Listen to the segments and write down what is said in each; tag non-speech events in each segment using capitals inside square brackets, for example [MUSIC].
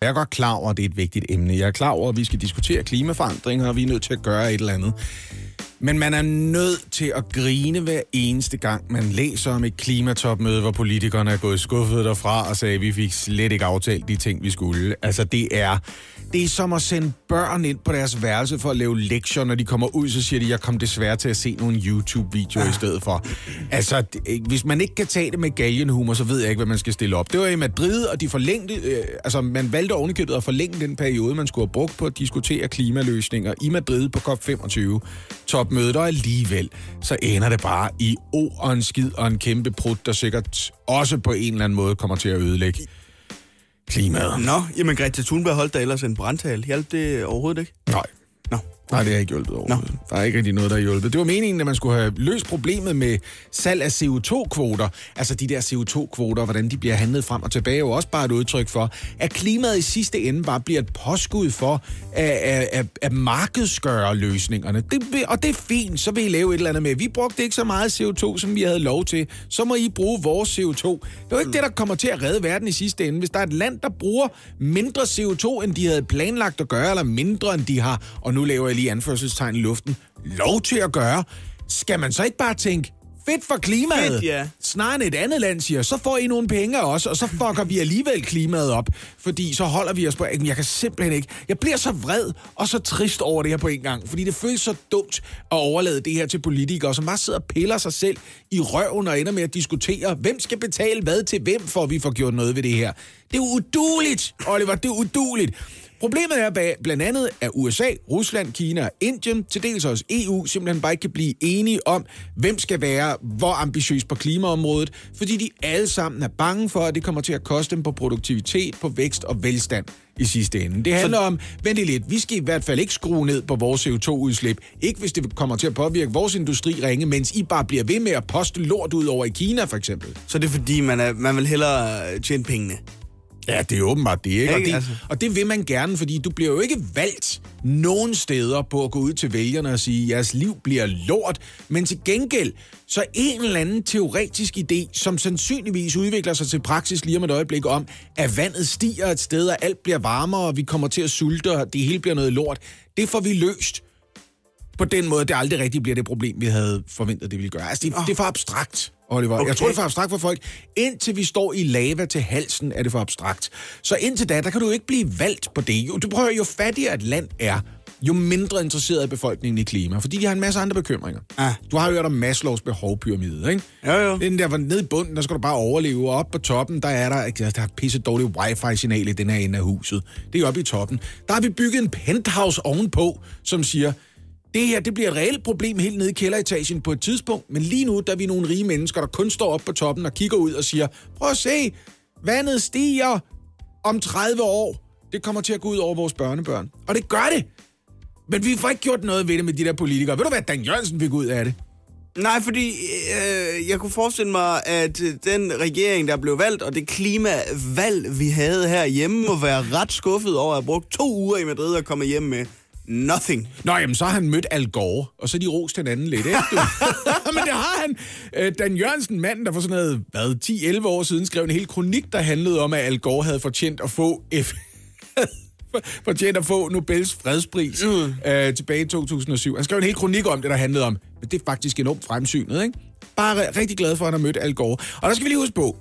Jeg er godt klar over, at det er et vigtigt emne. Jeg er klar over, at vi skal diskutere klimaforandringer, og vi er nødt til at gøre et eller andet. Men man er nødt til at grine hver eneste gang, man læser om et klimatopmøde, hvor politikerne er gået skuffet derfra og sagde, at vi fik slet ikke aftalt de ting, vi skulle. Altså, det er, det er som at sende børn ind på deres værelse for at lave lektier. Når de kommer ud, så siger de, jeg kom desværre til at se nogle YouTube-videoer i stedet for. Altså, det- hvis man ikke kan tage det med galgenhumor, så ved jeg ikke, hvad man skal stille op. Det var i Madrid, og de forlængte, øh, altså man valgte ovenikøbet at forlænge den periode, man skulle have brugt på at diskutere klimaløsninger i Madrid på COP25 topmødet, og alligevel så ender det bare i o og en skid og en kæmpe prut, der sikkert også på en eller anden måde kommer til at ødelægge klimaet. Nå, jamen Greta Thunberg holdt da ellers en brandtal. Hjalp det overhovedet ikke? Nej. Nå. Nej, det har ikke hjulpet overhovedet. Der er ikke rigtig noget, der har hjulpet. Det var meningen, at man skulle have løst problemet med salg af CO2-kvoter. Altså de der CO2-kvoter, hvordan de bliver handlet frem og tilbage, er jo også bare et udtryk for, at klimaet i sidste ende bare bliver et påskud for at, at, at, at markedsgøre løsningerne. Det, og det er fint, så vil I lave et eller andet med. Vi brugte ikke så meget CO2, som vi havde lov til. Så må I bruge vores CO2. Det er jo ikke det, der kommer til at redde verden i sidste ende. Hvis der er et land, der bruger mindre CO2, end de havde planlagt at gøre, eller mindre, end de har, og nu laver lige anførselstegn i luften, lov til at gøre, skal man så ikke bare tænke, fedt for klimaet. Fedt, ja. Snarere end et andet land siger, så får I nogle penge også, og så fucker vi alligevel klimaet op, fordi så holder vi os på... Jeg kan simpelthen ikke... Jeg bliver så vred og så trist over det her på en gang, fordi det føles så dumt at overlade det her til politikere, som bare sidder og piller sig selv i røven og ender med at diskutere, hvem skal betale hvad til hvem, for at vi får gjort noget ved det her. Det er uduligt, Oliver, det er uduligt. Problemet er bag- blandt andet, at USA, Rusland, Kina og Indien, til dels også EU, simpelthen bare ikke kan blive enige om, hvem skal være hvor ambitiøs på klimaområdet, fordi de alle sammen er bange for, at det kommer til at koste dem på produktivitet, på vækst og velstand i sidste ende. Det handler om, vent lidt, vi skal i hvert fald ikke skrue ned på vores CO2-udslip. Ikke hvis det kommer til at påvirke vores industri ringe, mens I bare bliver ved med at poste lort ud over i Kina, for eksempel. Så det er fordi, man, er, man vil hellere øh, tjene pengene. Ja, det er åbenbart det, ikke? Og Ikke? det, Altså. og det vil man gerne, fordi du bliver jo ikke valgt nogen steder på at gå ud til vælgerne og sige, at jeres liv bliver lort, men til gengæld, så en eller anden teoretisk idé, som sandsynligvis udvikler sig til praksis lige om et øjeblik om, at vandet stiger et sted, og alt bliver varmere, og vi kommer til at sulte, og det hele bliver noget lort, det får vi løst på den måde, det aldrig rigtig bliver det problem, vi havde forventet, det ville gøre. Altså, det, det er for abstrakt, Oliver. Okay. Jeg tror, det er for abstrakt for folk. Indtil vi står i lava til halsen, er det for abstrakt. Så indtil da, der kan du ikke blive valgt på det. Du prøver jo fattigere et land er, jo mindre interesseret er befolkningen i klima, fordi de har en masse andre bekymringer. Ah. Du har jo hørt om Maslows behovpyramide, ikke? Jo, jo. Den der, nede i bunden, der skal du bare overleve, og oppe på toppen, der er der, der er pisse dårligt wifi-signal i den her ende af huset. Det er oppe i toppen. Der har vi bygget en penthouse ovenpå, som siger, det her det bliver et reelt problem helt nede i kælderetagen på et tidspunkt, men lige nu der er vi nogle rige mennesker, der kun står oppe på toppen og kigger ud og siger, prøv at se, vandet stiger om 30 år. Det kommer til at gå ud over vores børnebørn. Og det gør det. Men vi får ikke gjort noget ved det med de der politikere. Ved du, hvad Dan Jørgensen fik ud af det? Nej, fordi øh, jeg kunne forestille mig, at øh, den regering, der blev valgt, og det klimavalg, vi havde herhjemme, må være ret skuffet over at have brugt to uger i Madrid og komme hjem med nothing. Nå, jamen, så har han mødt Al Gore, og så de rost hinanden lidt, ikke? [LAUGHS] Men det har han. Øh, Dan Jørgensen, manden, der for sådan noget, hvad, 10-11 år siden skrev en hel kronik, der handlede om, at Al Gore havde fortjent at få F [LAUGHS] fortjent at få Nobels fredspris mm. øh, tilbage i 2007. Han skrev en hel kronik om det, der handlede om, men det er faktisk enormt fremsynet, ikke? Bare rigtig glad for, at han har mødt Al Gore. Og der skal vi lige huske på,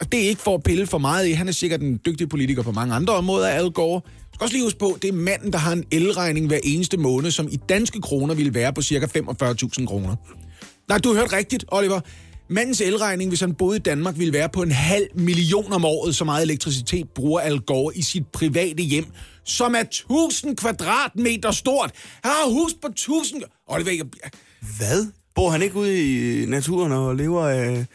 og det er ikke for at pille for meget i. Han er sikkert en dygtig politiker på mange andre områder, Al Gore. Du skal også lige huske på, det er manden, der har en elregning hver eneste måned, som i danske kroner ville være på cirka 45.000 kroner. Nej, du har hørt rigtigt, Oliver. Mandens elregning, hvis han boede i Danmark, ville være på en halv million om året, så meget elektricitet bruger Al Gore i sit private hjem, som er 1000 kvadratmeter stort. Han har hus på 1000... Oliver, jeg... Hvad? Bor han ikke ude i naturen og lever af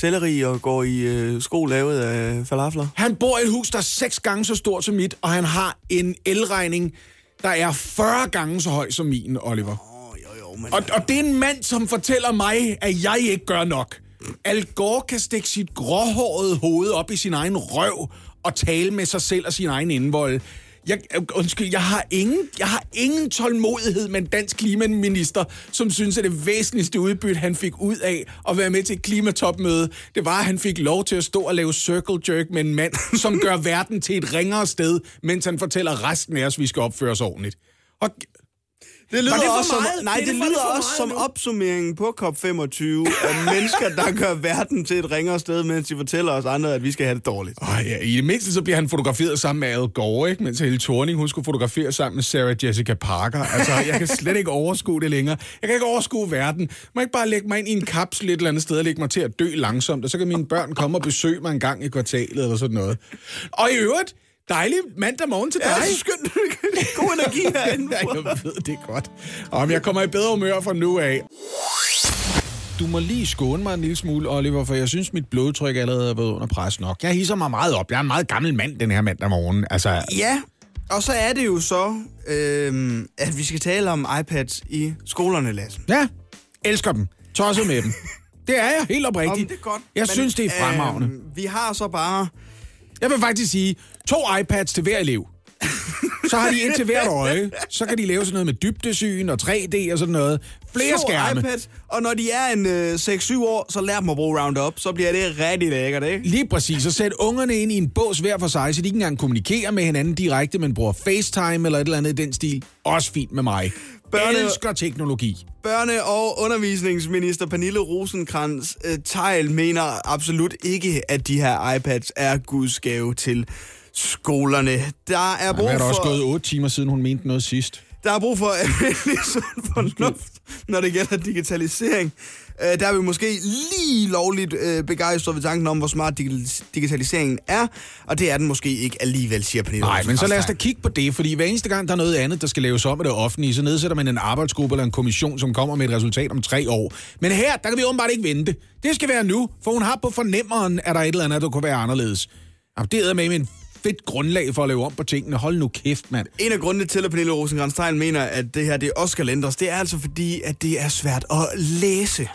selleri og går i øh, sko lavet af falafler? Han bor i et hus, der er seks gange så stort som mit, og han har en elregning der er 40 gange så høj som min, Oliver. Åh, jo, jo, men... Og, og det er en mand, som fortæller mig, at jeg ikke gør nok. Al Gore kan stikke sit gråhårede hoved op i sin egen røv og tale med sig selv og sin egen indvold. Jeg, øh, undskyld, jeg har, ingen, jeg har ingen tålmodighed med en dansk klimaminister, som synes, at det væsentligste udbytte, han fik ud af at være med til et klimatopmøde, det var, at han fik lov til at stå og lave circle jerk med en mand, [LAUGHS] som gør verden til et ringere sted, mens han fortæller resten af os, at vi skal opføre os ordentligt. Og Det lyder det også som, nej, Det det, det det lyder for også som nu. opsummeringen på COP25 af [LAUGHS] mennesker, der gør verden til et ringere sted, mens de fortæller os andre, at vi skal have det dårligt. Ej, ja, I det mindste så bliver han fotograferet sammen med Al Gore, ikke? mens Helle Thorning hun skulle fotografere sammen med Sarah Jessica Parker. Altså, jeg kan slet ikke overskue det længere. Jeg kan ikke overskue verden. Må ikke bare lægge mig ind i en kapsel et eller andet sted og lægge mig til at dø langsomt, og så kan mine børn komme og besøge mig en gang i kvartalet eller sådan noget. Og i øvrigt, dejlig mandag morgen til dig. Ja, skønt. God energi [LAUGHS] herinde. Ja, jeg ved det godt. Om jeg kommer i bedre humør fra nu af. Du må lige skåne mig en lille smule, Oliver, for jeg synes, mit blodtryk allerede er været under pres nok. Jeg hisser mig meget op. Jeg er en meget gammel mand den her mandag morgen. Altså, Ja, og så er det jo så, øhm, at vi skal tale om iPads i skolerne, Lasse. ja, elsker dem. Tosset med dem. Det er jeg helt oprigtigt. Om det er godt. Jeg men, synes, det er fremragende. øhm, vi har så bare... Jeg vil faktisk sige, to iPads til hver elev. [LAUGHS] Så har de et til hvert øje. Så kan de lave sådan noget med dybdesyn og 3D og sådan noget. Flere to skærme. iPads, og når de er en øh, 6-7 år, så lær dem at bruge Roundup. Så bliver det rigtig lækkert, ikke? Lige præcis. Så sæt ungerne ind i en bås hver for sig, så de ikke engang kommunikerer med hinanden direkte, men bruger FaceTime eller et eller andet i den stil. Også fint med mig. Børne- Elsker teknologi. Børne- og undervisningsminister Pernille rosenkrantz øh, Tejl mener absolut ikke, at de her iPads er Guds gave til skolerne. Der er brug Hvad er der også for... gået otte timer siden, hun mente noget sidst? Der er brug for [LAUGHS] almindelig sund fornuft, når det gælder digitalisering. Øh, Der er vi måske lige lovligt øh, begejstret ved tanken om, hvor smart digital- digitaliseringen er, og det er den måske ikke alligevel, siger Pernille Nej, men så lad os da kigge på det, fordi hver eneste gang, der er noget andet, der skal laves om af det offentlige, så nedsætter man en arbejdsgruppe eller en kommission, som kommer med et resultat om tre år. Men her, der kan vi åbenbart ikke vente. Det skal være nu, for hun har på fornemmeren, at der er et eller andet, der kunne være anderledes. Jamen, det er med en fedt grundlag for at lave om på tingene. Hold nu kæft, mand. En af grundene til, at Pernille rosenkrantz mener, at det her det også skal ændres, det er altså fordi, at det er svært at læse.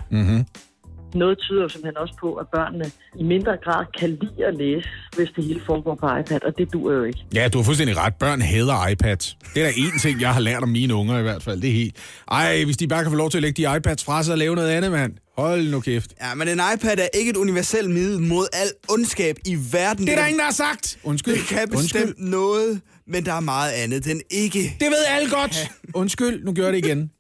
Noget tyder jo simpelthen også på, at børnene i mindre grad kan lide at læse, hvis det hele foregår på iPad, og det duer jo ikke. Ja, du har fuldstændig ret. Børn hader iPads. Det er da én ting, jeg har lært om mine unger i hvert fald. Det er helt... Ej, hvis de bare kan få lov til at lægge de iPads fra sig og lave noget andet, mand. Hold nu kæft. Ja, men en iPad er ikke et universelt middel mod al ondskab i verden. Det er der ingen, der har sagt. Undskyld. Det kan Undskyld. bestemt noget, men der er meget andet, den ikke. Det ved alle godt. [LAUGHS] Undskyld, nu gør jeg det igen.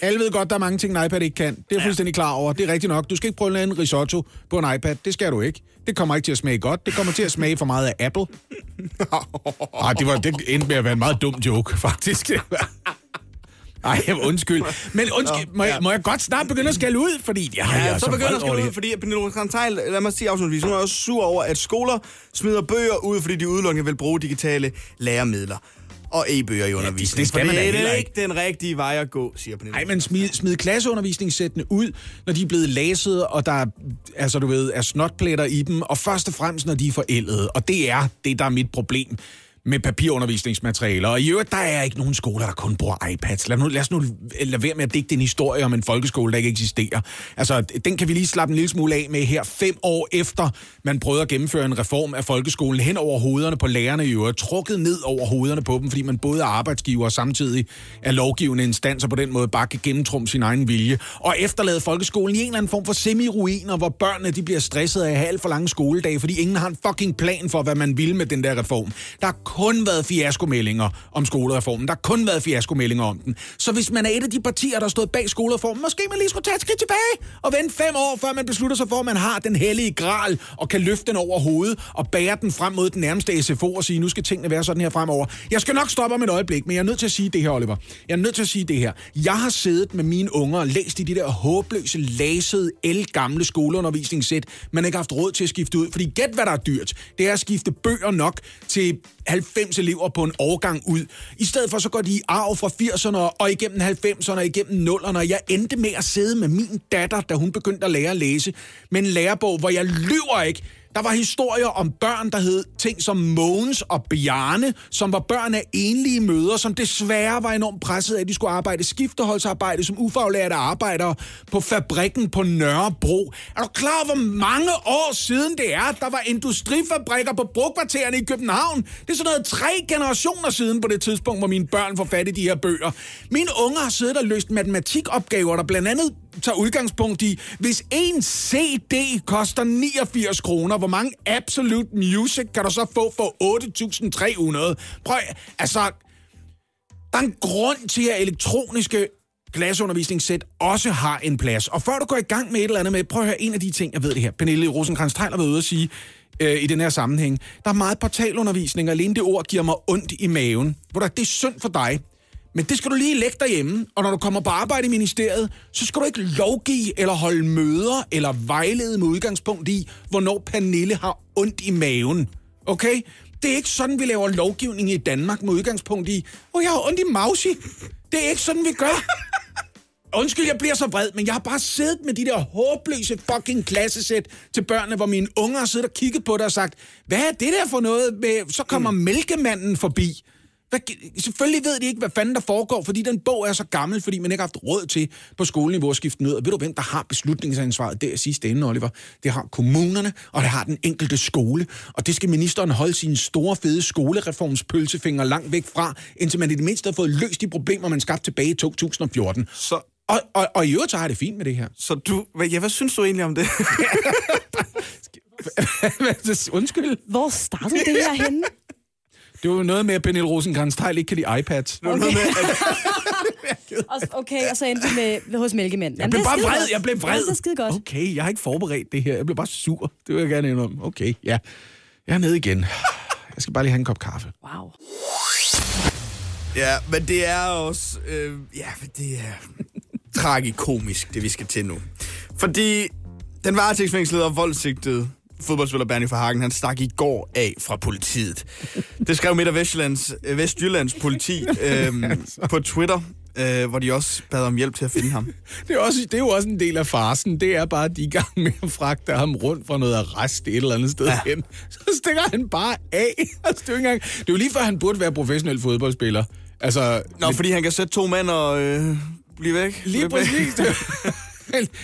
Alle ved godt, der er mange ting, en iPad ikke kan. Det er jeg fuldstændig klar over. Det er rigtigt nok. Du skal ikke prøve at lave en risotto på en iPad. Det skal du ikke. Det kommer ikke til at smage godt. Det kommer til at smage for meget af Apple. [LAUGHS] Ej, det, var, det endte med at være en meget dum joke, faktisk. [LAUGHS] Ej, undskyld. Men undskyld, må, jeg, må jeg godt snart begynde at skælde ud? Fordi jeg Ja, jeg så begynder vred jeg over at det. fordi at Pernille rosenkrantz Theil, lad mig sige afslutningsvis, hun er også sur over, at skoler smider bøger ud, fordi de udelukkende vil bruge digitale læremidler og e-bøger i undervisningen. det skal man For det er ikke. ikke den rigtige vej at gå, siger Pernille. Nej, men smid, smid klasseundervisningssættene ud, når de er blevet læset, og der er, altså, du ved, er snotpletter i dem, og først og fremmest, når de er forældede. Og det er det, der er mit problem med papirundervisningsmaterialer. Og i øvrigt, der er ikke nogen skoler, der kun bruger iPads. Lad, nu, lad os nu lade være med at digte en historie om en folkeskole, der ikke eksisterer. Altså, den kan vi lige slappe en lille smule af med her, fem år efter man prøvede at gennemføre en reform af folkeskolen hen over hovederne på lærerne i øvrigt, trukket ned over hovederne på dem, fordi man både er arbejdsgiver og samtidig er lovgivende instans, og på den måde bare kan gennemtrumpe sin egen vilje, og efterlade folkeskolen i en eller anden form for semi-ruiner, hvor børnene de bliver stresset af at have alt for lange skoledage, fordi ingen har en fucking plan for, hvad man vil med den der reform. Der er kun været fiaskomeldinger om skolereformen. Der har kun været fiaskomeldinger om den. Så hvis man er et af de partier, der har stået bag skolereformen, måske man lige skulle tage et skridt tilbage og vente fem år, før man beslutter sig for, at man har den hellige gral og kan løfte den over hovedet og bære den frem mod den nærmeste SFO og sige, nu skal tingene være sådan her fremover. Jeg skal nok stoppe om et øjeblik, men jeg er nødt til at sige det her, Oliver. Jeg er nødt til at sige det her. Jeg har siddet med mine unger og læst i de der håbløse, lasede, elgamle skoleundervisningssæt, man ikke har haft råd til at skifte ud. Fordi gæt, hvad der er dyrt. Det er at skifte bøger nok til 90 elever på en årgang ud. I stedet for så går de i arv fra 80'erne og igennem 90'erne og igennem 0'erne. Jeg endte med at sidde med min datter, da hun begyndte at lære at læse, med en lærebog, hvor jeg lyver ikke. Der var historier om børn, der hed ting som Mogens og Bjarne, som var børn af enlige møder, som desværre var enormt presset af, at de skulle arbejde skifteholdsarbejde som ufaglærte arbejdere på fabrikken på Nørrebro. Er du klar hvor mange år siden det er, der var industrifabrikker på brugkvartererne i København? Det er sådan noget tre generationer siden på det tidspunkt, hvor mine børn får fat i de her bøger. Mine unger har siddet og løst matematikopgaver, der blandt andet tager udgangspunkt i, hvis en CD koster 89 kroner, hvor mange Absolute Music kan du så få for 8.300? Prøv, altså, der er en grund til, at elektroniske glasundervisningssæt også har en plads. Og før du går i gang med et eller andet med, prøv at høre en af de ting, jeg ved det her. Pernille rosenkrantz teil har været ude at sige øh, i den her sammenhæng. Der er meget portalundervisning, og alene det ord giver mig ondt i maven. Hvor det er synd for dig. Men det skal du lige lægge derhjemme, og når du kommer på arbejde i ministeriet, så skal du ikke lovgive eller holde møder eller vejlede med udgangspunkt i, hvornår Pernille har ondt i maven. Okay? Det er ikke sådan, vi laver lovgivning i Danmark med udgangspunkt i, åh, oh, jeg har ondt i mausi. Det er ikke sådan, vi gør. Undskyld, jeg bliver så vred, men jeg har bare siddet med de der håbløse fucking klassesæt til børnene, hvor mine unger har siddet og kigget på det og sagt, hvad er det der for noget med, så kommer mm. mælkemanden forbi. Hvad, selvfølgelig ved de ikke, hvad fanden der foregår, fordi den bog er så gammel, fordi man ikke har haft råd til på skoleniveau at skifte den ud. Og ved du, hvem der har beslutningsansvaret der sidste ende, Oliver? Det har kommunerne, og det har den enkelte skole. Og det skal ministeren holde sin store, fede skolereformspølsefinger langt væk fra, indtil man i det mindste har fået løst de problemer, man skabte tilbage i 2014. Så, Og, og, og i øvrigt så har jeg det fint med det her. så du... Hvad, ja, hvad synes du egentlig om det? [LAUGHS] Undskyld. Hvor startede det her henne? Det var noget med, at Pernille rosenkrantz ikke kan lide iPads. Var noget med, at [LAUGHS] Og, okay, og så endte med hos mælkemænd. Jeg blev bare vred, jeg blev vred. Det er skide godt. Okay, jeg har ikke forberedt det her. Jeg blev bare sur. Det vil jeg gerne indrømme. Okay, ja. Jeg er nede igen. Jeg skal bare lige have en kop kaffe. Wow. Ja, men det er også... Øh, ja, det er tragikomisk, det vi skal til nu. Fordi den varetægtsfængslede og voldsigtede fodboldspiller Bernie Verhagen, han stak i går af fra politiet. Det skrev Midt- og Vestjyllands, øh, Vestjyllands politi [LAUGHS] øh, på Twitter, øh, hvor de også bad om hjælp til at finde ham. Det er, også, det er jo også en del af farsen. Det er bare, at de er i gang med at fragte ham rundt fra noget arrest et eller andet sted ja. hen. Så stikker han bare af. [LAUGHS] Altså, det, er engang, det er jo lige før, han burde være professionel fodboldspiller. Altså, Nå, fordi han kan sætte to mænd og øh, blive væk. lige præcis. [LAUGHS]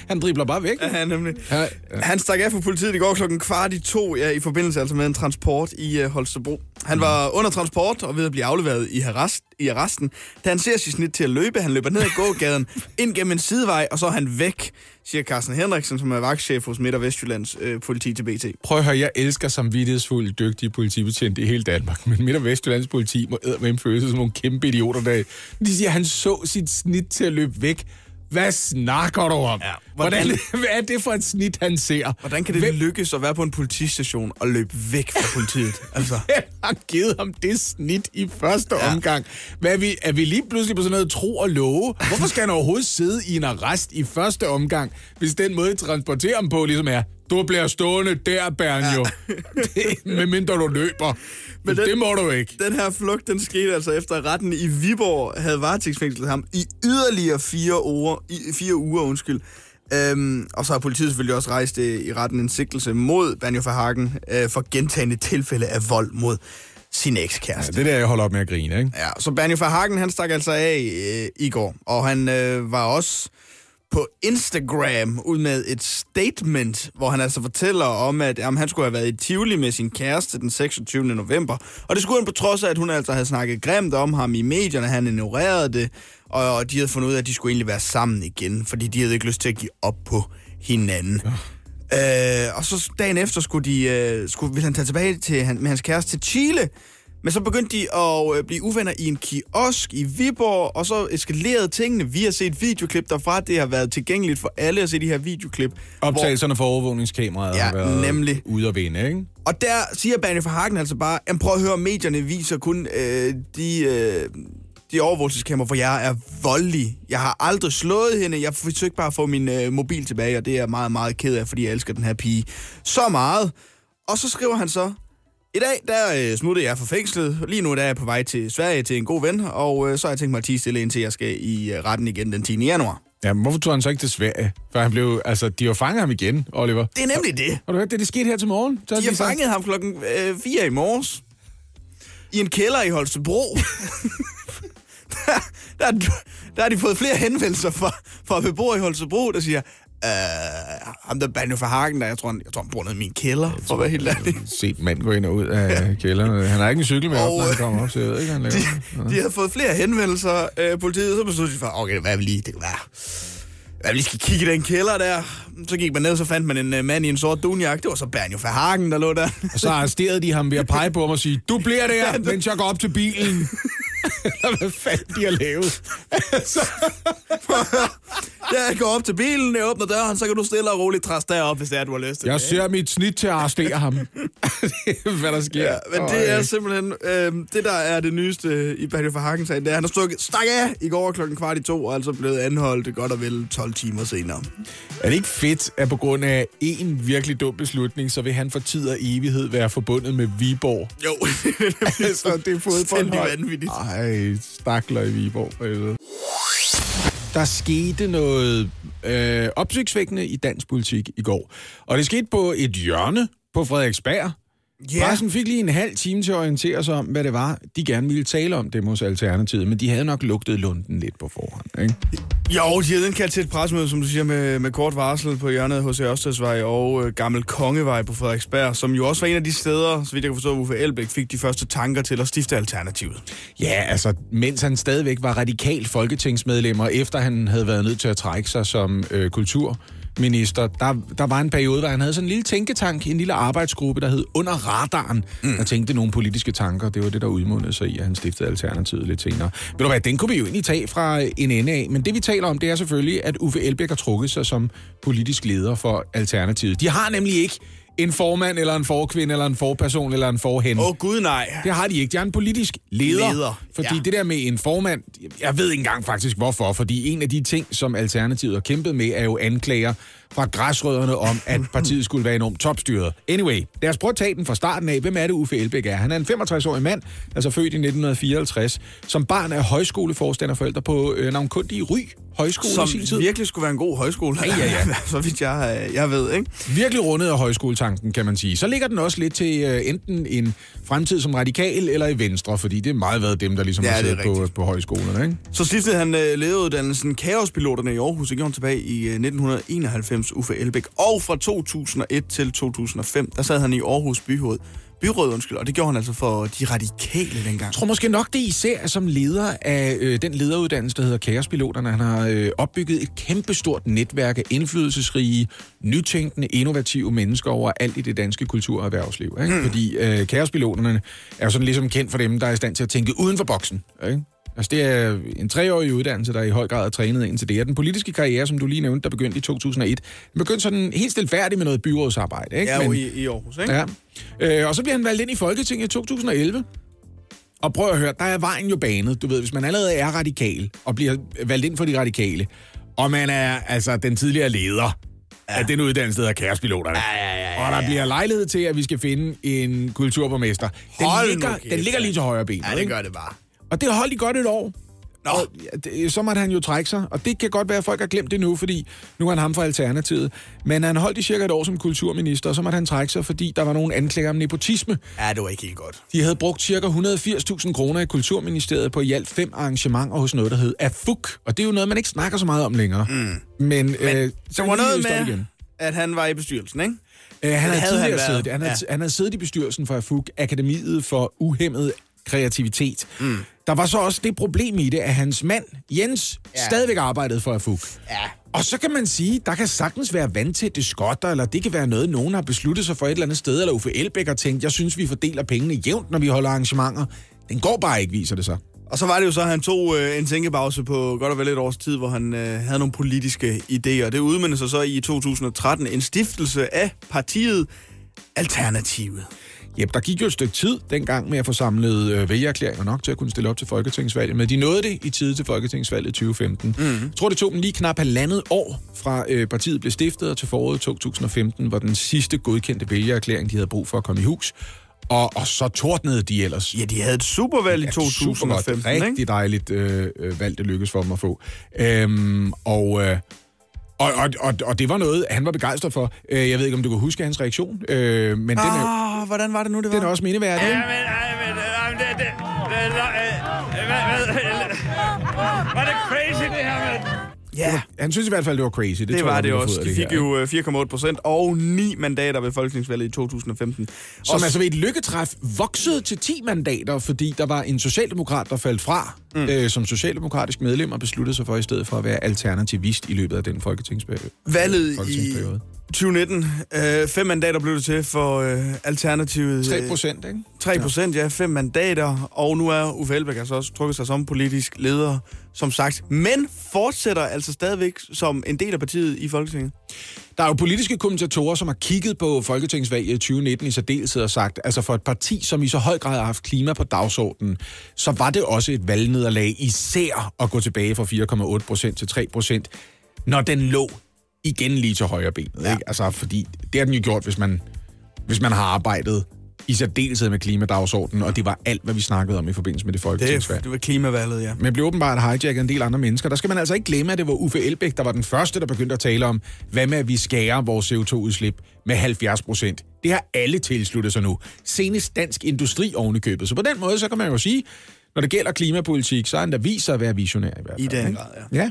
han dribler bare væk. Ja, nemlig. Ja, ja. Han stak af fra politiet i går klokken kvart i to, ja, i forbindelse altså med en transport i uh, Holstebro. Han var under transport og ved at blive afleveret i, arrest, i arresten, da han ser sit snit til at løbe. Han løber ned ad gågaden, [LAUGHS] ind gennem en sidevej, og så er han væk, siger Carsten Henriksen, som er vagtchef hos Midt- og Vestjyllands øh, politi til BT. Prøv at høre, jeg elsker samvittighedsfuldt dygtige politibetjente i hele Danmark, men Midt- og Vestjyllands politi må med en følelse som nogle kæmpe idioter, der de siger, at han så sit snit til at løbe væk. Hvad snakker du om? Ja, hvordan, hvordan- [LAUGHS] hvad er det for et snit, han ser? Hvordan kan det Hvem lykkes at være på en politistation og løbe væk fra politiet? [LAUGHS] altså, har givet ham det snit i første Ja. omgang? Hvad er, vi, er vi lige pludselig på sådan noget tro og love? Hvorfor skal han overhovedet sidde i en arrest i første omgang, hvis den måde, I transporterer ham på, ligesom er, du bliver stående der, Bernjo. Ja. [LAUGHS] Med mindre du løber. Men den- det må du ikke. Den her flugt, den skete altså efter, at retten i Viborg havde varetægtsfængslet ham i yderligere fire uger. I, fire uger undskyld. Øhm, og så har politiet selvfølgelig også rejst øh, i retten en sigtelse mod Banjo Verhagen øh, for gentagende tilfælde af vold mod sin Ja, ekskæreste. det er der, jeg holder op med at grine, ikke? Ja, så Banjo Verhagen, han stak altså af øh, i går, og han øh, var også på Instagram ud med et statement, hvor han altså fortæller om, at jamen, han skulle have været i Tivoli med sin kæreste den 26. november. Og det skulle han på trods af, at hun altså havde snakket grimt om ham i medierne. Han ignorerede det, og, og de havde fundet ud af, at de skulle egentlig være sammen igen, fordi de havde ikke lyst til at give op på hinanden. Øh, og så dagen efter skulle, de, øh, skulle, ville han tage tilbage til, han, med hans kæreste til Chile. Men så begyndte de at øh, blive uvenner i en kiosk i Viborg, og så eskalerede tingene. Vi har set videoklip derfra. Det har været tilgængeligt for alle at se de her videoklip. Optagelserne for overvågningskameraet Ja, har været nemlig. ude at vinde, ikke? Og der siger Banjo for Hagen altså bare, "Jamen, prøv at høre, medierne viser kun øh, de, øh, de overvågningskameraer, hvor jeg er voldelig. Jeg har aldrig slået hende. Jeg forsøgte bare at få min øh, mobil tilbage, og det er jeg meget, meget ked af, fordi jeg elsker den her pige så meget. Og så skriver han så, i dag, der øh, smuttede jeg fra fængslet. Lige nu der er jeg på vej til Sverige til en god ven, og øh, så har jeg tænkt mig at tige stille, indtil jeg skal i øh, retten igen den 10. januar. Ja, men hvorfor tog han så ikke til Sverige? For han blev, altså, de har fanget ham igen, Oliver. Det er nemlig det. Har du hørt det? Det skete her til morgen. Så De har sagt- fanget ham klokken øh, 4 i morges. I en kælder i Holstebro. [LAUGHS] der, der, der har de fået flere henvendelser fra, fra beboere i Holstebro, der siger, øh, ham der Banjo for Hagen, der, jeg tror, han, jeg tror, han bor nede i min kælder, for at være helt ærlig. set mand gå ind og ud af [LAUGHS] kælderen. Han har ikke en cykel med op, når han kommer op, så jeg ved ikke, han [LAUGHS] laver. De, de har fået flere henvendelser, øh, politiet, så besluttede de for, okay, hvad vi lige, det kan være, hvad vi lige skal kigge i den kælder der. Så gik man ned, så fandt man en øh, mand i en sort dunjak. Det var så Banjo for Hagen, der lå der. Og så arresterede de ham ved at pege på ham og sige, du bliver der, [LAUGHS] mens jeg går op til bilen. Eller hvad fanden de har lavet. [LAUGHS] Jeg går op til bilen, jeg åbner døren, så kan du stille og roligt træs derop, hvis det er, du har lyst til Jeg det. ser mit snit til at arrestere ham. det [LAUGHS] er, [LAUGHS] hvad der sker. Ja, men det er simpelthen, øh, det der er det nyeste i Banjo for Hagen sagen, det er, at han har stukket, stak af i går klokken kvart i to, og er altså blevet anholdt godt og vel 12 timer senere. Er det ikke fedt, at på grund af en virkelig dum beslutning, så vil han for tid og evighed være forbundet med Viborg? Jo, Så det er fuldstændig fodboldhold. vanvittigt. Ej, stakler i Viborg. for helvede. Der skete noget øh, opsigtsvækkende i dansk politik i går. Og det skete på et hjørne på Frederiksberg. Ja. Pressen fik lige en halv time til at orientere sig om, hvad det var, de gerne ville tale om det hos Alternativet, men de havde nok lugtet lunden lidt på forhånd. Ikke? Jo, de havde indkaldt til et presmøde, som du siger, med, med kort varsel på hjørnet hos Ørstedsvej og øh, Gammel Kongevej på Frederiksberg, som jo også var en af de steder, så vidt jeg kan forstå, Uffe Elbæk fik de første tanker til at stifte Alternativet. Ja, altså, mens han stadigvæk var radikal folketingsmedlem, og efter han havde været nødt til at trække sig som øh, kulturminister, der, der var en periode, hvor han havde sådan en lille tænketank, en lille arbejdsgruppe, der hed Under Radaren, mm. der tænkte nogle politiske tanker. Det var det, der udmundede sig i, at han stiftede Alternativet lidt senere. Ved du hvad, den kunne vi jo egentlig tage fra en ende af, men det vi taler om, det er selvfølgelig, at Uffe Elbæk har trukket sig som politisk leder for Alternativet. De har nemlig ikke en formand, eller en forkvinde, eller en forperson, eller en forhen. Åh, oh, gud nej. Det har de ikke. De har en politisk leder. Leder, Fordi ja. det der med en formand, jeg ved ikke engang faktisk hvorfor, fordi en af de ting, som Alternativet har kæmpet med, er jo anklager fra græsrødderne om, at [LAUGHS] partiet skulle være enormt topstyret. Anyway, lad os prøve at tage den fra starten af. Hvem er det, Uffe Elbæk er? Han er en 65-årig mand, altså født i 1954, som barn af højskoleforstanderforældre på øh, navnkundige Ry Højskole Som i sin tid. virkelig skulle være en god højskole. Ja, ja, ja. [LAUGHS] så vidt jeg, øh, jeg ved, ikke? Virkelig rundet af højskoletanken, kan man sige. Så ligger den også lidt til uh, enten en fremtid som radikal eller i Venstre, fordi det er meget været dem, der ligesom Ja, har det siddet på, på højskolerne. Ikke? Så stiftede han øh, lederuddannelsen Kaospiloterne i Aarhus, gjorde han tilbage i øh, 1991, Uffe Elbæk. Og fra 2001 til 2005, der sad han i Aarhus byråd, byråd undskyld, og det gjorde han altså for de radikale dengang. Jeg tror måske nok, det især som leder af øh, den lederuddannelse, der hedder Kaospiloterne. Han har øh, opbygget et kæmpestort netværk af indflydelsesrige, nytænkende, innovative mennesker over alt i det danske kultur- og erhvervsliv. Ikke? Mm. Fordi øh, Kaospiloterne er jo sådan ligesom kendt for dem, der er i stand til at tænke uden for boksen. Ikke? Altså, det er en treårig uddannelse, der i høj grad er trænet ind til det. Og den politiske karriere, som du lige nævnte, der begyndte i 2001, den begyndte sådan helt stilfærdigt med noget byrådsarbejde. Ikke? Ja, jo i, i Aarhus, ikke? Ja. Øh, og så bliver han valgt ind i Folketinget i 2011. Og prøv at høre, der er vejen jo banet. Du ved, hvis man allerede er radikal og bliver valgt ind for de radikale, og man er altså den tidligere leder ja. af den uddannelse, der hedder Kærespiloterne. Ja, ja, ja, ja, Og der bliver lejlighed til, at vi skal finde en kulturborgmester. Den, Hold ligger, den ligger lige til højre ben. Ja, det gør det bare. Og det holdt i godt et år. Nå. Og det, så måtte han jo trække sig, og det kan godt være, at folk har glemt det nu, fordi nu er han ham fra Alternativet. Men han holdt i cirka et år som kulturminister, og så måtte han trække sig, fordi der var nogle anklager om nepotisme. Ja, det var ikke helt godt. De havde brugt cirka 180.000 kroner i Kulturministeriet på i alt fem arrangementer hos noget, der hed AFUK. Og det er jo noget, man ikke snakker så meget om længere. Mm. Men, Men øh, Så var noget med, at han var i bestyrelsen, ikke? Øh, han havde havde han siddet, han, havde, Ja. han havde siddet i bestyrelsen for AFUG, Akademiet for Uhemmet Kreativitet. Mm. Der var så også det problem i det, at hans mand, Jens, ja. stadigvæk arbejdede for AFUG. Ja. Og så kan man sige, der kan sagtens være vandtætte skotter, eller det kan være noget, nogen har besluttet sig for et eller andet sted, eller Uffe Elbæk har tænkt, jeg synes, vi fordeler pengene jævnt, når vi holder arrangementer. Den går bare ikke, viser det sig. Og så var det jo så, at han tog øh, en tænkepause på godt og vel et års tid, hvor han øh, havde nogle politiske idéer. Det udmyndte sig så i 2013 en stiftelse af partiet Alternativet. Jep, der gik jo et stykke tid dengang med at få samlet øh, vælgererklæringer nok til at kunne stille op til Folketingsvalget, men de nåede det i tide til Folketingsvalget 2015. Mm. Jeg tror, det tog dem lige knap halvandet år fra øh, partiet blev stiftet og til foråret 2015, hvor den sidste godkendte vælgererklæring, de havde brug for at komme i hus. Og, og så tordnede de ellers. Ja, de havde et supervalg i Ja, supergodt. 2015, Rigtig ikke? dejligt øh, øh, valg, det lykkedes for dem at få. Øhm, og, øh, og, og, og, og det var noget, han var begejstret for. Øh, jeg ved ikke, om du kan huske hans reaktion, øh, men den, er, Ah, hvordan var det nu, det var? den er også mindeværdig. ikke? men, ej, men, ej, men det, det, det, det, hvad, hvad, Ja, Han synes i hvert fald, det var crazy. Det, det tror var jeg, det også. De fik jo øh, 4,8 procent og 9 mandater ved folketingsvalget i 2015. Som Også- altså ved et lykketræf voksede til 10 mandater, fordi der var en socialdemokrat, der faldt fra mm. øh, som socialdemokratisk medlem og besluttede sig for i stedet for at være alternativist i løbet af den folketingsperiode. Valget i folketingsperiode. 2019. Øh, fem mandater blev det til for øh, Alternativet. 3 Øh, procent, ikke? 3 procent, ja. Fem mandater. Og nu er Uffe Elbæk altså også trukket sig som politisk leder, som sagt. Men fortsætter altså stadigvæk som en del af partiet i Folketinget. Der er jo politiske kommentatorer, som har kigget på Folketingsvalget i 2019 i særdeleshed og sagt, altså for et parti, som i så høj grad har haft klima på dagsordenen, så var det også et valgnederlag især at gå tilbage fra 4,8 procent til 3 procent, når den lå igen lige til højre benet. Ja. Ikke? Altså, fordi det har den jo gjort, hvis man, hvis man har arbejdet i særdeleshed med klimadagsordenen, og det var alt, hvad vi snakkede om i forbindelse med det Det, folketingsvalg. det var klimavalget, ja. Men blev åbenbart hijacket en del andre mennesker. Der skal man altså ikke glemme, at det var Uffe Elbæk, der var den første, der begyndte at tale om, hvad med at vi skærer vores CO2-udslip med 70 procent. Det har alle tilsluttet sig nu. Senest Dansk Industri oven i købet. Så på den måde, så kan man jo sige, når det gælder klimapolitik, så er han der viser at være visionær i hvert fald. I den grad, ja. Ja.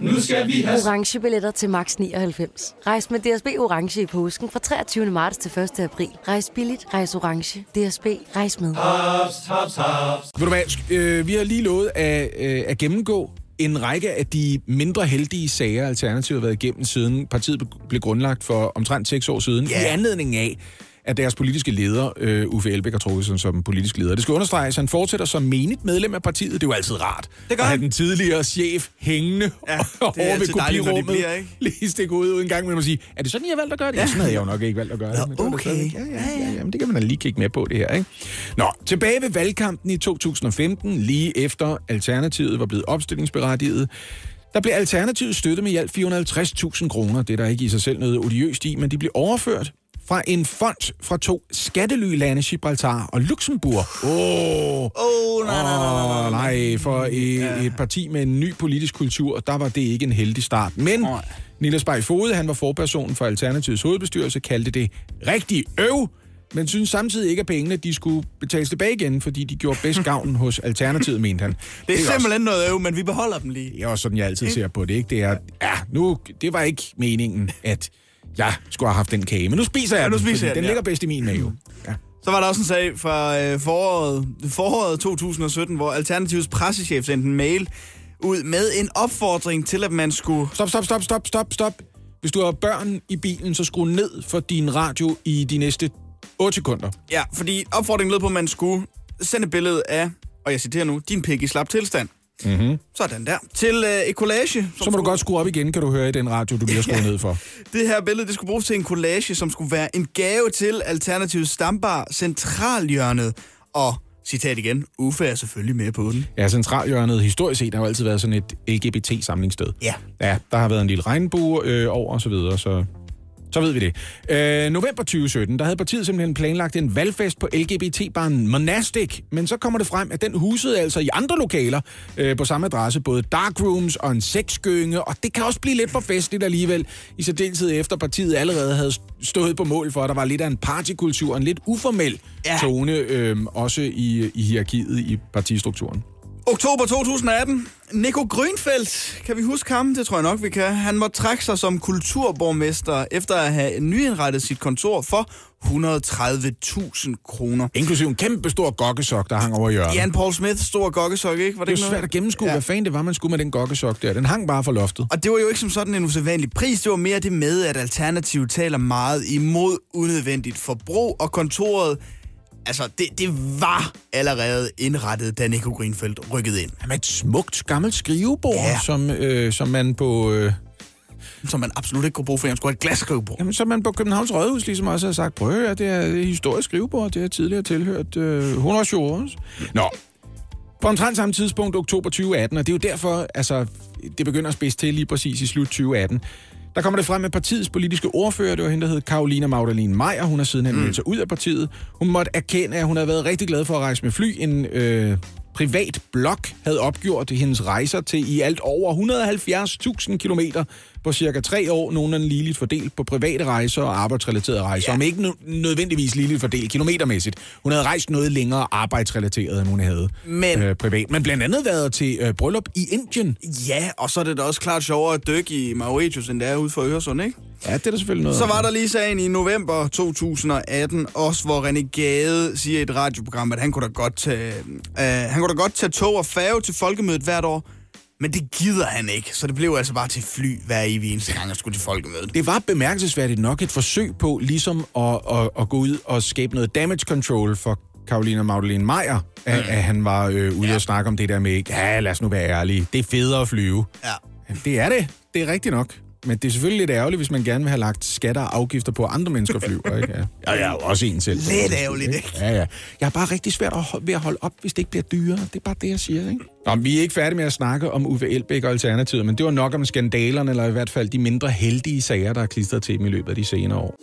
Nu skal vi have... Orange billetter til max 99. Rejs med DSB Orange i påsken fra 23. marts til 1. april. Rejs billigt, rejs orange. DSB, rejs med. Haps, haps, haps. Ved du hvad, øh, vi har lige lovet at, øh, at gennemgå en række af de mindre heldige sager, Alternativet har været igennem siden partiet blev grundlagt for omtrent seks år siden. Yeah. I anledning af, at deres politiske leder, øh, Uffe Elbæk, trukket sig som politisk leder. Det skal understreges, at han fortsætter som menigt medlem af partiet. Det er jo altid rart. Det gør at have han. den tidligere chef hængende Ja, [LAUGHS] ja, det er over ved kopirummet. bliver, ikke? Lige stikke ud uden gang med at sige, er det sådan, I har valgt at gøre det? Ja. Sådan havde jeg jo nok ikke valgt at gøre det. Nå, det okay. stadigvæk- Ja, ja, ja, ja, men det kan man da lige kigge med på, det her. Ikke? Nå, tilbage ved valgkampen i 2015, lige efter Alternativet var blevet opstillingsberettiget, der blev Alternativet støttet med i alt 450.000 kroner. Det er der ikke i sig selv noget odiøst i, men de blev overført fra en fond fra to skattelylande, Gibraltar og Luxembourg. Åh, oh, Åh, oh, nej, nej, nej, Åh, nej, for et, et parti med en ny politisk kultur, der var det ikke en heldig start. Men Nej. Niels Bay Fode, han var forperson for Alternativets hovedbestyrelse, kaldte det rigtig øv, men synes samtidig ikke, at pengene de skulle betales tilbage igen, fordi de gjorde bedst gavn hos Alternativet, mente han. Det er også- simpelthen noget øv, men vi beholder dem lige. det er også sådan, jeg altid ser på det, ikke? Det er, ja, nu, det var ikke meningen, at jeg skulle have haft den kage, men nu spiser jeg Ja, nu den, spiser fordi jeg den, den ja. ligger bedst i min mave. Ja. Så var der også en sag fra øh, foråret, foråret 2017, hvor Alternativets pressechef sendte en mail ud med en opfordring til, at man skulle... Stop, stop, stop, stop, stop, stop. Hvis du har børn i bilen, så skru ned for din radio i de næste 8 sekunder. Ja, fordi opfordringen lød på, at man skulle sende et billede af, og jeg citerer nu, din pik i slap tilstand. Mm-hmm. Sådan der. Til øh, et collage. Som Så må du godt skrue op igen, kan du høre i den radio, du har skruet ned for. Det her billede, det skulle bruges til en collage, som skulle være en gave til Alternativets stambar Centralhjørnet. Og citat igen, Uffe er selvfølgelig med på den. Ja, centralhjørnet historisk set har jo altid været sådan et LGBT-samlingssted. Ja. Ja, der har været en lille regnbue øh, over og så videre, så, så ved vi det. Øh, november 2017, der havde partiet simpelthen planlagt en valgfest på LGBT-baren Monastic, men så kommer det frem, at den husede altså i andre lokaler øh, på samme adresse, både darkrooms og en sexgynge, og det kan også blive lidt for festligt alligevel, i særdeleshed efter partiet allerede havde stået på mål for, at der var lidt af en partykultur, en lidt uformel ja. tone, øh, også i, i hierarkiet i partistrukturen. Oktober 2018. Nico Grønfeldt, kan vi huske ham? Det tror jeg nok, vi kan. Han må trække sig som kulturborgmester efter at have nyindrettet sit kontor for 130.000 kroner. Inklusiv en kæmpe stor gokkesok, der hang over hjørnet. Jan Paul Smith, stor gokkesok, ikke? Var Det er ikke jo noget? svært at gennemskue, ja. Hvad fanden det var, man skulle med den gokkesok der. Den hang bare for loftet. Og det var jo ikke som sådan en usædvanlig pris, det var mere det med, at Alternativet taler meget imod unødvendigt forbrug, og kontoret, altså det, det var allerede indrettet, da Nico Greenfeldt rykkede ind. Med et smukt gammelt skrivebord, Ja. som, øh, som man på... Øh, Som man absolut ikke kunne bruge, for han skulle have et glasskrivebord. jamen, som man på Københavns Rådhus ligesom også har sagt, prøv at høre, det er et historisk skrivebord, det har tidligere tilhørt øh, 100 år. Nå, på omtrent samme tidspunkt, oktober 2018, og det er jo derfor, altså, det begynder at spidse til lige præcis i slut 2018, der kommer det frem med partiets politiske ordfører, det var hende, der hed Karolina Magdalene Meyer. Hun har sidenhen mm. meldt sig ud af partiet. Hun måtte erkende, at hun havde været rigtig glad for at rejse med fly. En øh, privat blog havde opgjort hendes rejser til i alt over 170.000 kilometer på cirka tre år, nogenlunde ligeligt fordelt på private rejser og arbejdsrelaterede rejser. Ja. Om ikke nødvendigvis ligeligt fordelt kilometermæssigt. Hun havde rejst noget længere arbejdsrelateret, end hun havde Men- øh, privat. Men blandt andet været til øh, bryllup i Indien. Ja, og så er det da også klart sjovere at dykke i Mauritius, end det er ude for Øresund, ikke? Ja, det er der selvfølgelig noget Så var der lige sagen i november 2018, også hvor René Gade siger i et radioprogram, at han kunne da godt tage, øh, han kunne da godt tage tog og færge til folkemødet hvert år, men det gider han ikke, så det blev altså bare til fly hver evig eneste gang, jeg skulle til folkemødet. Det var bemærkelsesværdigt nok et forsøg på ligesom at, at, at gå ud og skabe noget damage control for Karolina Magdalene Meyer, at, at han var øh, ude ja. og snakke om det der med, ja, lad os nu være ærlige, det er federe at flyve. Ja. Det er det. Det er rigtigt nok. Men det er selvfølgelig lidt ærgerligt, hvis man gerne vil have lagt skatter og afgifter på, andre mennesker flyver. Ikke? Ja. Og [LAUGHS] jeg er jo også en selv. Lidt ærgerligt, ikke? Ja, ja. Jeg er bare rigtig svært at, ved at holde op, hvis det ikke bliver dyrere. Det er bare det, jeg siger. Ikke? Nå, vi er ikke færdige med at snakke om Uffe Elbæk og Alternativet, men det var nok om skandalerne, eller i hvert fald de mindre heldige sager, der er klistret til dem i løbet af de senere år.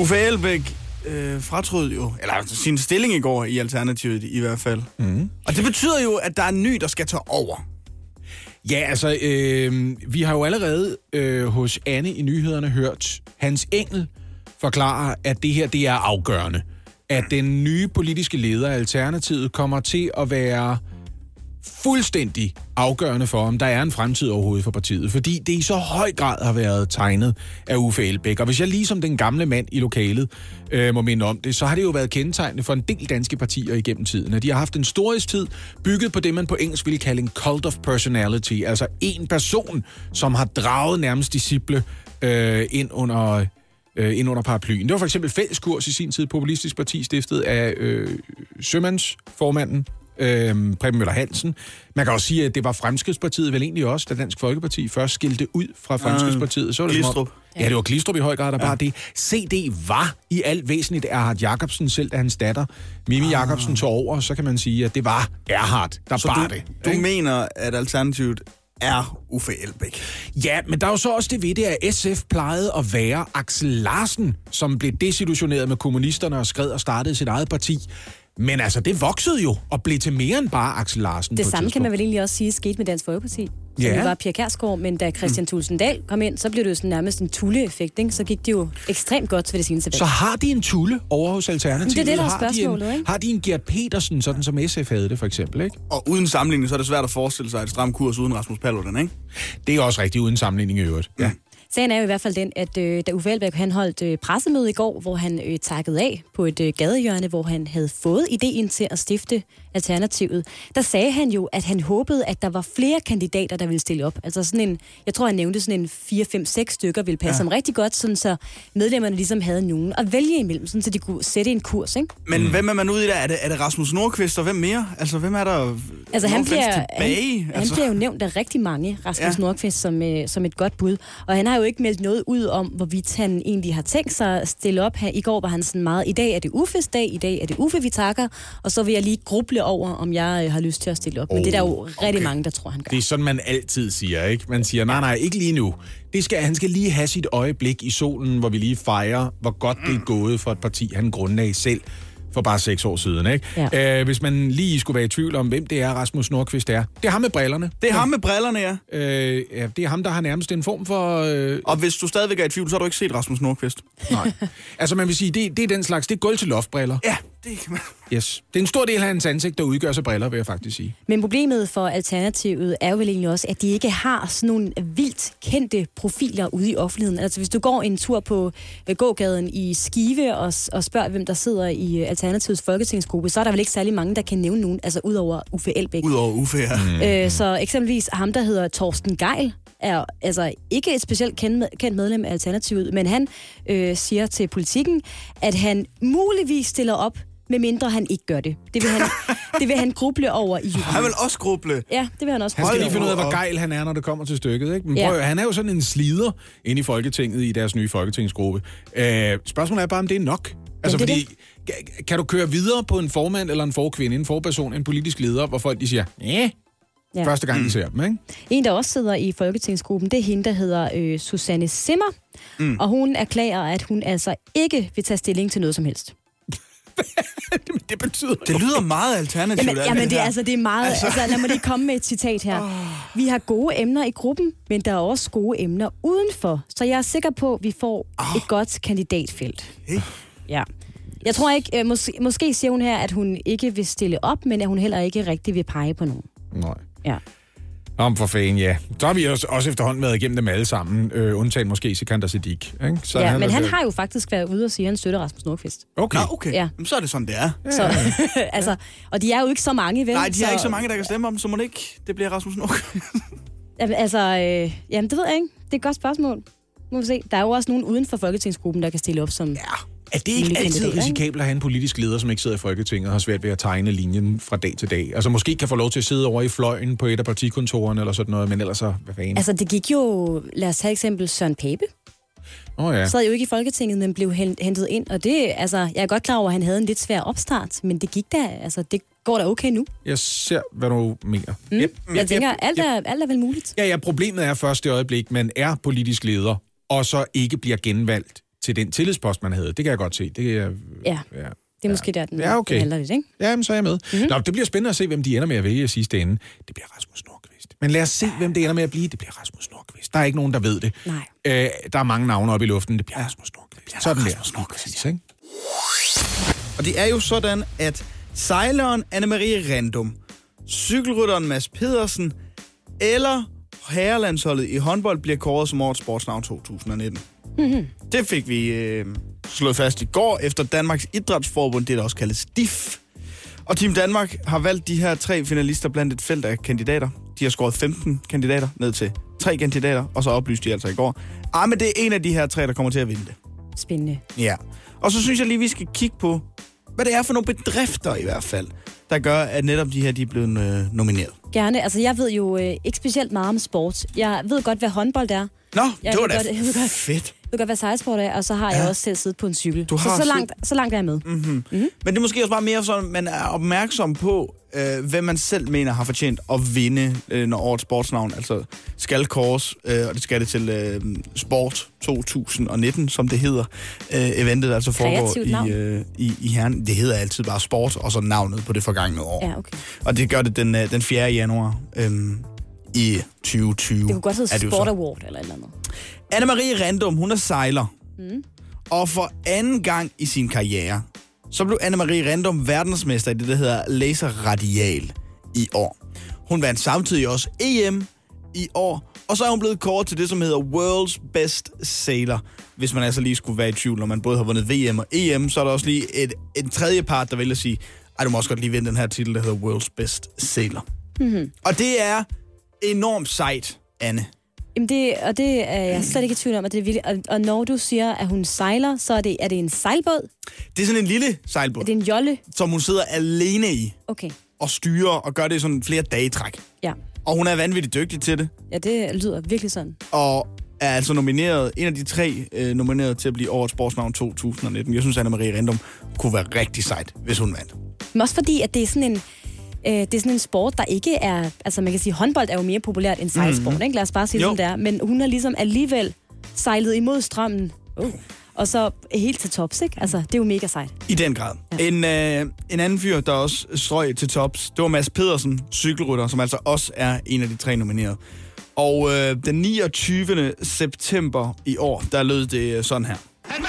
Uffe Elbæk øh, fratrød jo, eller sin stilling i går i Alternativet i hvert fald. Mm. Og det betyder jo, at der er en ny, der skal tage over. Ja, altså, øh, vi har jo allerede øh, hos Anne i nyhederne hørt Hans Engel forklare, at det her det er afgørende. At den nye politiske leder af Alternativet kommer til at være fuldstændig afgørende for, om der er en fremtid overhovedet for partiet. Fordi det i så høj grad har været tegnet af Uffe Elbæk. Og hvis jeg ligesom den gamle mand i lokalet øh, må minde om det, så har det jo været kendetegnende for en del danske partier igennem tiden. At de har haft en storhedstid bygget på det, man på engelsk ville kalde en cult of personality. Altså en person, som har draget nærmest disciple øh, ind under øh, ind under paraplyen. Det var for eksempel fælleskurs i sin tid, Populistisk Parti, stiftet af øh, Sømandsformanden, øh, Preben Møller Hansen. Man kan også sige, at det var Fremskridspartiet vel egentlig også, da Dansk Folkeparti først skilte ud fra Fremskridspartiet. Så var det som Glistrup. Ja, det var Glistrup i høj grad, der ja. bare det. CD var i alt væsentligt Erhard Jacobsen selv, da hans datter Mimi ah. Jacobsen tog over, så kan man sige, at det var Erhard, der Så bar du, det. du ikke? mener, at Alternativet er Uffe Elbæk? Ja, men der er jo så også det ved det, at SF plejede at være Axel Larsen, som blev desillusioneret med kommunisterne og skred og startede sit eget parti. Men altså, det voksede jo og blev til mere end bare Axel Larsen. Det samme kan man vel egentlig også sige skete med Dansk Folkeparti. Ja. ja. var Pia Kærsgaard, men da Christian Thulsen Dahl kom ind, så blev det jo sådan nærmest en tulle-effekt, ikke? Så gik det jo ekstremt godt ved det seneste valg. Så har de en tulle over hos Alternativet? Det er det, der er Har de en- spørgsmålet, ikke? Har de en Gert Petersen, sådan som SF havde det for eksempel, ikke? Og uden sammenligning, så er det svært at forestille sig et stram kurs uden Rasmus Paludan, ikke? Det er også rigtigt uden sammenligning i øvrigt. Ja. Sagen er jo i hvert fald den, at øh, da Uffe Elbæk han holdt øh, pressemøde i går, hvor han øh, takkede af på et øh, gadehjørne, hvor han havde fået ideen til at stifte Alternativet, der sagde han jo, at han håbede, at der var flere kandidater, der ville stille op. Altså sådan en, jeg tror, han nævnte sådan en 4, 5, 6 stykker ville passe Ja. ham rigtig godt, sådan så medlemmerne ligesom havde nogen at vælge imellem, sådan så de kunne sætte en kurs, ikke? Men mm. hvem er man ude i der? Er det, er det Rasmus Nordqvist, og hvem mere? Altså, hvem er der? Altså, han bliver, tilbage? han, altså. han bliver jo nævnt af rigtig mange, Rasmus ja. Nordqvist, som, øh, som et godt bud. Og han har jo ikke meldt noget ud om, hvorvidt han egentlig har tænkt sig at stille op her. I går var han sådan meget, i dag er det Uffes dag, i dag er det Uffe, vi takker, og så vil jeg lige gruble over, om jeg øh, har lyst til at stille op. Men det er der jo rigtig mange, der tror, han gør. Det er sådan, man altid siger, ikke? Man siger, nej, nej, ikke lige nu. Det skal, han skal lige have sit øjeblik i solen, hvor vi lige fejrer, hvor godt det er gået for et parti, han grundlagde selv for bare seks år siden. Ikke? Ja. Øh, hvis man lige skulle være i tvivl om, hvem det er, Rasmus Nordqvist er. Det er ham med brillerne. Det er ham med brillerne, ja. Øh, ja det er ham, der har nærmest en form for... Øh... Og hvis du stadigvæk er i tvivl, så har du ikke set Rasmus Nordqvist. Nej. Altså man vil sige, det, det er den slags, det er gulv til loftbriller. Ja, det kan man. Yes. Det er en stor del af hans ansigt, der udgør sig briller, vil jeg faktisk sige. Men problemet for Alternativet er jo vel egentlig også, at de ikke har sådan nogle vildt kendte profiler ude i offentligheden. Altså hvis du går en tur på øh, gågaden i Skive og, og spørger, hvem der sidder i øh, Alternativets folketingsgruppe, så er der vel ikke særlig mange, der kan nævne nogen, altså ud over Uffe Elbæk. Udover Uffe, ja. Øh, så eksempelvis ham, der hedder Torsten Geil, er altså ikke et specielt kendt, kendt medlem af Alternativet, men han øh, siger til politikken, at han muligvis stiller op, medmindre han ikke gør det. Det vil han, [LAUGHS] det vil han gruble over i julen. Han vil også gruble. Ja, det vil han også Han skal lige finde ud af, hvor gejl han er, når det kommer til stykket. Ikke? Men Ja. prøv, at- han er jo sådan en slider inde i Folketinget, i deres nye folketingsgruppe. Øh, spørgsmålet er bare, om det er nok. Altså, det er fordi, kan- kan du køre videre på en formand eller en forkvinde, en forperson, en politisk leder, hvor folk de siger, ja, Ja. første gang de ser dem, ikke? En, der også sidder i folketingsgruppen, det er hende, der hedder øh, Susanne Simmer. Mm. Og hun erklærer, at hun altså ikke vil tage stilling til noget som helst. Det betyder... Det lyder meget alternativt. Jamen, jamen det, er, altså, det er meget... Altså. altså, lad mig lige komme med et citat her. Oh. Vi har gode emner i gruppen, men der er også gode emner udenfor. Så jeg er sikker på, at vi får oh. et godt kandidatfelt. Hey. Ja. Jeg tror ikke... Øh, mås- måske siger hun her, at hun ikke vil stille op, men at hun heller ikke rigtig vil pege på nogen. Nej. Ja. Om for fanden, ja. Så har vi også, også efterhånden været igennem dem alle sammen, øh, undtagen måske Sikander Siddiq. Ikke? Så ja, men er han det- har jo faktisk været ude og sige, at han støtter Rasmus Nordqvist. Okay. Nå, okay. Ja. Jamen, så er det sådan, det er. Så, [LAUGHS] altså, og de er jo ikke så mange, vel? Nej, de er ikke så mange, der kan stemme om, så må det ikke det bliver Rasmus Nordqvist. [LAUGHS] Jamen, Altså, øh, jamen, det ved jeg ikke. Det er et godt spørgsmål. Må vi se. Der er jo også nogen uden for folketingsgruppen, der kan stille op som... Ja. Er det ikke altid risikabelt at have en politisk leder, som ikke sidder i Folketinget og har svært ved at tegne linjen fra dag til dag? Altså måske kan få lov til at sidde over i fløjen på et af partikontorerne eller sådan noget, men ellers så, hvad fanden? Altså, det gik jo... Lad os tage eksempel Søren Pape. Oh, ja. Sad jo ikke i Folketinget, men blev hen- hentet ind. Og det, altså, jeg er godt klar over, at han havde en lidt svær opstart, men det gik da, altså, det går da okay nu. Jeg ser, hvad du mener. Mm. Yep. Jeg tænker, alt er, alt er vel muligt. Ja, ja, problemet er først i øjeblik, man er politisk leder, og så ikke bliver genvalgt til den tillidspost, man havde. Det kan jeg godt se. Det er, Ja, ja. det er måske der, den Ja, okay. det handler lidt, ikke? Ja, men så er jeg med. Mm-hmm. Nå, det bliver spændende at se, hvem de ender med at vælge i sidste ende. Det bliver Rasmus Nordqvist. Men lad os se, hvem det ender med at blive. Det bliver Rasmus Nordqvist. Der er ikke nogen, der ved det. Nej. Øh, der er mange navne oppe i luften. Det bliver Rasmus Nordqvist. Sådan der. Nordqvist, ikke? Og det er jo sådan, at sejleren Anne-Marie Randum, cykelrytteren Mads Pedersen eller herrelandsholdet i håndbold bliver kåret som årets sportsnavn 2019. Mm-hmm. Det fik vi øh, slået fast i går efter Danmarks Idrætsforbund, det der også kaldes DIF. Og Team Danmark har valgt de her tre finalister blandt et felt af kandidater. De har skåret 15 kandidater ned til tre kandidater, og så oplyste de altså i går. Ah, men det er en af de her tre, der kommer til at vinde det. Spændende. Ja. Og så synes jeg lige, vi skal kigge på, hvad det er for nogle bedrifter i hvert fald, der gør, at netop de her de er blevet øh, nomineret. Gerne. Altså, jeg ved jo øh, ikke specielt meget om sport. Jeg ved godt, hvad håndbold er. Nå, jeg det var da godt, jeg ved godt, fedt. Ved godt, hvad sejlsport er, og så har ja. jeg også selv siddet på en cykel. Du har så, så, langt, så langt er jeg med. Mm-hmm. Mm-hmm. Men det er måske også bare mere sådan, at man er opmærksom på, øh, hvem man selv mener har fortjent at vinde, øh, når årets sportsnavn altså skal kåres, øh, og det skal det til øh, Sport 2019, som det hedder. Øh, eventet altså foregår i, øh, i, i Herren. Det hedder altid bare Sport, og så navnet på det forgangne år. Ja, okay. Og det gør det den, øh, den 4. januar øh, i 2020. Det kunne godt hedde Sport. Award eller et eller andet. Anne-Marie Randum, hun er sejler. Mm. Og for anden gang i sin karriere, så blev Anne-Marie Randum verdensmester i det, der hedder laser radial i år. Hun vandt samtidig også EM i år, og så er hun blevet kåret til det, som hedder World's Best Sailor. Hvis man altså lige skulle være i tvivl, når man både har vundet VM og EM, så er der også lige et, en tredje part, der vil at sige, Ej, du må også godt lige vinde den her titel, der hedder World's Best Sailor. Mm-hmm. Og det er enormt sejt, Anne. Jamen det, og det er jeg slet ikke i tvivl om, at det er vildt. Og, og når du siger, at hun sejler, så er det, er det en sejlbåd? Det er sådan en lille sejlbåd. Er det en jolle? Som hun sidder alene i Okay, og styrer og gør det sådan flere dage i træk. ja. Og hun er vanvittigt dygtig til det. Ja, det lyder virkelig sådan. Og er altså nomineret, en af de tre øh, nomineret til at blive årets sportsnavn 2019. Jeg synes, Anna-Marie Rindum kunne være rigtig sejt, hvis hun vandt. Men også fordi, at det er sådan en... Øh, det er sådan en sport, der ikke er... Altså, man kan sige, håndbold er jo mere populært end sejlsport, Mhm. ikke? Lad os bare sige, Jo. som det er. Men hun har ligesom alligevel sejlet imod strømmen. Uh. Og så helt til tops, ikke? Altså, det er jo mega sejt. I den grad. Ja. En, øh, en anden fyr, der også strøg til tops, det var Mads Pedersen, cykelrytter, som altså også er en af de tre nominerede. Og øh, den 29. september i år, der lød det sådan her. Han vinder!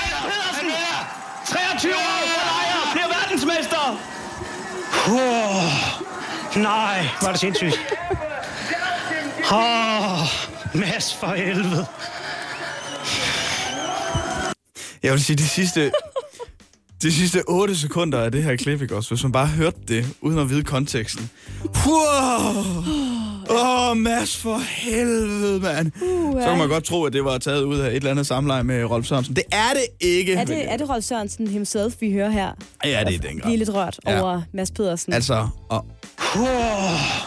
23 år for Lejre bliver verdensmester! Oh, nej, var det sindssygt. Åh, oh, Mads for helvede. Jeg vil sige, de sidste, de sidste 8 sekunder af det her klip, ikke også? Hvis man bare hørte det, uden at vide konteksten. Wow! Åh, oh, Mads, for helvede, mand. Uh, Så kan man godt tro, at det var taget ud af et eller andet samleje med Rolf Sørensen. Det er det ikke. Er det, er det Rolf Sørensen himself, vi hører her? Ja, det er den grad. lidt rørt Ja. over Mads Pedersen. Altså, og,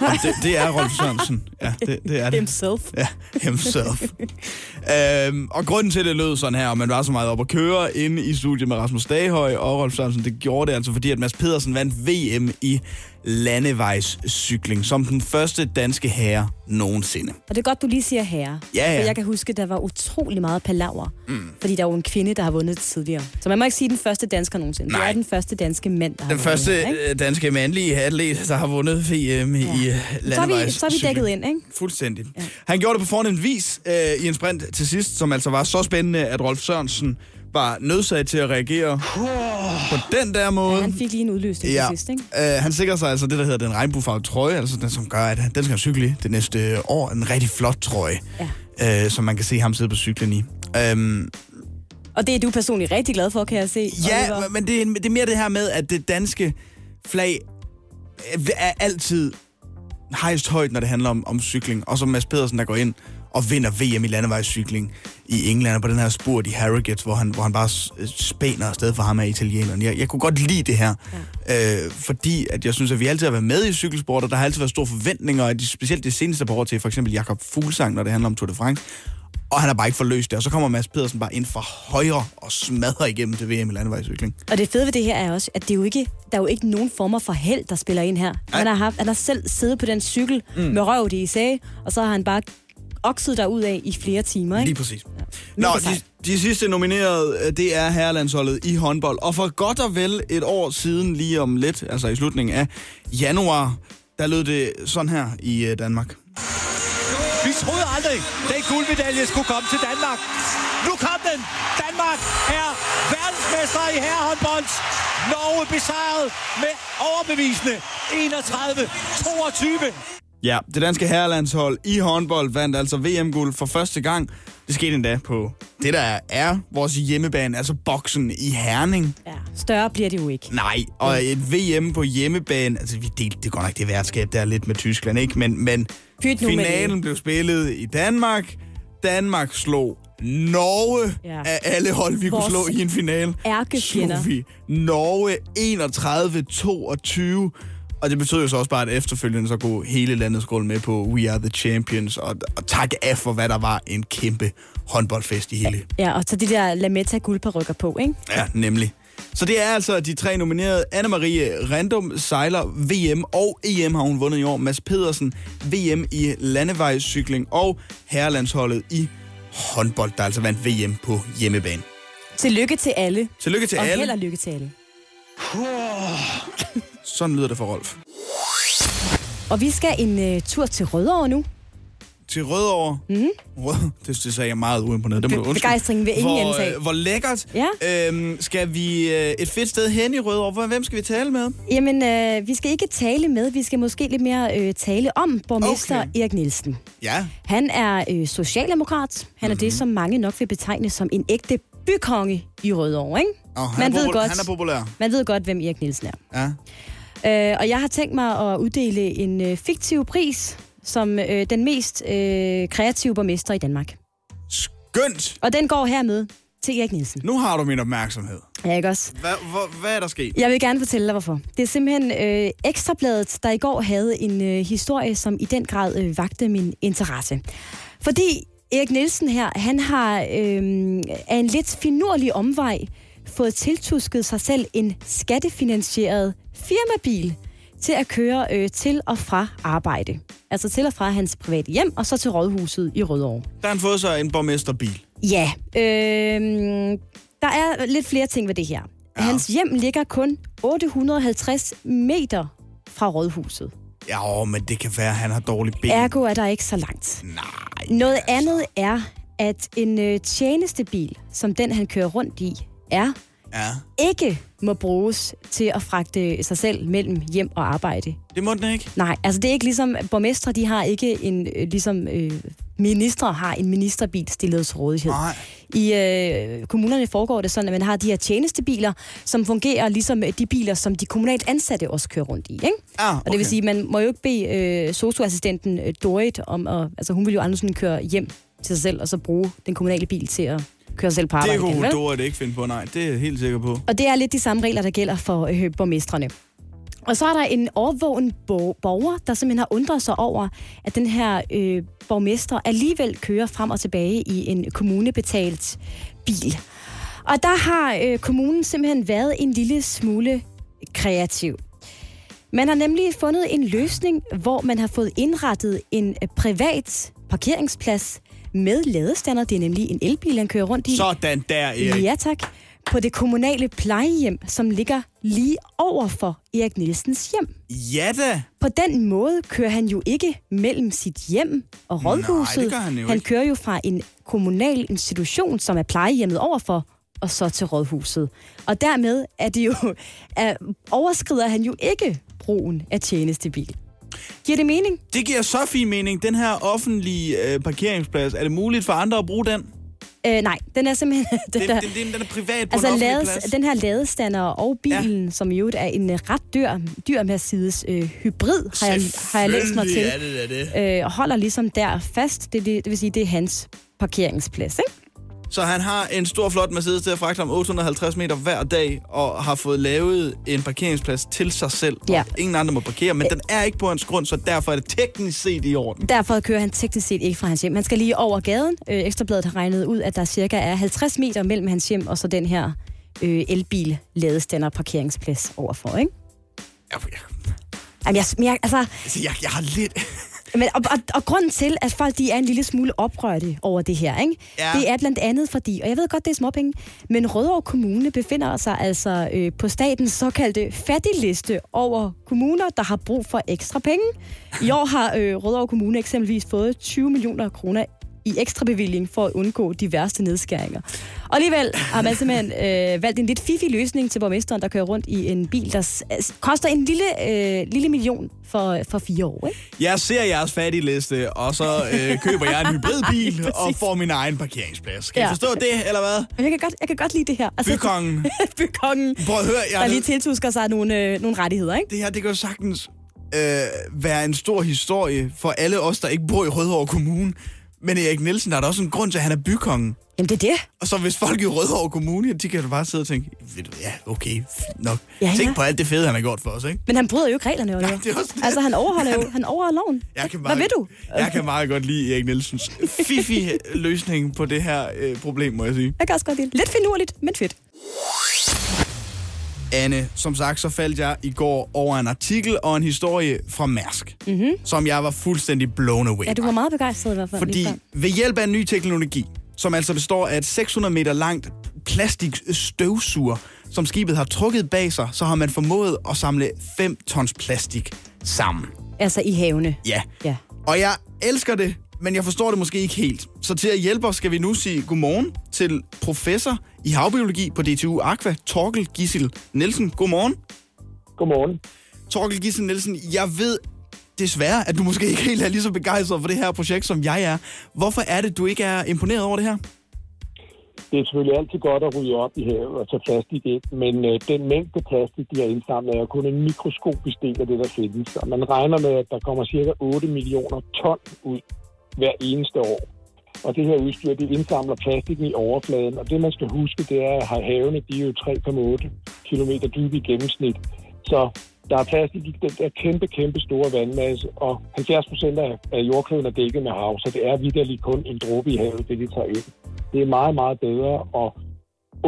og det, det er Rolf Sørensen. Ja, det, det er det. Himself. Ja, himself. øhm, og grunden til, det lød sådan her, og man var så meget op at køre inde i studiet med Rasmus Daghøj og Rolf Sørensen, det gjorde det altså, fordi at Mads Pedersen vandt VM i landevejscykling som den første danske herre nogensinde. Og det er godt, du lige siger herre. Ja, ja. For jeg kan huske, der var utrolig meget palaver. Mm. Fordi der er jo en kvinde, der har vundet tidligere. Så man må ikke sige den første dansker nogensinde. Nej. Det er den første danske mand, der har Den første vundet. ikke? øh, danske mandlige atlet, der har vundet VM ja. i øh, Så er, vi, så er vi dækket ind, ikke? Fuldstændig. Ja. Han gjorde det på fornemt vis øh, i en sprint til sidst, som altså var så spændende, at Rolf Sørensen var nødsaget til at reagere på den der måde. Ja, han fik lige en udløsning Ja. til sidst, ikke? Øh, han sikrer sig altså det, der hedder den regnbuefarvede trøje, altså den, som gør, at den skal han cykle i det næste år. En rigtig flot trøje, ja. øh, som man kan se ham sidde på cyklen i. Øhm, Og det er du personligt rigtig glad for, kan jeg se. ja, Oliver. men det er, det er mere det her med, at det danske flag er altid højst højt, når det handler om, om cykling. Og så Mads Pedersen, der går ind og vinder VM i landevejscykling i England, og på den her spurt i Harrogate, hvor han, hvor han bare s- spæner afsted for ham af italieneren. Jeg, jeg kunne godt lide det her, ja. øh, fordi at jeg synes, at vi altid har været med i cykelsport, og der har altid været store forventninger, og de, specielt det seneste par år til for eksempel Jakob Fuglsang, når det handler om Tour de France. Og han har bare ikke forløst det, og så kommer Mads Pedersen bare ind fra højre og smadrer igennem til VM i landevejscykling. Og det fede ved det her er også, at det er jo ikke, der er jo ikke nogen former for held, der spiller ind her. Han har, haft, han har selv siddet på den cykel Mm. med røv i sag, og så har han bare okset derud af i flere timer. Ikke? Lige præcis. Nå, de, de sidste nominerede, øh, det er herrelandsholdet i håndbold. Og for godt og vel et år siden, lige om lidt, altså i slutningen af januar, der lød det sådan her i øh, Danmark. Vi troede aldrig, den guldmedalje skulle komme til Danmark. Nu kom den! Danmark er verdensmester i herrehåndbold. Norge besejret med overbevisende 31-22. Ja, det danske herrelandshold i håndbold vandt altså VM-guld for første gang. Det skete endda på det, der er vores hjemmebane, altså boksen i Herning. Ja, større bliver det jo ikke. Nej, og et VM på hjemmebane, altså vi delte det godt nok det værtskab der lidt med Tyskland, ikke? Men, men finalen blev spillet i Danmark. Danmark slog Norge Ja. af alle hold, vi Vores kunne slå i en finale. Slog vi Norge 31-22. Og det betød jo så også bare, at efterfølgende så kunne hele landet skåle med på We Are The Champions, og, og tak af for, hvad der var en kæmpe håndboldfest i hele Ja, og så de der Lametta guldperykker på, ikke? Ja, nemlig. Så det er altså de tre nominerede. Anne-Marie Random sejler VM og EM har hun vundet i år. Mads Pedersen VM i landevejscykling og herrelandsholdet i håndbold, der altså vandt VM på hjemmebane. Tillykke til alle. Tillykke til og alle. held og lykke til alle. Sådan lyder det for Rolf. Og vi skal en uh, tur til Rødovre nu. Til Rødovre. Mm. Rød, [LAUGHS] det, det sagde jeg meget uimponeret. Det må Be- begejstringen vil ingen hvor, øh, Hvor lækkert. Ja. Øhm, skal vi øh, et fedt sted hen i Rødovre? Hvem skal vi tale med? Jamen, øh, vi skal ikke tale med, vi skal måske lidt mere øh, tale om borgmester Okay. Erik Nielsen. Ja. Han er øh, socialdemokrat. Han er mm-hmm. det, som mange nok vil betegne som en ægte bykonge i Rødovre, ikke? Han, Man er ved popul- godt. han er populær. Man ved godt, hvem Erik Nielsen er. Ja. Øh, og jeg har tænkt mig at uddele en øh, fiktiv pris som øh, den mest øh, kreative borgmester i Danmark. Skønt! Og den går hermed til Erik Nielsen. Nu har du min opmærksomhed. Ja, ikke også? Hvad, hvor, hvad er der sket? Jeg vil gerne fortælle dig, hvorfor. Det er simpelthen øh, Ekstrabladet, der i går havde en øh, historie, som i den grad øh, vagte min interesse. Fordi Erik Nielsen her, han har øh, af en lidt finurlig omvej fået tiltusket sig selv en skattefinansieret firmabil til at køre øh, til og fra arbejde. Altså til og fra hans private hjem, og så til rådhuset i Rødovre. Der har han fået sig en borgmesterbil. Ja, øh, der er lidt flere ting ved det her. Ja. Hans hjem ligger kun 850 meter fra rådhuset. Ja, åh, men det kan være, at han har dårlig ben. Ergo er der ikke så langt. Nej. Noget andet er, at en øh, tjenestebil, som den han kører rundt i, er, Ja. ikke må bruges til at fragte sig selv mellem hjem og arbejde. Det må den ikke? Nej, altså det er ikke ligesom, borgmestre de har ikke en, øh, ligesom øh, ministre har en ministerbil stillet til rådighed. Nej. I øh, kommunerne foregår det sådan, at man har de her tjenestebiler, som fungerer ligesom de biler, som de kommunalt ansatte også kører rundt i. Ikke? Ah, Og det vil sige, man må jo ikke bede øh, socioassistenten øh, Dorit om at... Altså hun vil jo aldrig sådan køre hjem til sig selv, og så bruge den kommunale bil til at køre sig selv på arbejde. Det kunne vel? Dorit ikke finde på, nej. Det er jeg helt sikker på. Og det er lidt de samme regler, der gælder for øh, borgmestrene. Og så er der en overvågen bo- borger, der simpelthen har undret sig over, at den her øh, borgmester alligevel kører frem og tilbage i en kommunebetalt bil. Og der har øh, kommunen simpelthen været en lille smule kreativ. Man har nemlig fundet en løsning, hvor man har fået indrettet en øh, privat parkeringsplads med ladestander. Det er nemlig en elbil, han kører rundt i. Sådan der, Erik. Ja, tak. På det kommunale plejehjem, som ligger lige over for Erik Nielsens hjem. Ja da. På den måde kører han jo ikke mellem sit hjem og rådhuset. Nej, det gør han jo han ikke. kører jo fra en kommunal institution, som er plejehjemmet overfor, og så til rådhuset. Og dermed er det jo, [LAUGHS] er, overskrider han jo ikke brugen af tjenestebil. Giver det mening? Det giver så fin mening. Den her offentlige øh, parkeringsplads, er det muligt for andre at bruge den? Øh, nej, den er simpelthen... [LAUGHS] Den, Den, der, den, den, den er privat på altså en lades, plads. den her ladestander og bilen, ja. som i øvrigt er en ret dyr, dyr Mercedes øh, hybrid, har jeg, har jeg læst mig til, er det da det. øh, holder ligesom der fast. Det, det, det vil sige, det er hans parkeringsplads, ikke? Så han har en stor, flot Mercedes til at fragte ham 850 meter hver dag, og har fået lavet en parkeringsplads til sig selv. Ja. Og ingen andre må parkere, men den er ikke på hans grund, så derfor er det teknisk set i orden. Derfor kører han teknisk set ikke fra hans hjem. Han skal lige over gaden. Øh, Ekstrabladet har regnet ud, at der cirka er 50 meter mellem hans hjem og så den her øh, elbil ladestander parkeringsplads overfor, ikke? Jamen, jeg, jeg, altså, Altså, jeg, jeg har lidt... Men, og, og, og grunden til, at folk de er en lille smule oprørte over det her, ikke? Ja. det er blandt andet fordi, og jeg ved godt, det er småpenge, men Rødovre Kommune befinder sig altså øh, på statens såkaldte fattigliste over kommuner, der har brug for ekstra penge. I år har øh, Rødovre Kommune eksempelvis fået 20 millioner kroner i ekstra bevilling for at undgå de værste nedskæringer. Og alligevel har man simpelthen [LAUGHS] øh, valgt en lidt fifi løsning til borgmesteren, der kører rundt i en bil, der s- s- koster en lille, øh, lille million for, for fire år. Ikke? Jeg ser jeres fattigliste, og så øh, køber jeg en hybridbil [LAUGHS] og får min egen parkeringsplads. Kan ja. I forstå det, eller hvad? Men Jeg kan godt, jeg kan godt lide det her. Bykongen. [LAUGHS] Bykongen, Prøv at høre, jeg der lige tiltusker sig nogle, øh, nogle rettigheder, ikke? Det her, det kan jo sagtens øh, være en stor historie for alle os, der ikke bor i Rødovre Kommune. Men Erik Nielsen, der er der også en grund til, at han er bykongen. Jamen, det er det. Og så hvis folk i Rødovre Kommune, de kan jo bare sidde og tænke, ved du, ja, okay, nok. Ja, Tænk ja. på alt det fede, han har gjort for os, ikke? Men han bryder jo ikke reglerne, Oliver. [LAUGHS] det er også det. Altså, han overholder jo han overholder loven. Jeg kan Hvad meget, vil du? Jeg kan meget godt lide Erik Nielsens fifi løsning på det her øh, problem, må jeg sige. Jeg kan også godt lide. Lidt finurligt, men fedt. Anne, som sagt, så faldt jeg i går over en artikel og en historie fra Mærsk, Mm-hmm. som jeg var fuldstændig blown away Ja, du var meget begejstret i hvert fald. Fordi ved hjælp af en ny teknologi, som altså består af et 600 meter langt plastikstøvsuger, som skibet har trukket bag sig, så har man formået at samle 5 tons plastik sammen. Altså i havene. Ja. Ja. Og jeg elsker det, men jeg forstår det måske ikke helt. Så til at hjælpe os skal vi nu sige godmorgen til professor i havbiologi på DTU Aqua, Torkel Gissel Nielsen. Godmorgen. Godmorgen. Torkel Gissel Nielsen, jeg ved desværre, at du måske ikke helt er lige så begejstret for det her projekt, som jeg er. Hvorfor er det, du ikke er imponeret over det her? Det er selvfølgelig altid godt at rydde op i havet og tage plastik ind, men øh, den mængde plastik, de har indsamlet, er kun en mikroskopisk del af det, der findes. Og man regner med, at der kommer cirka 8 millioner ton ud hver eneste år. Og det her udstyr, det indsamler plastikken i overfladen. Og det, man skal huske, det er, at havene, de er jo 3,8 km dybe i gennemsnit. Så der er plastik i den der kæmpe, kæmpe store vandmasse, og 70 procent af, jordkloden er dækket med hav, så det er vidderligt kun en dråbe i havet, det vi tager ind. Det er meget, meget bedre at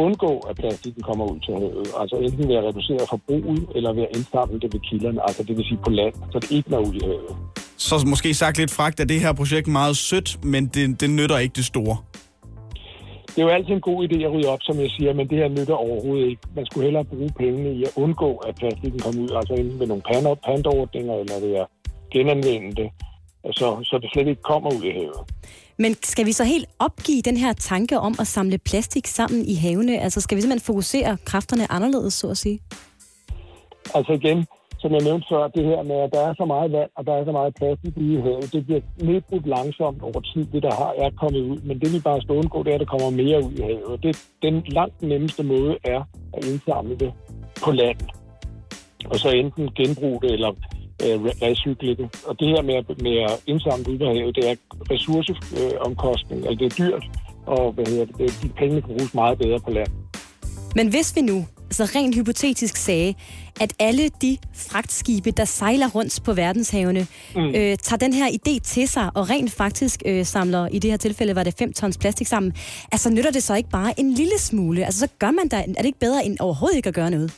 undgå, at plastikken kommer ud til havet. Altså enten ved at reducere forbruget, eller ved at indsamle det ved kilderne, altså det vil sige på land, så det ikke når ud i havet. Så måske sagt lidt fragt, at det her projekt meget sødt, men det, det nytter ikke det store. Det er jo altid en god idé at rydde op, som jeg siger, men det her nytter overhovedet ikke. Man skulle hellere bruge pengene i at undgå, at plastikken kommer ud, altså enten ved nogle pan- pantordninger, eller ved at genanvende det, så, så det slet ikke kommer ud i havet. Men skal vi så helt opgive den her tanke om at samle plastik sammen i havene? Altså skal vi simpelthen fokusere kræfterne anderledes, så at sige? Altså igen, som jeg nævnte før, det her med, at der er så meget vand, og der er så meget plastik i havet, det bliver nedbrudt langsomt over tid, det der har er kommet ud. Men det vi bare skal undgå, det er, at der kommer mere ud i havet. Det, den langt nemmeste måde er at indsamle det på land. Og så enten genbruge det, eller øh, recykle det. Og det her med, med at indsamle det ud på havet, det er ressourceomkostning, altså det er dyrt, og hvad hedder det, det, de pengene kan bruges meget bedre på land. Men hvis vi nu, altså rent hypotetisk sagde, at alle de fragtskibe, der sejler rundt på verdenshavene. Mm. øh, tager den her idé til sig, og rent faktisk øh, samler, i det her tilfælde var det 5 tons plastik sammen, altså nytter det så ikke bare en lille smule? Altså så gør man da, er det ikke bedre end overhovedet ikke at gøre noget?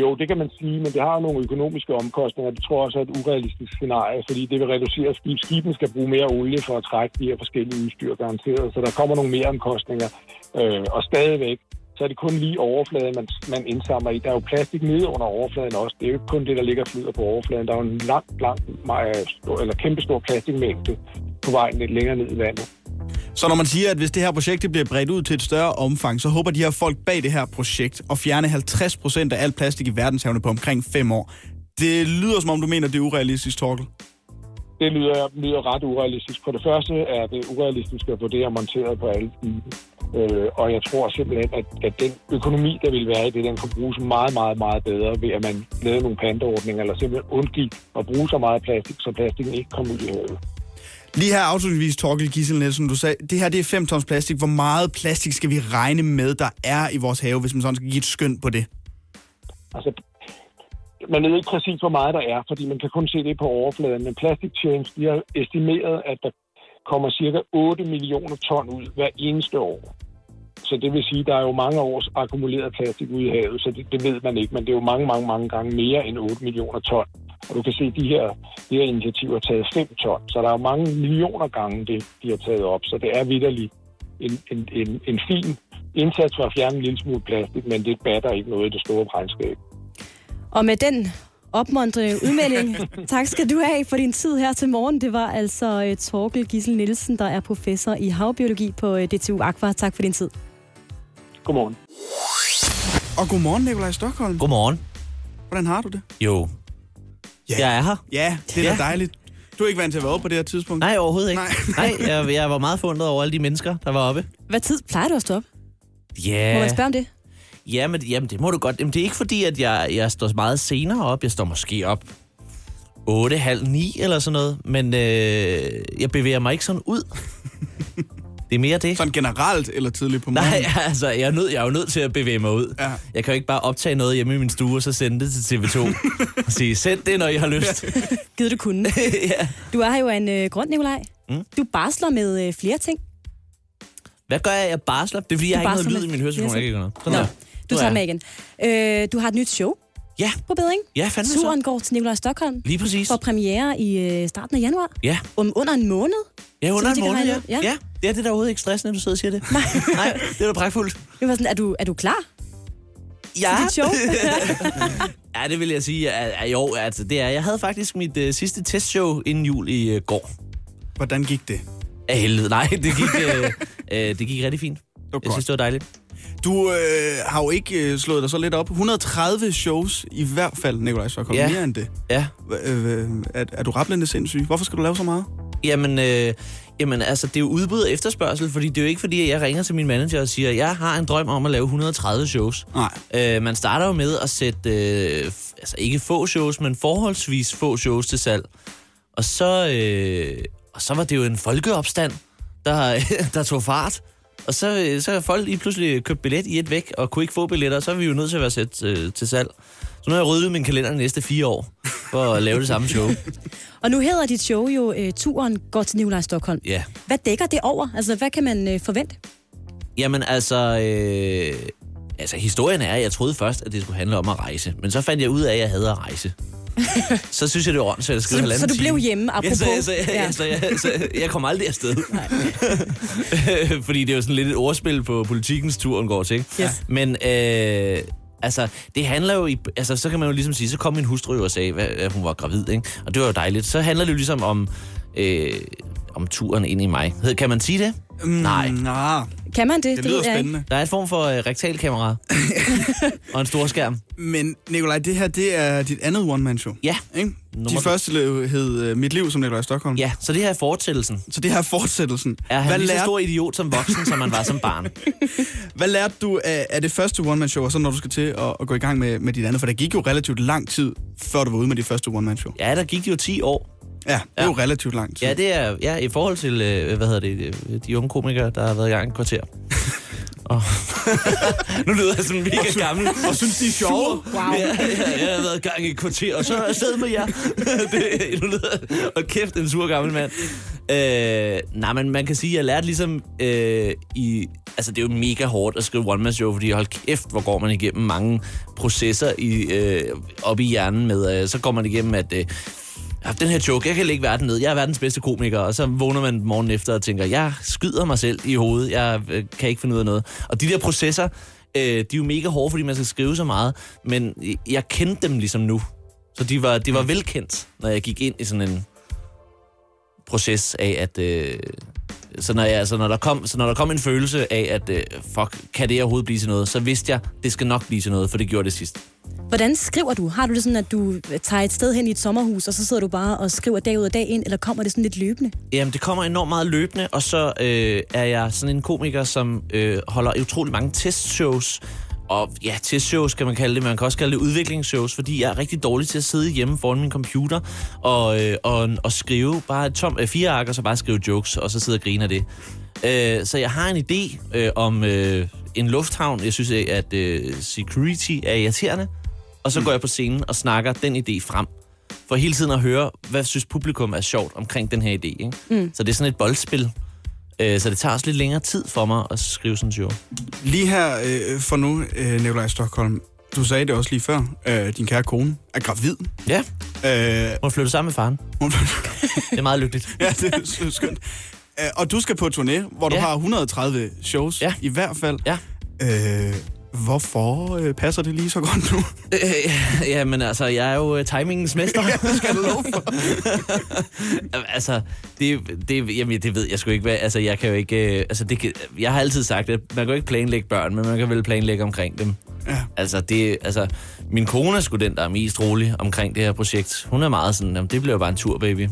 Jo, det kan man sige, men det har nogle økonomiske omkostninger. Det tror jeg også er et urealistisk scenarie, fordi det vil reducere skib. Skibene skal bruge mere olie for at trække de her forskellige udstyr garanteret, så der kommer nogle mere omkostninger. Øh, og stadigvæk, så er det kun lige overfladen, man, man indsamler i. Der er jo plastik nede under overfladen også. Det er jo ikke kun det, der ligger og flyder på overfladen. Der er jo en lang, lang, meget stor, eller kæmpestor plastikmængde på vej lidt længere ned i vandet. Så når man siger, at hvis det her projekt det bliver bredt ud til et større omfang, så håber de her folk bag det her projekt at fjerne 50% af alt plastik i verdenshavene på omkring 5 år. Det lyder som om, du mener, det er urealistisk, Torkel. Det lyder, lyder ret urealistisk. For det første er det urealistisk at få det her monteret på alle skibe. Øh, og jeg tror simpelthen, at, at den økonomi, der vil være i det, den kan bruges meget, meget, meget bedre ved, at man lavede nogle panteordninger, eller simpelthen undgik at bruge så meget plastik, så plastikken ikke kom ud i havet. Lige her afslutningsvis, Torkel Gissel Nielsen, du sagde, det her det er 5 tons plastik. Hvor meget plastik skal vi regne med, der er i vores have, hvis man sådan skal give et skøn på det? Altså, man ved ikke præcis, hvor meget der er, fordi man kan kun se det på overfladen. Men Plastic Change, de har estimeret, at der kommer cirka 8 millioner ton ud hver eneste år. Så det vil sige, at der er jo mange års akkumuleret plastik ude i havet, så det, det ved man ikke, men det er jo mange, mange, mange gange mere end 8 millioner ton. Og du kan se, at de her, de her initiativer har taget 5 ton, så der er jo mange millioner gange, det, de har taget op. Så det er vidderligt en, en, en, en fin indsats for at fjerne en lille smule plastik, men det batter ikke noget i det store regnskab. Og med den opmuntrende udmelding, [LAUGHS] tak skal du have for din tid her til morgen. Det var altså uh, Torkel Gissel Nielsen, der er professor i havbiologi på uh, DTU Aqua. Tak for din tid. Godmorgen. Og godmorgen, Nikolaj Stockholm. Godmorgen. Hvordan har du det? Jo. Ja. Jeg er her. Ja, det er Ja. da dejligt. Du er ikke vant til at være oppe på det her tidspunkt? Nej, overhovedet ikke. Nej. Nej, [LAUGHS] jeg, jeg var meget forundret over alle de mennesker, der var oppe. Hvad tid plejer du at stå op? Ja. Må man spørge om det? Jamen, jamen, det må du godt. Jamen, det er ikke fordi, at jeg, jeg står meget senere op. Jeg står måske op 8, halv 9 eller sådan noget. Men øh, jeg bevæger mig ikke sådan ud. [LAUGHS] Det er mere det. Sådan generelt eller tidligt på [LAUGHS] morgenen? Nej, altså, jeg er, nød, jeg er jo nødt til at bevæge mig ud. Ja. Jeg kan jo ikke bare optage noget hjemme i min stue, og så sende det til TV2. [LAUGHS] og sige, send det, når I har lyst. [LAUGHS] Givet du kunne. ja. Du er her jo en øh, grund, Nikolaj. Mm. Du barsler med øh, flere ting. Hvad gør jeg? Jeg barsler. Det er, fordi Du jeg har ikke noget lyd i min høretelefon. Jeg kan ikke noget. Sådan Nå, der. du er tager med igen. Øh, du har et nyt show. Ja. På bedring. Ja, fandme så. Turen går til Nikolaj Stockholm. Lige præcis. For premiere i øh, starten af januar. Ja. Om under en måned. Ja, under en jeg måned, ja. ud. ja. ja. Det er det der overhovedet ikke stressende, når du sidder og siger det. Nej. [LAUGHS] Nej, det er da pragtfuldt. Det var sådan, er du, er du klar? Ja. Til dit show? Ja, det vil jeg sige. Ja, ja, jo, altså, det er. Jeg havde faktisk mit uh, sidste testshow inden jul i uh, går. Hvordan gik det? Af helvede. Nej, det gik, uh, uh, det gik rigtig fint. Jeg godt. synes, det var dejligt. Du øh, har jo ikke øh, slået dig så lidt op. 130 shows i hvert fald, Nikolaj Stockholm. Ja. Mere end det. Ja. Øh, er, er du rablende sindssyg? Hvorfor skal du lave så meget? Jamen, øh, Jamen altså, det er jo udbud og efterspørgsel, fordi det er jo ikke fordi, at jeg ringer til min manager og siger, jeg har en drøm om at lave 130 shows. Nej. Øh, man starter jo med at sætte, øh, altså ikke få shows, men forholdsvis få shows til salg. Og så, øh, og så var det jo en folkeopstand, der, [LAUGHS] der tog fart. Og så, øh, så har folk lige pludselig købt billet i et væk, og kunne ikke få billetter, så er vi jo nødt til at være sat øh, til salg. Så nu har jeg ryddet min kalender de næste fire år, for at lave det samme show. [LAUGHS] Og nu hedder dit show jo øh, Turen går til Nikolaj Stockholm. Ja. Hvad dækker det over? Altså, hvad kan man øh, forvente? Jamen altså, øh, altså historien er, at jeg troede først, at det skulle handle om at rejse. Men så fandt jeg ud af, at jeg havde at rejse. [LAUGHS] så synes jeg, det var åndssvagt at skrive Så- så du blev hjemme, Ja, apropos. så, så, så, Ja. ja. så, jeg, så jeg kom aldrig afsted. [LAUGHS] [LAUGHS] Fordi det er jo sådan lidt et ordspil på politikens turen går til. Ikke? Yes. Men øh, altså, det handler jo i... Altså, så kan man jo ligesom sige, så kom min hustru jo og sagde, hvad- at hun var gravid, ikke? Og det var jo dejligt. Så handler det jo ligesom om... Øh, om turen ind i mig. Kan man sige det? Mm, Nej. Nej. Kan man det? Det lyder jeg ikke. spændende. Der er et form for øh, rektalkamera. [LAUGHS] og en stor skærm. Men Nikolaj, det her, det er dit andet one-man-show. Ja. Ikke? Nummer to. første hed- hed øh, Mit liv som Nikolaj Stockholm. Ja, så det her er fortsættelsen. Så det her er fortsættelsen. Er han Hvad lige så lærte- stor idiot som voksen, som man var som barn? [LAUGHS] Hvad lærte du af, af det første one-man-show, og så når du skal til at, at gå i gang med, med dit andet? For der gik jo relativt lang tid, før du var ude med dit første one-man-show. Ja, der gik jo 10 år. Ja, det er Ja. jo relativt lang tid. Ja, det er ja, i forhold til, øh, hvad hedder det, de unge komikere, der har været i gang i et kvarter. [LAUGHS] Og nu lyder jeg sådan mega gammel. Og synes, de er sjove. Wow. Ja, ja, jeg har været i gang i et kvarter, og så er jeg stadig med jer. [LAUGHS] det, nu lyder og kæft, en sur gammel mand. Øh, nej, men man kan sige, at jeg lærte ligesom øh, i... Altså, det er jo mega hårdt at skrive one man show, fordi hold kæft, hvor går man igennem mange processer i, øh, op i hjernen med... Øh, så går man igennem, at... Øh, "Ja, den her joke, jeg kan lægge verden ned. Jeg er verdens bedste komiker. Og så vågner man morgen efter og tænker, jeg skyder mig selv i hovedet. Jeg øh, kan ikke finde ud af noget. Og de der processer, øh, de er jo mega hårde, fordi man skal skrive så meget. Men jeg kendte dem ligesom nu. Så de var, de var velkendt, når jeg gik ind i sådan en proces af, at... Øh, så når, jeg, så, når der kom, så når der kom en følelse af, at øh, fuck, kan det overhovedet blive til noget, så vidste jeg, det skal nok blive til noget, for det gjorde det sidst. Hvordan skriver du? Har du det sådan, at du tager et sted hen i et sommerhus, og så sidder du bare og skriver dag ud og dag ind, eller kommer det sådan lidt løbende? Jamen, det kommer enormt meget løbende, og så øh, er jeg sådan en komiker, som øh, holder utrolig mange testshows. Og ja, testshows kan man kalde det, man kan også kalde det udviklingsshows, fordi jeg er rigtig dårlig til at sidde hjemme foran min computer og, øh, og, og skrive bare et tom, øh, fire ark, og så bare skrive jokes, og så sidde og grine af det. Øh, så jeg har en idé øh, om øh, en lufthavn. Jeg synes, at øh, security er irriterende. Og så går jeg på scenen og snakker den idé frem. For hele tiden at høre, hvad synes publikum er sjovt omkring den her idé. Ikke? Mm. Så det er sådan et boldspil. Øh, så det tager også lidt længere tid for mig at skrive sådan en show. Lige her øh, for nu, øh, Nikolaj Stockholm. Du sagde det også lige før. Øh, din kære kone er gravid. Ja. Øh, Hun flytter sammen med faren. hun, [LAUGHS] Det er meget lykkeligt. ja, det er skønt. Øh, og du skal på turné, hvor du Ja. har 130 shows Ja. i hvert fald. Ja. Øh, hvorfor øh, passer det lige så godt nu? Øh, ja, men altså, jeg er jo øh, timingens mester. [LAUGHS] ja, det skal du love for. [LAUGHS] altså, det, det, jamen, det ved jeg sgu ikke. Hvad, altså, jeg kan jo ikke... Øh, altså, det kan, jeg har altid sagt, at man kan jo ikke planlægge børn, men man kan vel planlægge omkring dem. Ja. Altså, det, altså, min kone er sgu den, der er mest rolig omkring det her projekt. Hun er meget sådan, jamen, det bliver jo bare en tur, baby.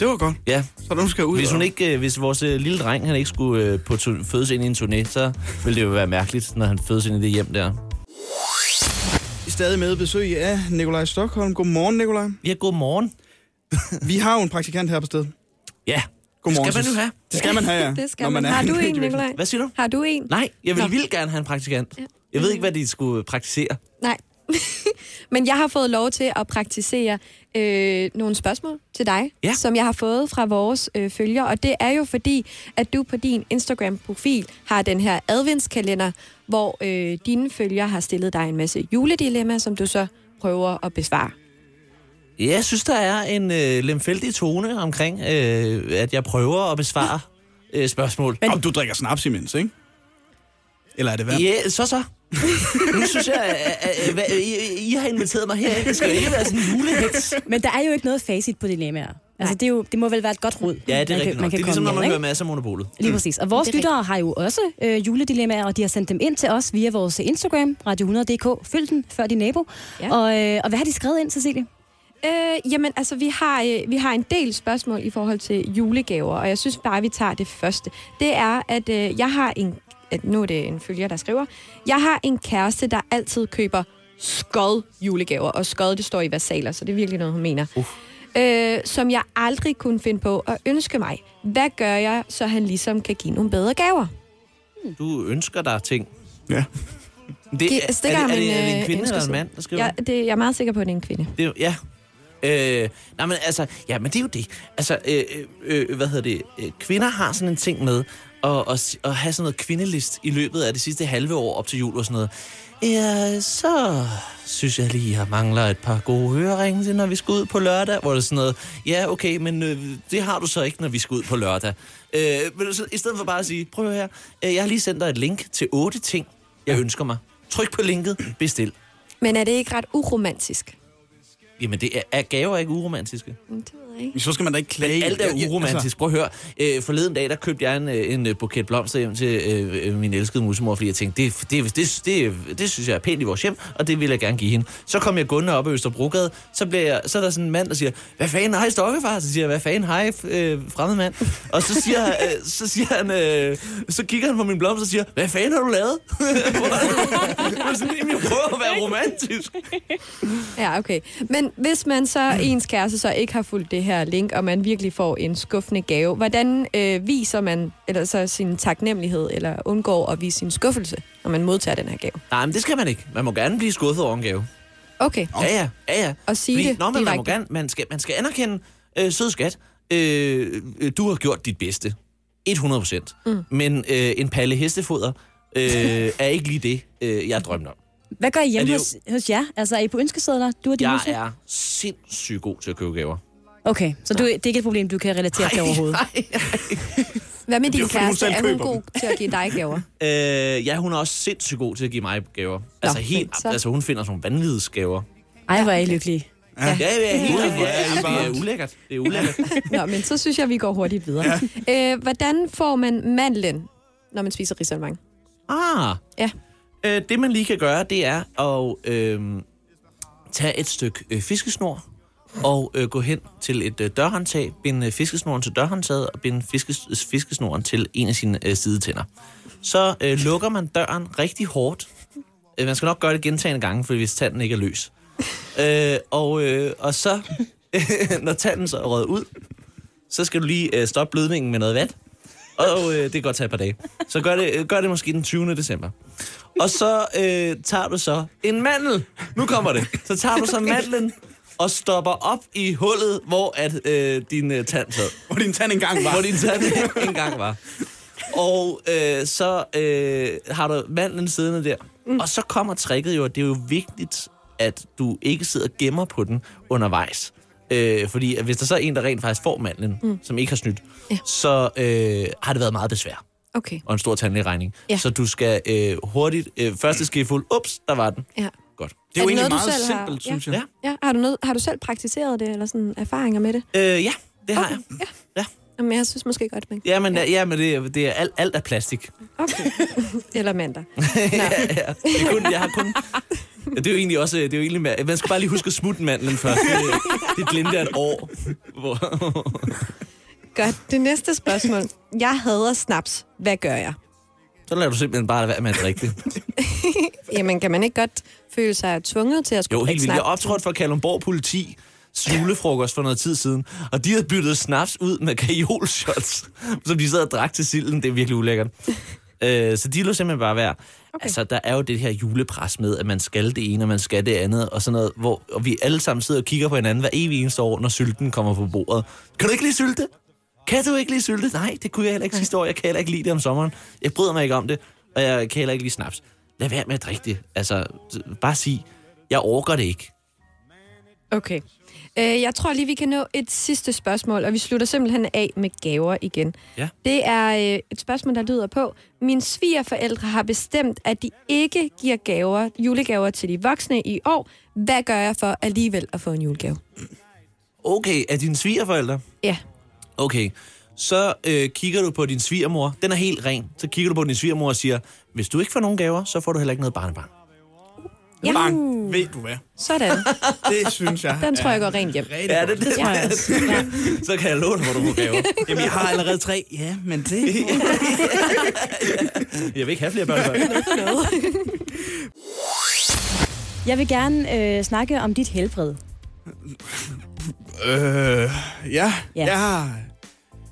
Det var godt. Ja. Så nu skal jeg ud Hvis, hun ikke, øh, hvis vores øh, lille dreng han ikke skulle øh, på fødes ind i en turné, så ville det jo være mærkeligt, når han fødes ind i det hjem der. Stadig med besøg af Nikolaj Stockholm. Godmorgen, Nikolaj. Ja, godmorgen. Vi har jo en praktikant her på stedet. Ja, Godmorgen. skal man jo have. Det skal man have, ja. [LAUGHS] Det skal når man. er Har du en. Nikolaj? Hvad siger du? Har du en? Nej, jeg vil Nå. vildt gerne have en praktikant. Jeg ved ikke, hvad de skulle praktisere. Nej. [LAUGHS] Men jeg har fået lov til at praktisere øh, nogle spørgsmål til dig, Ja. som jeg har fået fra vores øh, følgere. Og det er jo fordi, at du på din Instagram-profil har den her adventskalender, hvor øh, dine følgere har stillet dig en masse juledilemmaer, som du så prøver at besvare. Ja, Jeg synes, der er en øh, lemfældig tone omkring, øh, at jeg prøver at besvare øh, spørgsmål. Om du drikker snaps imens, ikke? Eller er det værd? Ja, så så. [LAUGHS] nu synes jeg, at, at, I, I har inviteret mig her. Det skal jo ikke være sådan en julehets. Men der er jo ikke noget facit på dilemmaer. Altså, det, er jo, det må vel være et godt råd. Ja, det er man rigtigt kan, nok. man Det kan er ligesom, når med, man ikke? hører masser af monopolet. Lige præcis. Og vores er lyttere har jo også øh, juledilemmaer, og de har sendt dem ind til os via vores Instagram, radio100.dk. Følg den før din nabo. Ja. Og, øh, og hvad har de skrevet ind, Cecilie? Øh, jamen, altså, vi har, øh, vi har en del spørgsmål i forhold til julegaver, og jeg synes bare, vi tager det første. Det er, at øh, jeg har en... At nu er det en følger, der skriver. Jeg har en kæreste, der altid køber skod julegaver, og skod, det står i versaler, så det er virkelig noget, hun mener. Uh. Øh, som jeg aldrig kunne finde på at ønske mig. Hvad gør jeg, så han ligesom kan give nogle bedre gaver? Du ønsker dig ting. Ja. Det, er, altså, det er, det, er, det, er det en øh, kvinde eller en mand, der skriver? Ja, det, jeg er meget sikker på, at det er en kvinde. Det, ja. Øh, nej, men altså, ja, men det er jo det. Altså, øh, øh, øh, hvad hedder det? Øh, kvinder har sådan en ting med at, at, at have sådan noget kvindelist i løbet af det sidste halve år op til jul og sådan noget. Ja, så synes jeg lige, jeg mangler et par gode høreringe til, når vi skal ud på lørdag. Hvor det er sådan noget, ja, okay, men øh, det har du så ikke, når vi skal ud på lørdag. Øh, men så, i stedet for bare at sige, prøv her, øh, jeg har lige sendt dig et link til otte ting, jeg ønsker mig. Tryk på linket, bestil. Men er det ikke ret uromantisk? Jamen, det er, er gaver ikke uromantiske? Så skal man da ikke klage. Alt er uromantisk. altså. Prøv at høre. Øh, forleden dag, der købte jeg en, øh, en øh, buket blomster hjem til øh, øh, min elskede musemor, fordi jeg tænkte, det, det, det, det, det synes jeg er pænt i vores hjem, og det vil jeg gerne give hende. Så kom jeg gående op ad Østerbrogade, så, bliver jeg, så er der sådan en mand, der siger, hvad fanden, hej stokkefar? Så siger jeg, hvad fanden, hej øh, fremmed mand? Og så siger, øh, så siger han, øh, så kigger han på min blomster og siger, hvad fanden har du lavet? [LAUGHS] det var sådan, "Jamen, jeg prøver at være romantisk. Ja, okay. Men hvis man så, ens kæreste så ikke har fulgt det her link, og man virkelig får en skuffende gave, hvordan øh, viser man eller så sin taknemmelighed, eller undgår at vise sin skuffelse, når man modtager den her gave? Nej, men det skal man ikke. Man må gerne blive skuffet over en gave. Okay. Ja, ja, ja, ja. Og sige det nå, men man, må gerne, man, skal, man skal anerkende, øh, sød skat, øh, øh, du har gjort dit bedste. 100 procent. Mm. Men øh, en palle hestefoder øh, er ikke lige det, øh, jeg drømte om. Hvad gør I Er hjemme hos, hos jer? Altså, er I på ønskesedler? Du og din Jeg husmor? er sindssygt god til at købe gaver. Okay, så du, det er ikke et problem, du kan relatere til overhovedet? Hvad med Det er din kæreste? Er hun god til at give dig gaver? [LAUGHS] Øh, ja, hun er også sindssygt god til at give mig gaver. altså, helt, så. altså, hun finder sådan nogle vanvidsgaver. Ej, hvor er I lykkelige. Ja, ja, ja helt Ja. rigtigt. Ja, det er ulækkert. Det er ulækkert. [LAUGHS] Nå, men så synes jeg, vi går hurtigt videre. Ja. Øh, hvordan får man mandlen, når man spiser risalemang? Ah. Ja. Øh, det, man lige kan gøre, det er at øh, tage et stykke øh, fiskesnor og øh, gå hen til et øh, dørhåndtag, binde øh, fiskesnoren til dørhåndtaget og binde fiskes, øh, fiskesnoren til en af sine øh, sidetænder. Så øh, lukker man døren rigtig hårdt. Øh, man skal nok gøre det gentagende gange, for hvis tanden ikke er løs. øh, og, øh, og så, [LAUGHS] når tanden så er røget ud, så skal du lige øh, stoppe blødningen med noget vand. Og øh, det kan godt tage et par dage. Så gør det, øh, gør det måske den 20. december. Og så øh, tager du så en mandel. Nu kommer det. Så tager du så mandlen og stopper op i hullet, hvor at, øh, din øh, tand sad. [LAUGHS] Hvor din tand engang var. Hvor din tand [LAUGHS] engang var. Og øh, så øh, har du mandlen siddende der. Mm. Og så kommer tricket jo, at det er jo vigtigt, at du ikke sidder og gemmer på den undervejs. Øh, fordi at hvis der så er en, der rent faktisk får mandlen, Mm. mm. som ikke har snydt, ja. så øh, har det været meget besvær Okay. og en stor tandlægeregning. Ja. Så du skal øh, hurtigt, øh, første skefuld, ups, der var den. Ja. Godt. Det er jo egentlig noget, du meget selv har- simpelt, ja. synes jeg. Ja. Ja, har du, noget, har du selv praktiseret det, eller sådan erfaringer med det? Øh, ja, det har jeg. Ja. ja. Jamen, jeg synes måske godt, man Ja, men, ja. ja, men det, det er alt, alt er plastik. Okay. [LAUGHS] eller mandag. [LAUGHS] ja, ja. Det er kun, jeg har kun... Ja, det er jo egentlig også... Det er jo egentlig, ma- man skal bare lige huske at smutte mandlen først. Det, det jeg et år. Hvor... Godt. Det næste spørgsmål. Jeg hader snaps. Hvad gør jeg? Så lader du simpelthen bare være med at drikke det. [LAUGHS] Jamen, kan man ikke godt føle sig tvunget til at skulle Jo, helt vildt. Jeg optrådte for Kalundborg politi julefrokost for noget tid siden, og de havde byttet snaps ud med kajolshots, som de sad og drak til silden. Det er virkelig ulækkert. [LAUGHS] Øh, så de lå simpelthen bare være. Okay. Altså, der er jo det her julepres med, at man skal det ene, og man skal det andet, og sådan noget, hvor og vi alle sammen sidder og kigger på hinanden hver evig eneste år, når sylten kommer på bordet. Kan du ikke lide sylte? Kan du ikke lide sylte? Nej, det kunne jeg heller ikke sidste år. Jeg kan heller ikke lide det om sommeren. Jeg bryder mig ikke om det, og jeg kan heller ikke lide snaps. Lad være med at drikke det. Altså, bare sig, jeg orker det ikke. Okay. Øh, jeg tror lige, vi kan nå et sidste spørgsmål, og vi slutter simpelthen af med gaver igen. Ja. Det er øh, et spørgsmål, der lyder på. Mine svigerforældre har bestemt, at de ikke giver gaver, julegaver til de voksne i år. Hvad gør jeg for alligevel at få en julegave? Okay, er dine svigerforældre? Ja. Okay, så øh, kigger du på din svigermor. Den er helt ren. Så kigger du på din svigermor og siger, hvis du ikke får nogen gaver, så får du heller ikke noget barnebarn. Ja. Bang. Ved du hvad? Sådan. [LAUGHS] Det synes jeg. Den tror jeg går rent hjem. Ja, det, det, tror jeg også. Ja. Så kan jeg låne, hvor du får gaver. [LAUGHS] Jamen, jeg har allerede tre. Ja, men det... [LAUGHS] Jeg vil ikke have flere børn. Jeg vil gerne øh, snakke om dit helbred. Øh, ja. Ja. ja. Jeg har...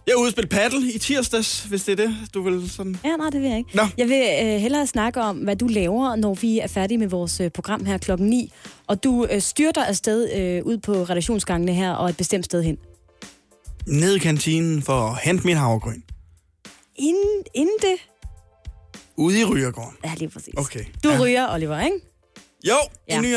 Jeg har udspillet paddle i tirsdags, hvis det er det, du vil sådan... Ja, nej, det vil jeg ikke. Nå. Jeg vil øh, hellere snakke om, hvad du laver, når vi er færdige med vores øh, program her klokken 9. Og du øh, styrter afsted øh, ud på redaktionsgangene her og et bestemt sted hen. Ned i kantinen for at hente min havregryn. Inden, inden det... Ude i Rygergården. Ja, lige præcis. Okay. Du ja. ryger, Oliver, ikke? Jo, Ja. i ny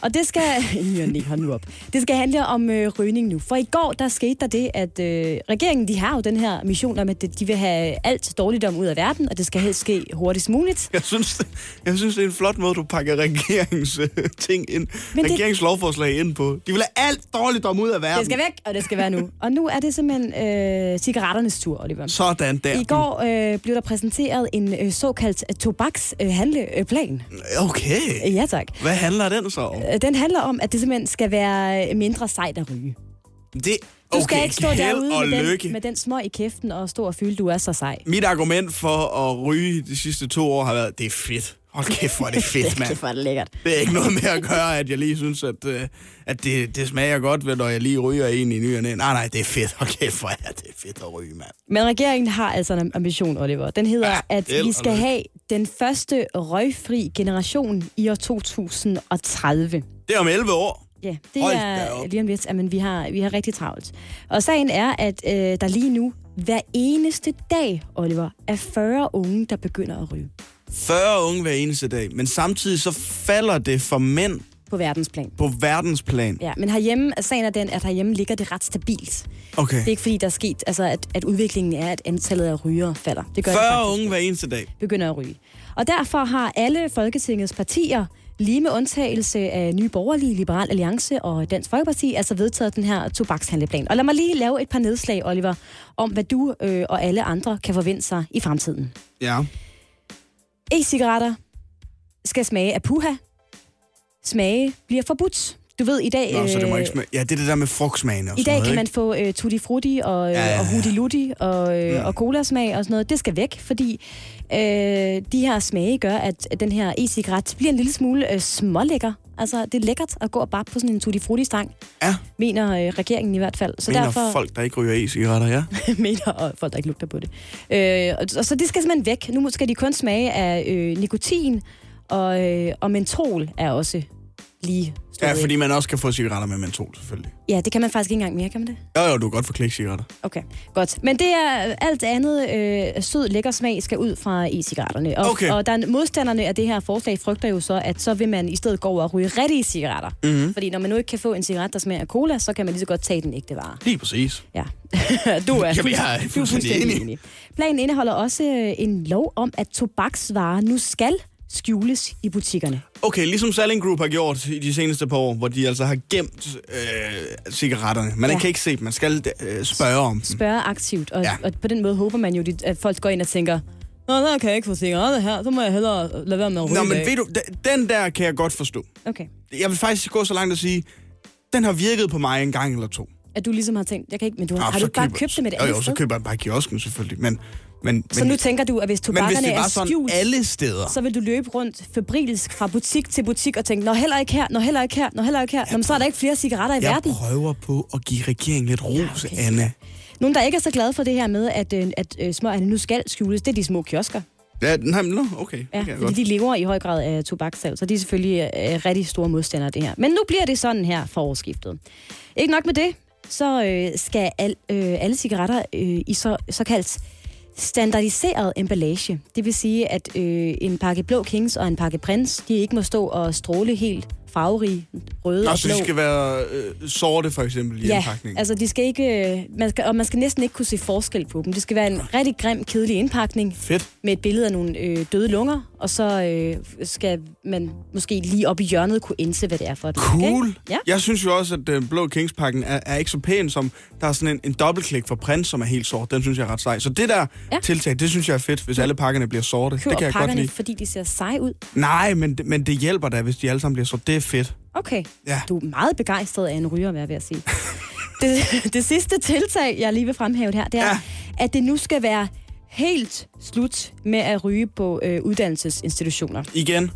og det skal... I ny og næ, hold nu op. Det skal handle om øh, rygning nu. For i går, der skete der det, at øh, regeringen, de har jo den her mission om, at de vil have alt dårligdom ud af verden, og det skal helst ske hurtigst muligt. Jeg synes, det, jeg synes, det er en flot måde, du pakker regeringens øh, ting ind. Men det- Regeringens lovforslag ind på. De vil have alt dårligdom ud af verden. Det skal væk, og det skal være nu. Og nu er det simpelthen øh, cigaretternes tur, Oliver. Sådan der. I går øh, blev der præsenteret en øh, såkaldt tobakshandleplan. Okay. Ja, tak. Hvad handler den så om? Øh, Den handler om, at det simpelthen skal være mindre sejt at ryge. Det, Du okay, skal ikke stå derude og med lykke. den, med den små i kæften og stå og føle, du er så sej. Mit argument for at ryge de sidste to år har været, det er fedt. Hold kæft, hvor er det fedt, [LAUGHS] mand. Hvor er det lækkert. Det er ikke noget med at gøre, at jeg lige synes, at, øh, at det, det smager godt, ved, når jeg lige ryger en i ny og næ. Nej, nej, det er fedt. Hold kæft, hvor er det fedt at ryge, mand. Men regeringen har altså en ambition, Oliver. Den hedder, ja, at vi skal have den første røgfri generation i år 2030. Det er om 11 år. Ja, det Hold er lige om lidt, men vi har, vi har rigtig travlt. Og sagen er, at øh, der lige nu, hver eneste dag, Oliver, er 40 unge, der begynder at ryge 40 unge hver eneste dag, men samtidig så falder det for mænd på verdensplan. på verdensplan. Ja, men herhjemme, altså, sagen er den, at herhjemme ligger det ret stabilt. Okay. Det er ikke fordi, der er sket, altså, at, at udviklingen er, at antallet af rygere falder. Det gør 40 det faktisk. unge hver eneste dag. begynder at ryge. Og derfor har alle Folketingets partier, lige med undtagelse af Nye Borgerlige, Liberal Alliance og Dansk Folkeparti, altså vedtaget den her tobakshandleplan. Og lad mig lige lave et par nedslag, Oliver, om hvad du øh, og alle andre kan forvente sig i fremtiden. Ja. E-cigaretter skal smage af puha. Smage bliver forbudt. Du ved, i dag... Nå, så det må øh, ikke smage. Ja, det er det der med frugtsmagen og I dag noget, kan man ikke? få øh, tutti frutti og, øh, Ja, ja, ja, og hudi lutti og, øh, Mm. og cola-smag og sådan noget. Det skal væk, fordi øh, de her smage gør, at den her e-cigaret bliver en lille smule øh, smålækker. Altså, det er lækkert at gå og bare på sådan en tutti frutti stang Ja. mener øh, regeringen i hvert fald. Så Mener derfor folk, der ikke ryger e-cigaretter, ja? [LAUGHS] mener og folk, der ikke lugter på det. Øh, og, og så det skal simpelthen væk. Nu skal de kun smage af øh, nikotin, og, øh, og mentol er også lige Ja, fordi man også kan få cigaretter med mentol, selvfølgelig. Ja, det kan man faktisk ikke engang mere, kan man det? Jo, jo, du kan godt få klikcigaretter. Okay, godt. Men det er alt andet øh, sød, lækker smag skal ud fra e-cigaretterne. Og, Okay. og der er modstanderne af det her forslag frygter jo så, at så vil man i stedet gå over og ryge rigtige cigaretter. Mhm. Fordi når man nu ikke kan få en cigaret, der smager af cola, så kan man lige så godt tage den ægte vare. Lige præcis. Ja. [LAUGHS] du er, Jamen, jeg er du er fuldstændig enig. enig. Planen indeholder også øh, en lov om, at tobaksvarer nu skal skjules i butikkerne. Okay, ligesom Selling Group har gjort i de seneste par år, hvor de altså har gemt øh, cigaretterne. Man Ja. kan ikke se dem, man skal øh, spørge om dem. Spørge aktivt, og, Ja. ja. og på den måde håber man jo, at folk går ind og tænker, Nå, der kan jeg ikke få cigaretter her, så må jeg hellere lade være med at ryge Nå, men dag." ved du, den der kan jeg godt forstå. Okay. Jeg vil faktisk gå så langt at sige, den har virket på mig en gang eller to. At du ligesom har tænkt, jeg kan ikke, men du, har så du ikke bare købt dem et jo, andet jo, så sted? køber jeg bare kiosken selvfølgelig. Men, men, Så men, nu tænker du, at hvis tobakkerne er skjult, alle steder, så vil du løbe rundt febrilsk fra butik til butik og tænke, nå heller ikke her, nå heller ikke her, nå heller ikke her. Nå, men så er der ikke flere cigaretter i jeg verden. prøver på at give regeringen lidt ros, ja, okay. Anna. Nogen, der ikke er så glade for det her med, at, øh, at øh, smøgerne nu skal skjules, det er de små kiosker. Ja, nej, men nå, okay. Ja, jeg fordi godt. de lever i høj grad af tobakssalg, så de er selvfølgelig øh, rigtig store modstandere af det her. Men nu bliver det sådan her for årsskiftet. Ikke nok med det, så øh, skal al, øh, alle cigaretter øh, i så, såkaldt standardiseret emballage. Det vil sige, at øh, en pakke Blå Kings og en pakke Prince, de ikke må stå og stråle helt farverige, røde Nå, og så blå. de skal være øh, sorte, for eksempel, i Ja, indpakningen. altså de skal ikke, øh, man skal, og man skal næsten ikke kunne se forskel på dem. Det skal være en rigtig grim, kedelig indpakning. Fedt. Med et billede af nogle øh, døde lunger, og så øh, skal man måske lige op i hjørnet kunne indse, hvad det er for et Cool. Okay? Ja. Jeg synes jo også, at den blå Kingspakken er, er ikke så pæn, som der er sådan en, en dobbeltklik for prins, som er helt sort. Den synes jeg er ret sej. Så det der ja. tiltag, det synes jeg er fedt, hvis alle pakkerne bliver sorte. Køber det kan jeg godt lide. fordi de ser seje ud. Nej, men, men det hjælper da, hvis de alle sammen bliver sorte. Det er fedt. Okay. Ja. Du er meget begejstret af en ryger, hvad jeg ved at sige. [LAUGHS] det, det sidste tiltag, jeg lige vil fremhæve her, det er, ja. at det nu skal være helt slut med at ryge på øh, uddannelsesinstitutioner. Igen.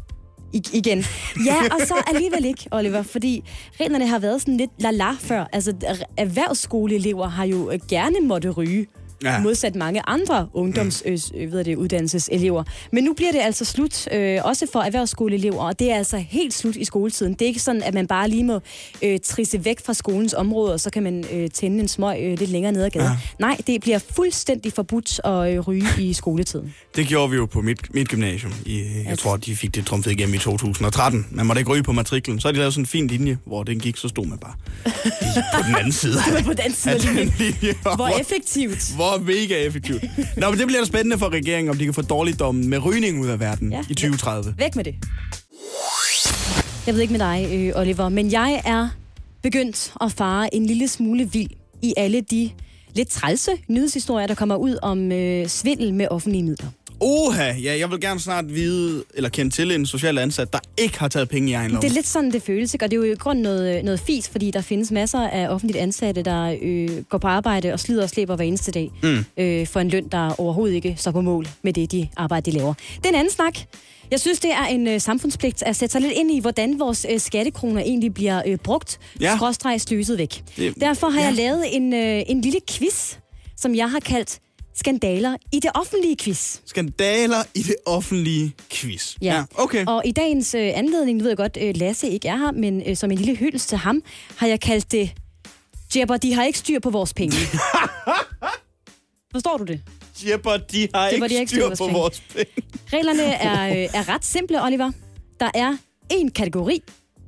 I, igen. Ja, og så alligevel ikke, Oliver, fordi reglerne har været sådan lidt la-la før. Altså, er- erhvervsskoleelever har jo øh, gerne måtte ryge. Ja. Modsat mange andre ungdoms øh, øh, ved det, uddannelseselever. Men nu bliver det altså slut, øh, også for erhvervsskoleelever, og det er altså helt slut i skoletiden. Det er ikke sådan, at man bare lige må øh, trisse væk fra skolens område, og så kan man øh, tænde en smøg øh, lidt længere ned ad gaden. Ja. Nej, det bliver fuldstændig forbudt at øh, ryge i skoletiden. [LAUGHS] Det gjorde vi jo på mit, mit gymnasium. I, jeg tror, de fik det trumfet igennem i 2013. Man måtte ikke ryge på matriklen. Så har de lavet sådan en fin linje, hvor den gik, så stod man bare [LAUGHS] på den anden side. På den anden side af [LAUGHS] linjen. linje. Hvor effektivt. Hvor mega effektivt. Nå, men det bliver spændende for regeringen, om de kan få dårligdommen med rygning ud af verden ja. i 2030. Væk med det. Jeg ved ikke med dig, øh, Oliver, men jeg er begyndt at fare en lille smule vild i alle de lidt trælse nyhedshistorier, der kommer ud om øh, svindel med offentlige midler. Oha, ja, jeg vil gerne snart vide, eller kende til en social ansat, der ikke har taget penge i egen lomme. Det er lidt sådan, det føles, ikke? og det er jo i grund noget, noget fis, fordi der findes masser af offentligt ansatte, der øh, går på arbejde og slider og slæber hver eneste dag Mm. øh, for en løn, der overhovedet ikke står på mål med det, de arbejde, de laver. Det er en anden snak. Jeg synes, det er en øh, samfundspligt at sætte sig lidt ind i, hvordan vores øh, skattekroner egentlig bliver øh, brugt, Ja. skråstreg sløset væk. Det- Derfor har ja. jeg lavet en, øh, en lille quiz, som jeg har kaldt Skandaler i det offentlige quiz. Skandaler i det offentlige quiz. Ja. okay. Og i dagens øh, anledning, nu ved jeg godt, øh, Lasse ikke er her, men øh, som en lille hyldest til ham, har jeg kaldt det, Jepper, de har ikke styr på vores penge. [LAUGHS] Forstår du det? Jepper, de har var ikke ikke styr styr på vores vores penge. Reglerne [LAUGHS] er, øh, er ret simple, Oliver. Der er en kategori.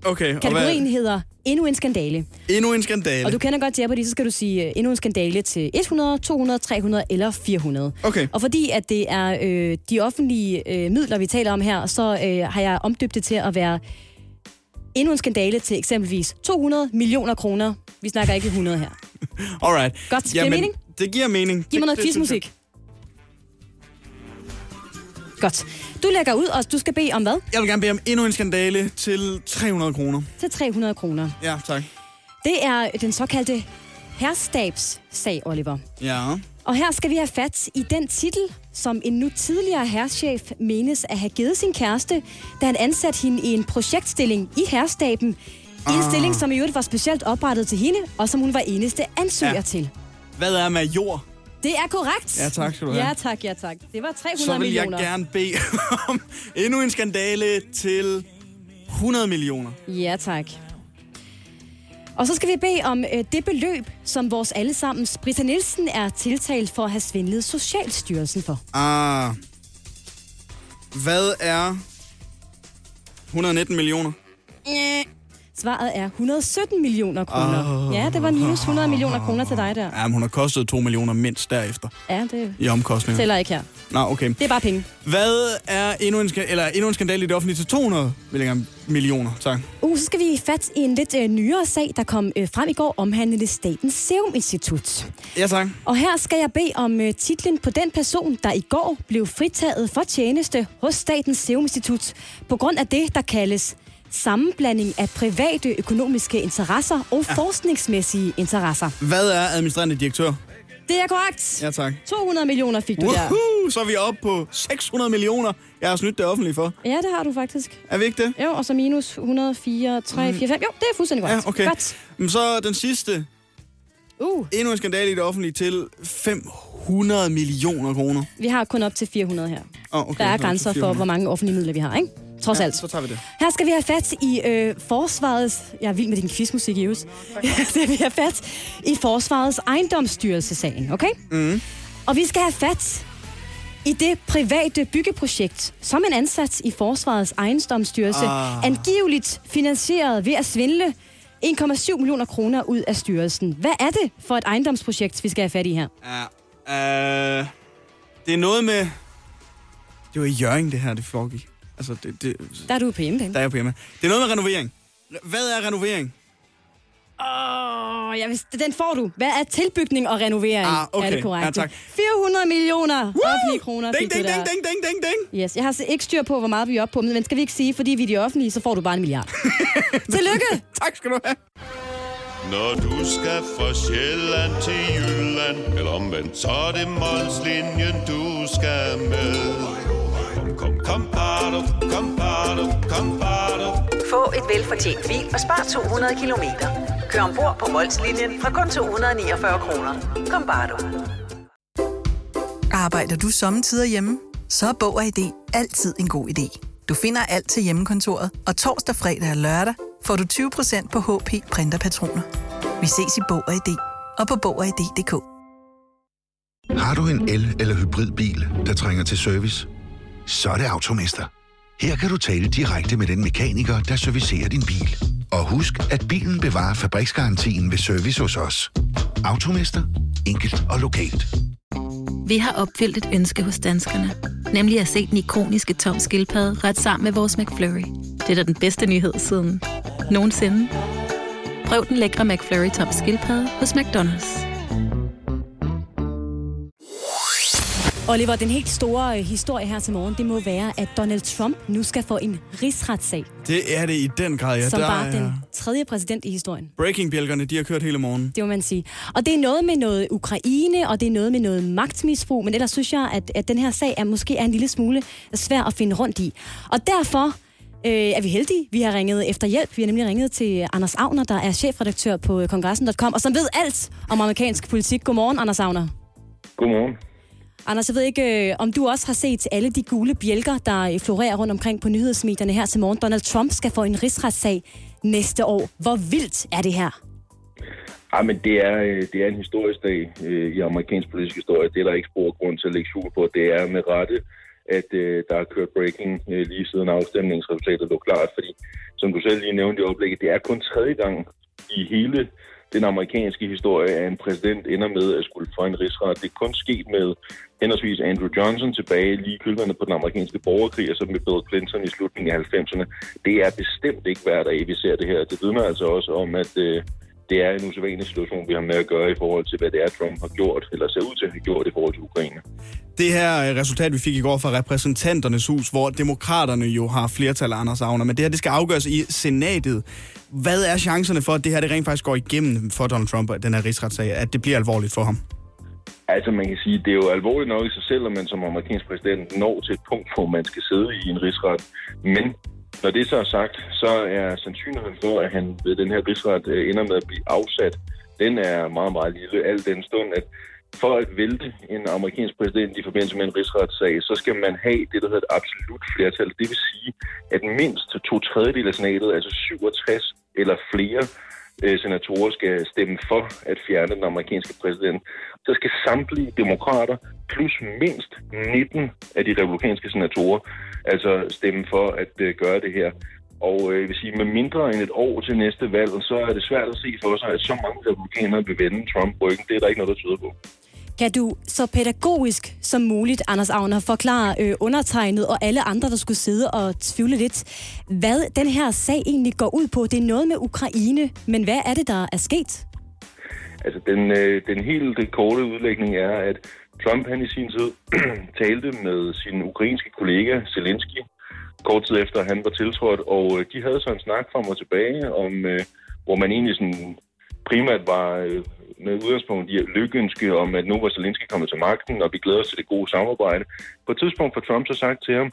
Okay, Kategorien hvad? hedder endnu en skandale. Endnu en skandale. Og du kender godt Jeopardy, så skal du sige øh, endnu en skandale til 100, 200, 300 eller 400. Okay. Og fordi at det er øh, de offentlige øh, midler, vi taler om her, så øh, har jeg omdøbt det til at være endnu en skandale til eksempelvis 200 millioner kroner. Vi snakker ikke 100 her. [LAUGHS] Alright. Godt. Giver det mening? Det giver mening. Giv mig noget quizmusik. Godt. Du lægger ud, og du skal bede om hvad? Jeg vil gerne bede om endnu en skandale til 300 kroner. Til 300 kroner. Ja, tak. Det er den såkaldte herrstabssag, Oliver. Ja. Og her skal vi have fat i den titel, som en nu tidligere herrschef menes at have givet sin kæreste, da han ansatte hende i en projektstilling i herrestaben. I en Ah. stilling, som i øvrigt var specielt oprettet til hende, og som hun var eneste ansøger Ja. til. Hvad er major? Det er korrekt. Ja, tak skal du have. Ja, tak, ja, tak. Det var 300 Så vil millioner. jeg gerne bede [LAUGHS] om endnu en skandale til 100 millioner. Ja, tak. Og så skal vi bede om øh, det beløb, som vores allesammens Britta Nielsen er tiltalt for at have svindlet Socialstyrelsen for. Ah. Hvad er 119 millioner? Svaret er 117 millioner kroner. Ah. Ja, det var minus 100 millioner kroner til dig der. Ja, men hun har kostet 2 millioner mindst derefter Ja, det i omkostninger. tæller ikke her. Nå, okay. Det er bare penge. Hvad er endnu en, eller endnu en skandale i det offentlige til 200 million- millioner? Tak. Uh, så skal vi fat i en lidt øh, nyere sag, der kom øh, frem i går omhandlende Statens Serum Institut. Ja, tak. Og her skal jeg bede om øh, titlen på den person, der i går blev fritaget for tjeneste hos Statens Serum Institut på grund af det, der kaldes sammenblanding af private økonomiske interesser og ja. forskningsmæssige interesser. Hvad er administrerende direktør? Det er korrekt. Ja, tak. 200 millioner fik du der. Woohoo, så er vi oppe på 600 millioner. Jeg har snydt det offentlige for. Ja, det har du faktisk. Er vi ikke det? Jo, og så minus 104, 3, 4, 5. Jo, det er fuldstændig Ja, korrekt. okay. Godt. Men så den sidste. Uh. Endnu en skandale i det offentlige til 500 millioner kroner. Vi har kun op til 400 her. Oh, okay, Der er grænser for, 400. hvor mange offentlige midler vi har, ikke? Trods ja, alt. så tager vi det. Her skal vi have fat i øh, forsvarets... Jeg er vild med din quizmusik. [LAUGHS] Her skal vi have fat i forsvarets ejendomsstyrelsesagen, okay? Mm. Og vi skal have fat I det private byggeprojekt, som en ansats i Forsvarets ejendomsstyrelse, Ah. angiveligt finansieret ved at svindle 1,7 millioner kroner ud af styrelsen. Hvad er det for et ejendomsprojekt, vi skal have fat i her? Ja, øh, det er noget med... Det var i Jørgen, det her, det foregik. Altså, det, det, Der er du på hjemmebane. der er jeg på hjemme. Det er noget med renovering. Hvad er renovering? Åh, jeg vidste, den får du. Hvad er tilbygning og renovering? Ah, okay. Er det korrekt? Ja, tak. 400 millioner offentlige kroner Ding, fik ding, du der. ding, ding, ding, ding, ding. Yes, jeg har så ikke styr på, hvor meget vi er oppe på, men skal vi ikke sige, fordi vi er de offentlige, så får du bare en milliard. [LAUGHS] Tillykke! [LAUGHS] tak skal du have. Når du skal fra Sjælland til Jylland Eller omvendt, så er det Molslinjen, du skal med Kom, kom, kom, bado, kom, bado, kom, bado. Få et velfortjent bil og spar 200 kilometer. Kør ombord på Molslinjen fra kun 249 kroner. Kom bare du. Arbejder du sommetider hjemme? Så er Bog og ID altid en god idé. Du finder alt til hjemmekontoret, og torsdag, fredag og lørdag får du 20% på HP printerpatroner. Vi ses i Bog og ID og på Bog og ID.dk. Har du en el- eller hybridbil, der trænger til service? Så er det Automester. Her kan du tale direkte med den mekaniker, der servicerer din bil. Og husk, at bilen bevarer fabriksgarantien ved service hos os. Automester. Enkelt og lokalt. Vi har opfyldt et ønske hos danskerne. Nemlig at se den ikoniske tom skildpadde ret sammen med vores McFlurry. Det er da den bedste nyhed siden nogensinde. Prøv den lækre McFlurry tom skildpadde hos McDonald's. Oliver, den helt store øh, historie her til morgen, det må være, at Donald Trump nu skal få en rigsretssag, Det er det i den grad, ja. som Der bare er- den tredje præsident i historien. Breaking-bjælkerne, de har kørt hele morgen. Det må man sige. Og det er noget med noget Ukraine, og det er noget med noget magtmisbrug, men ellers synes jeg, at, at den her sag er måske er en lille smule svær at finde rundt i. Og derfor øh, er vi heldige. Vi har ringet efter hjælp. Vi har nemlig ringet til Anders Agner, der er chefredaktør på øh, kongressen.com, og som ved alt om amerikansk politik. Godmorgen, Anders Agner. Godmorgen. Anders, jeg ved ikke, øh, om du også har set alle de gule bjælker, der øh, florerer rundt omkring på nyhedsmedierne her til morgen. Donald Trump skal få en rigsretssag næste år. Hvor vildt er det her? Ja, men det er, øh, det er en historisk dag øh, i amerikansk politisk historie. Det er der ikke spor grund til at lægge skjul på. Det er med rette, at øh, der er kørt breaking øh, lige siden afstemningsresultatet lå klart. Fordi, som du selv lige nævnte i oplægget, det er kun tredje gang i hele den amerikanske historie, at en præsident ender med at skulle få en rigsret. Det er kun sket med henholdsvis Andrew Johnson tilbage lige i kølvandet på den amerikanske borgerkrig, og så med Bill Clinton i slutningen af 90'erne. Det er bestemt ikke hver dag, vi ser det her. Det vidner altså også om, at øh, det er en usædvanlig situation, vi har med at gøre i forhold til, hvad det er, Trump har gjort, eller ser ud til at have gjort i forhold til Ukraine. Det her øh, resultat, vi fik i går fra repræsentanternes hus, hvor demokraterne jo har flertal af Anders Agner, men det her det skal afgøres i senatet. Hvad er chancerne for, at det her det rent faktisk går igennem for Donald Trump, den her rigsretssag, at det bliver alvorligt for ham? Altså man kan sige, det er jo alvorligt nok i sig selv, at man som amerikansk præsident når til et punkt, hvor man skal sidde i en rigsret. Men når det så er sagt, så er sandsynligheden for, at han ved den her rigsret øh, ender med at blive afsat, den er meget, meget lille. Al den stund, at for at vælte en amerikansk præsident i forbindelse med en rigsretssag, så skal man have det, der hedder et absolut flertal. Det vil sige, at mindst to tredjedel af senatet, altså 67 eller flere øh, senatorer skal stemme for at fjerne den amerikanske præsident. Så skal samtlige demokrater plus mindst 19 af de republikanske senatorer altså stemme for at øh, gøre det her. Og øh, jeg vil sige, med mindre end et år til næste valg, så er det svært at se for sig, at så mange republikanere vil vende Trump ryggen. Det er der ikke noget, der tyder på. Kan du så pædagogisk som muligt, Anders Agner, forklare øh, undertegnet og alle andre, der skulle sidde og tvivle lidt, hvad den her sag egentlig går ud på? Det er noget med Ukraine, men hvad er det, der er sket? Altså, den, øh, den helt øh, korte udlægning er, at Trump han i sin tid [CLEARS THROAT] talte med sin ukrainske kollega Zelensky, kort tid efter han var tiltrådt, og øh, de havde så en snak frem og tilbage, om, øh, hvor man egentlig sådan primært var øh, med udgangspunkt i lykkeønske om, at nu var Zelensky kommet til magten, og vi glæder os til det gode samarbejde. På et tidspunkt får Trump så sagt til ham,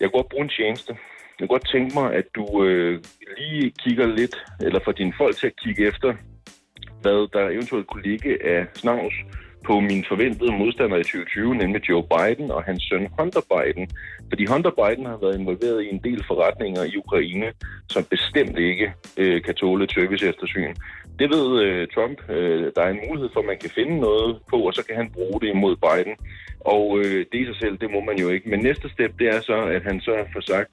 jeg kunne godt bruge en tjeneste. Jeg kunne godt tænke mig, at du øh, lige kigger lidt, eller får dine folk til at kigge efter, hvad der eventuelt kunne ligge af snavs på min forventede modstander i 2020, nemlig Joe Biden og hans søn Hunter Biden. Fordi Hunter Biden har været involveret i en del forretninger i Ukraine, som bestemt ikke øh, kan tåle et service eftersyn. Det ved øh, Trump. Øh, der er en mulighed for, at man kan finde noget på, og så kan han bruge det imod Biden. Og øh, det i sig selv, det må man jo ikke. Men næste step, det er så, at han så får sagt,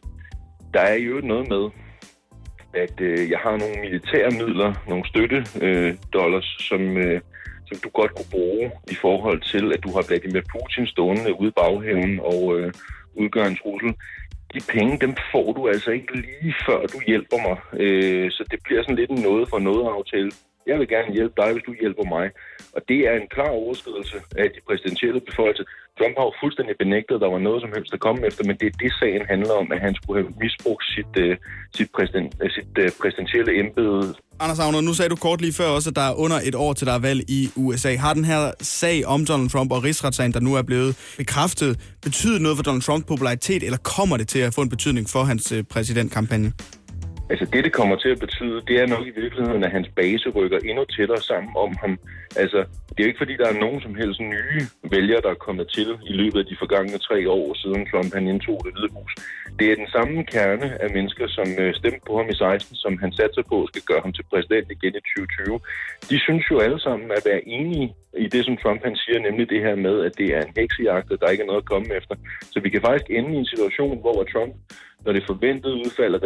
der er jo noget med, at øh, jeg har nogle militære midler, nogle støtte øh, dollars, som, øh, som du godt kunne bruge i forhold til, at du har Vladimir Putin stående ude i baghaven og øh, udgør en trussel. De penge, dem får du altså ikke lige før du hjælper mig. Øh, så det bliver sådan lidt en noget for noget aftale. Jeg vil gerne hjælpe dig, hvis du hjælper mig. Og det er en klar overskridelse af de præsidentielle beføjelser. Trump har jo fuldstændig benægtet, at der var noget som helst at komme efter, men det er det, sagen handler om, at han skulle have misbrugt sit, uh, sit, præsident, uh, sit uh, præsidentielle embede. Anders Agner, nu sagde du kort lige før også, at der er under et år til der er valg i USA. Har den her sag om Donald Trump og rigsretssagen, der nu er blevet bekræftet, betydet noget for Donald Trumps popularitet, eller kommer det til at få en betydning for hans øh, præsidentkampagne? Altså det, det kommer til at betyde, det er nok i virkeligheden, at hans base rykker endnu tættere sammen om ham. Altså, det er jo ikke fordi, der er nogen som helst nye vælgere, der er kommet til i løbet af de forgangne tre år siden Trump han indtog det hvide hus. Det er den samme kerne af mennesker, som øh, stemte på ham i 16, som han satte sig på skal gøre ham til præsident igen i 2020. De synes jo alle sammen at være enige i det, som Trump han siger, nemlig det her med, at det er en heksejagt, og der ikke er noget at komme efter. Så vi kan faktisk ende i en situation, hvor Trump når det forventede udfald af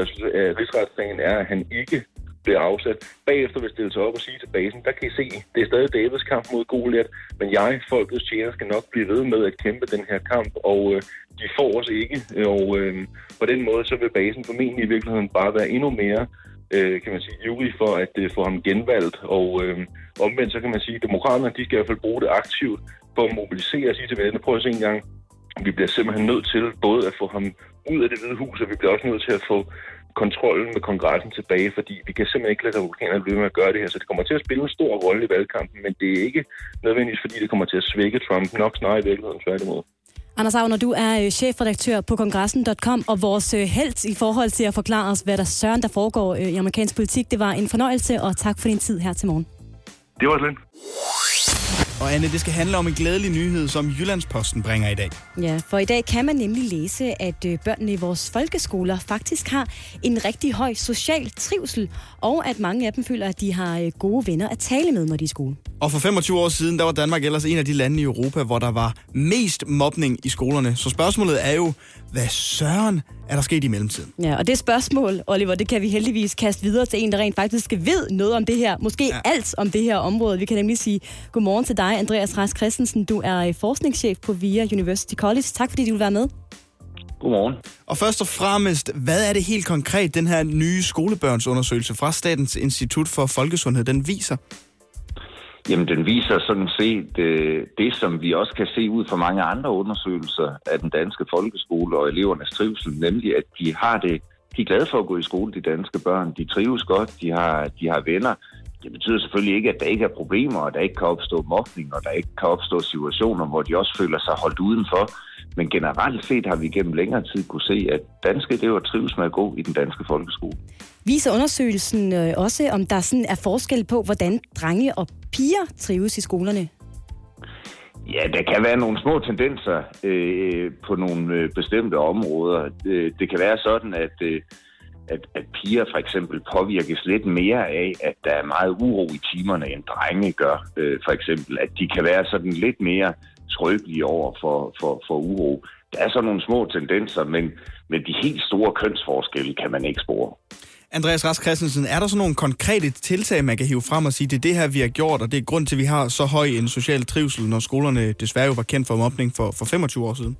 rigsretssagen er, at han ikke bliver afsat. Bagefter vil stille sig op og sige til basen, der kan I se, det er stadig Davids kamp mod Goliath, men jeg, folkets tjener, skal nok blive ved med at kæmpe den her kamp, og øh, de får os ikke. Og øh, på den måde, så vil basen formentlig i virkeligheden bare være endnu mere øh, kan man sige, ivrig for at øh, få ham genvalgt. Og øh, omvendt, så kan man sige, at demokraterne, de skal i hvert fald bruge det aktivt for at mobilisere og sige til vælgerne, prøv at se en gang, vi bliver simpelthen nødt til både at få ham ud af det hvide hus, og vi bliver også nødt til at få kontrollen med kongressen tilbage, fordi vi kan simpelthen ikke lade republikanerne blive med at gøre det her. Så det kommer til at spille en stor rolle i valgkampen, men det er ikke nødvendigvis, fordi det kommer til at svække Trump. Nok snarere i virkeligheden tværtimod. Anders Agner, du er øh, chefredaktør på kongressen.com, og vores øh, held i forhold til at forklare os, hvad der søren der foregår øh, i amerikansk politik. Det var en fornøjelse, og tak for din tid her til morgen. Det var lidt. Og Anne, det skal handle om en glædelig nyhed, som Jyllandsposten bringer i dag. Ja, for i dag kan man nemlig læse, at øh, børnene i vores folkeskoler faktisk har en rigtig høj social trivsel, og at mange af dem føler, at de har øh, gode venner at tale med, når de er i skole. Og for 25 år siden, der var Danmark ellers en af de lande i Europa, hvor der var mest mobning i skolerne. Så spørgsmålet er jo, hvad søren er der sket i mellemtiden? Ja, og det spørgsmål, Oliver, det kan vi heldigvis kaste videre til en, der rent faktisk ved noget om det her. Måske ja. alt om det her område. Vi kan nemlig sige godmorgen til dig, Andreas Rask Christensen. Du er øh, forskningschef på VIA University College. Tak fordi du vil være med. Godmorgen. Og først og fremmest, hvad er det helt konkret, den her nye skolebørnsundersøgelse fra Statens Institut for Folkesundhed, den viser? Jamen, den viser sådan set øh, det, som vi også kan se ud fra mange andre undersøgelser af den danske folkeskole og elevernes trivsel, nemlig at de har det, de er glade for at gå i skole, de danske børn. De trives godt, de har, de har venner. Det betyder selvfølgelig ikke, at der ikke er problemer, og der ikke kan opstå mobning, og der ikke kan opstå situationer, hvor de også føler sig holdt udenfor. Men generelt set har vi gennem længere tid kunne se, at danske elever trives med at gå i den danske folkeskole. Viser undersøgelsen øh, også, om der sådan er forskel på, hvordan drenge og piger trives i skolerne? Ja, der kan være nogle små tendenser øh, på nogle øh, bestemte områder. Det, det kan være sådan, at, øh, at, at piger for eksempel påvirkes lidt mere af, at der er meget uro i timerne, end drenge gør. Øh, for eksempel, at de kan være sådan lidt mere skrøbelige over for, for, for uro. Der er så nogle små tendenser, men, men de helt store kønsforskelle kan man ikke spore. Andreas Rask Christensen, er der så nogle konkrete tiltag, man kan hive frem og sige, det er det her, vi har gjort, og det er grund til, at vi har så høj en social trivsel, når skolerne desværre jo var kendt for mobning for, for 25 år siden?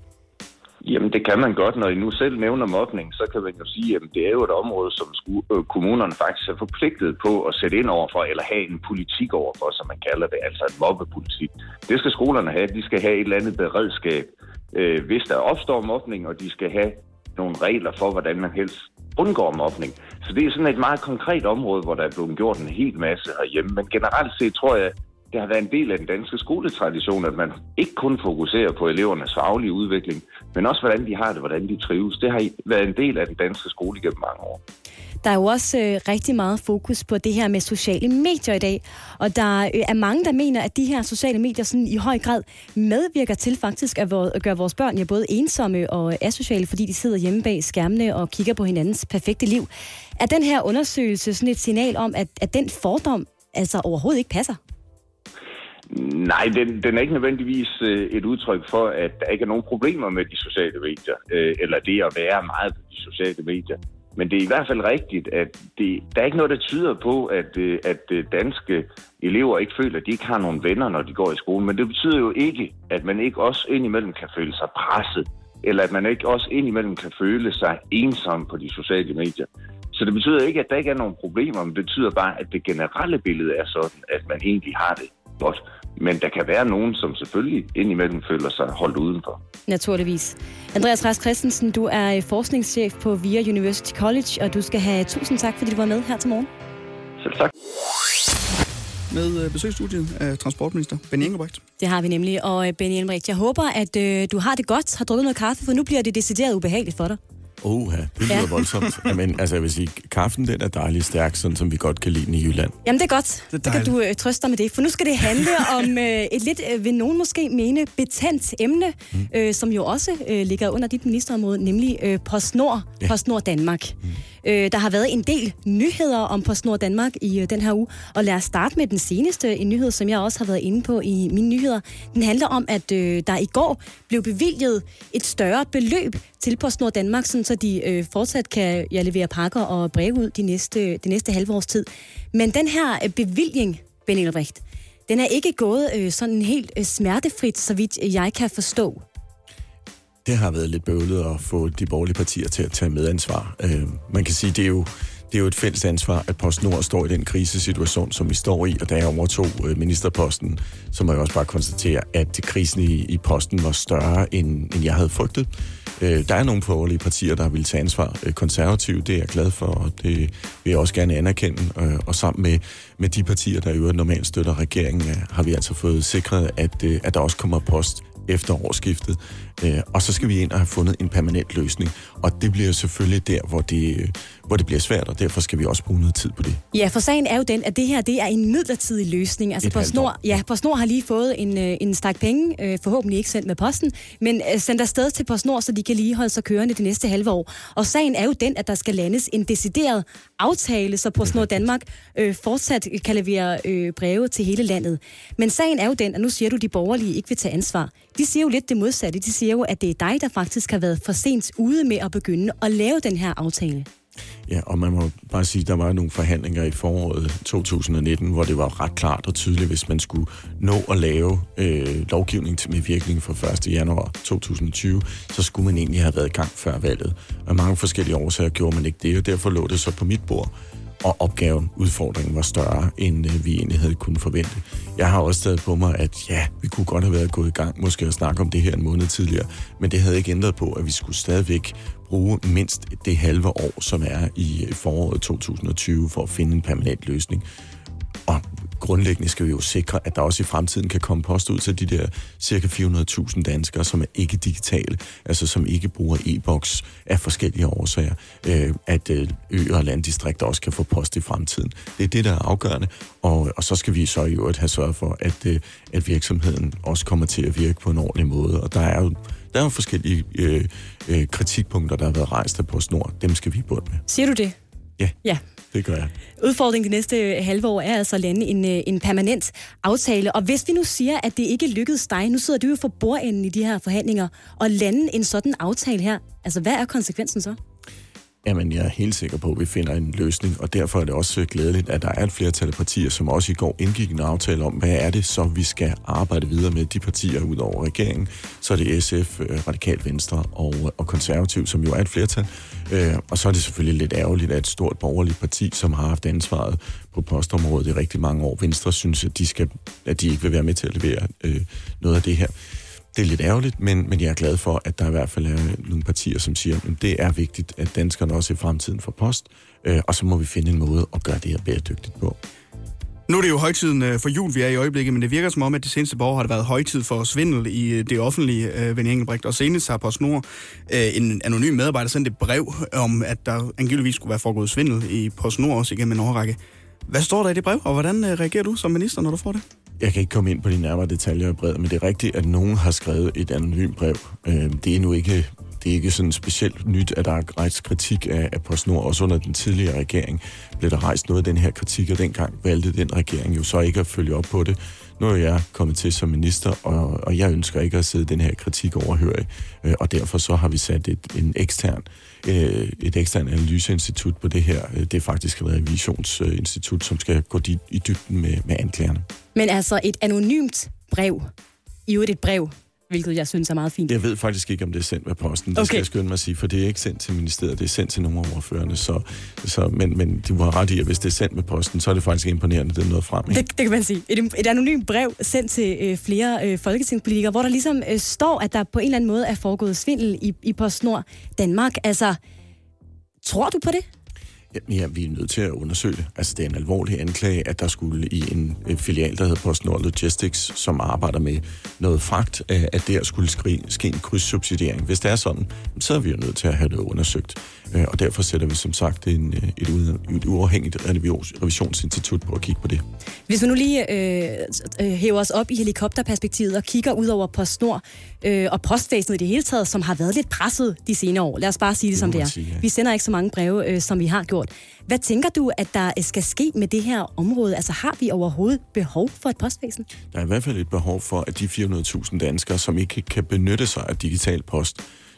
Jamen, det kan man godt. Når I nu selv nævner mobning, så kan man jo sige, at det er jo et område, som øh, kommunerne faktisk er forpligtet på at sætte ind overfor, eller have en politik overfor, som man kalder det, altså en mobbepolitik. Det skal skolerne have. De skal have et eller andet beredskab, øh, hvis der opstår mobning, og de skal have nogle regler for, hvordan man helst undgår mobning. Så det er sådan et meget konkret område, hvor der er blevet gjort en hel masse herhjemme. Men generelt set tror jeg, det har været en del af den danske skoletradition, at man ikke kun fokuserer på elevernes faglige udvikling, men også hvordan de har det, hvordan de trives. Det har været en del af den danske skole gennem mange år. Der er jo også øh, rigtig meget fokus på det her med sociale medier i dag, og der øh, er mange, der mener, at de her sociale medier sådan i høj grad medvirker til faktisk at, at gøre vores børn ja, både ensomme og asociale, fordi de sidder hjemme bag skærmene og kigger på hinandens perfekte liv. Er den her undersøgelse sådan et signal om, at, at den fordom altså overhovedet ikke passer? Nej, den, den er ikke nødvendigvis øh, et udtryk for, at der ikke er nogen problemer med de sociale medier, øh, eller det at være meget på de sociale medier. Men det er i hvert fald rigtigt, at det, der er ikke noget, der tyder på, at, øh, at danske elever ikke føler, at de ikke har nogen venner, når de går i skole. Men det betyder jo ikke, at man ikke også indimellem kan føle sig presset, eller at man ikke også indimellem kan føle sig ensom på de sociale medier. Så det betyder ikke, at der ikke er nogen problemer, men det betyder bare, at det generelle billede er sådan, at man egentlig har det godt. Men der kan være nogen, som selvfølgelig indimellem føler sig holdt udenfor. Naturligvis. Andreas Rask Christensen, du er forskningschef på VIA University College, og du skal have tusind tak, fordi du var med her til morgen. Selv tak. Med øh, besøgsstudiet af transportminister Benny Engelbrecht. Det har vi nemlig, og øh, Benny Engelbrecht, jeg håber, at øh, du har det godt, har drukket noget kaffe, for nu bliver det decideret ubehageligt for dig. Oha, det lyder Ja. voldsomt. Jamen, altså, jeg vil sige, kaffen den er dejlig stærk, sådan som vi godt kan lide den i Jylland. Jamen, det er godt. Det er Så kan du øh, trøste dig med det. For nu skal det handle [LAUGHS] om øh, et lidt, øh, vil nogen måske mene, betændt emne, mm. øh, som jo også øh, ligger under dit ministerområde, nemlig øh, PostNord, ja. PostNord Danmark. Mm. Øh, der har været en del nyheder om PostNord Danmark i øh, den her uge, og lad os starte med den seneste en nyhed, som jeg også har været inde på i mine nyheder. Den handler om, at øh, der i går blev bevilget et større beløb til PostNord Danmark, sådan så de øh, fortsat kan ja, levere pakker og breve ud de næste, det næste halve års tid. Men den her øh, bevilgning, Ben Elbrecht, den er ikke gået øh, sådan helt øh, smertefrit, så vidt jeg kan forstå. Det har været lidt bøvlet at få de borgerlige partier til at tage medansvar. Øh, man kan sige, det er jo det er jo et fælles ansvar, at PostNord står i den krisesituation, som vi står i, og da jeg overtog øh, ministerposten, så må jeg også bare konstatere, at krisen i, i posten var større, end, end jeg havde frygtet. Øh, der er nogle borgerlige partier, der vil tage ansvar. Øh, konservative, det er jeg glad for, og det vil jeg også gerne anerkende. Øh, og sammen med, med de partier, der i øvrigt normalt støtter regeringen, øh, har vi altså fået sikret, at, øh, at der også kommer post efter årsskiftet. Øh, og så skal vi ind og have fundet en permanent løsning. Og det bliver selvfølgelig der, hvor det, hvor det bliver svært, og derfor skal vi også bruge noget tid på det. Ja, for sagen er jo den, at det her det er en midlertidig løsning. Altså halvt PostNord, ja, PostNord har lige fået en, øh, en stak penge, øh, forhåbentlig ikke sendt med posten, men øh, sendt afsted til PostNord, så de kan lige holde sig kørende det næste halve år. Og sagen er jo den, at der skal landes en decideret aftale, så PostNord Danmark øh, fortsat kan levere øh, breve til hele landet. Men sagen er jo den, at nu siger du, at de borgerlige ikke vil tage ansvar. De siger jo lidt det modsatte. De siger jo, at det er dig, der faktisk har været for sent ude med at begynde at lave den her aftale. Ja, og man må bare sige, at der var nogle forhandlinger i foråret 2019, hvor det var ret klart og tydeligt, hvis man skulle nå at lave øh, lovgivning til med virkning fra 1. januar 2020, så skulle man egentlig have været i gang før valget. Og mange forskellige årsager gjorde man ikke det, og derfor lå det så på mit bord. Og opgaven, udfordringen var større, end øh, vi egentlig havde kunnet forvente. Jeg har også taget på mig, at ja, vi kunne godt have været gået i gang, måske at snakke om det her en måned tidligere, men det havde ikke ændret på, at vi skulle stadigvæk bruge mindst det halve år, som er i foråret 2020, for at finde en permanent løsning. Og grundlæggende skal vi jo sikre, at der også i fremtiden kan komme post ud til de der cirka 400.000 danskere, som er ikke digitale, altså som ikke bruger e-boks af forskellige årsager, øh, at øh, øer og landdistrikter også kan få post i fremtiden. Det er det, der er afgørende, og, og så skal vi så i øvrigt have sørget for, at, øh, at virksomheden også kommer til at virke på en ordentlig måde, og der er jo der er jo forskellige øh, øh, kritikpunkter, der har været rejst af PostNord. Dem skal vi i bund med. Siger du det? Ja, Ja. det gør jeg. Udfordringen det næste halve år er altså at lande en, øh, en permanent aftale. Og hvis vi nu siger, at det ikke lykkedes dig, nu sidder du jo for bordenden i de her forhandlinger, og lande en sådan aftale her, altså hvad er konsekvensen så? Jamen, jeg er helt sikker på, at vi finder en løsning, og derfor er det også glædeligt, at der er et flertal af partier, som også i går indgik en aftale om, hvad er det så, vi skal arbejde videre med de partier ud over regeringen. Så er det SF, øh, Radikal Venstre og, øh, og Konservativ, som jo er et flertal. Øh, og så er det selvfølgelig lidt ærgerligt, at et stort borgerligt parti, som har haft ansvaret på postområdet i rigtig mange år, Venstre synes, at de, skal, at de ikke vil være med til at levere øh, noget af det her. Det er lidt ærgerligt, men, men jeg er glad for, at der i hvert fald er nogle partier, som siger, at det er vigtigt, at danskerne også i fremtiden får post, øh, og så må vi finde en måde at gøre det her bæredygtigt på. Nu er det jo højtiden øh, for jul, vi er i øjeblikket, men det virker som om, at det seneste år har det været højtid for svindel i øh, det offentlige, øh, Engelbrecht. Og senest har PostNord øh, en anonym medarbejder sendt et brev om, at der angiveligvis skulle være foregået svindel i PostNord også igennem en årrække. Hvad står der i det brev, og hvordan reagerer du som minister, når du får det? Jeg kan ikke komme ind på de nærmere detaljer i brevet, men det er rigtigt, at nogen har skrevet et anonymt brev. Øh, det er nu ikke det er ikke sådan specielt nyt, at der er rejst kritik af, af PostNord. Også under den tidligere regering blev der rejst noget af den her kritik, og dengang valgte den regering jo så ikke at følge op på det. Nu er jeg kommet til som minister, og, og jeg ønsker ikke at sidde den her kritik overhørig, øh, og derfor så har vi sat et, en ekstern, øh, et ekstern analyseinstitut på det her. Øh, det er faktisk et revisionsinstitut, som skal gå i dybden med, med anklagerne. Men altså et anonymt brev, i øvrigt et brev, hvilket jeg synes er meget fint. Jeg ved faktisk ikke, om det er sendt med posten. Det Okay. skal jeg skynde mig at sige, for det er ikke sendt til ministeriet, det er sendt til nogle af ordførerne. Så, så, men, men du har ret i, at hvis det er sendt med posten, så er det faktisk imponerende, at det er noget frem. Ikke? Det, det kan man sige. Et, et anonymt brev sendt til øh, flere øh, folketingspolitikere, hvor der ligesom øh, står, at der på en eller anden måde er foregået svindel i, i PostNord Danmark. Altså, tror du på det? Ja, ja, vi er nødt til at undersøge det. Altså, det er en alvorlig anklage, at der skulle i en øh, filial, der hedder PostNord Logistics, som arbejder med noget fragt, øh, at der skulle ske en krydssubsidiering. Hvis det er sådan, så er vi jo nødt til at have det undersøgt. Øh, Og derfor sætter vi som sagt en, øh, et, et uafhængigt revisions- revisionsinstitut på at kigge på det. Hvis vi nu lige øh, øh, hæver os op i helikopterperspektivet og kigger ud over PostNord øh, og postvæsenet i det hele taget, som har været lidt presset de senere år. Lad os bare sige det, Det som det er. sige, ja. Vi sender ikke så mange breve, øh, som vi har gjort. Hvad tænker du, at der skal ske med det her område? Altså har vi overhovedet behov for et postvæsen? Der er i hvert fald et behov for, at de 400.000 danskere, som ikke kan benytte sig af digital post,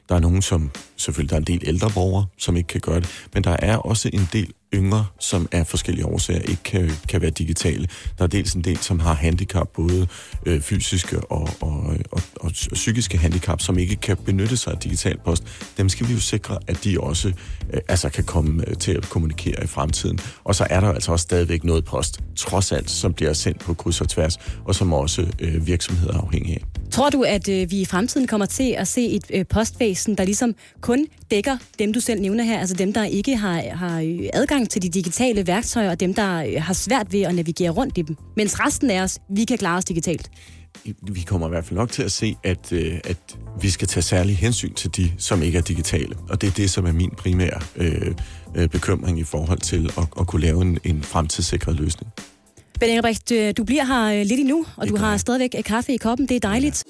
der er nogen, som selvfølgelig der er en del ældre borgere, som ikke kan gøre det, men der er også en del yngre, som af forskellige årsager ikke kan, kan være digitale. Der er dels en del, som har handicap, både øh, fysiske og, og, og, og psykiske handicap, som ikke kan benytte sig af digital post. Dem skal vi jo sikre, at de også øh, altså kan komme øh, til at kommunikere i fremtiden. Og så er der altså også stadigvæk noget post, trods alt, som bliver sendt på kryds og tværs, og som også øh, virksomheder er afhængige af. Tror du, at øh, vi i fremtiden kommer til at se et øh, postvæsen, der ligesom kun dækker dem, du selv nævner her, altså dem, der ikke har, har øh, adgang adgang til de digitale værktøjer, og dem, der øh, har svært ved at navigere rundt i dem, mens resten af os, vi kan klare os digitalt? vi kommer i hvert fald nok til at se, at, øh, at vi skal tage særlig hensyn til de, som ikke er digitale. Og det er det, som er min primære øh, øh, bekymring i forhold til at, at kunne lave en, en fremtidssikret løsning. Ben Engelbrecht, du bliver her lidt endnu, og du har stadigvæk øh, kaffe i koppen. Det er dejligt.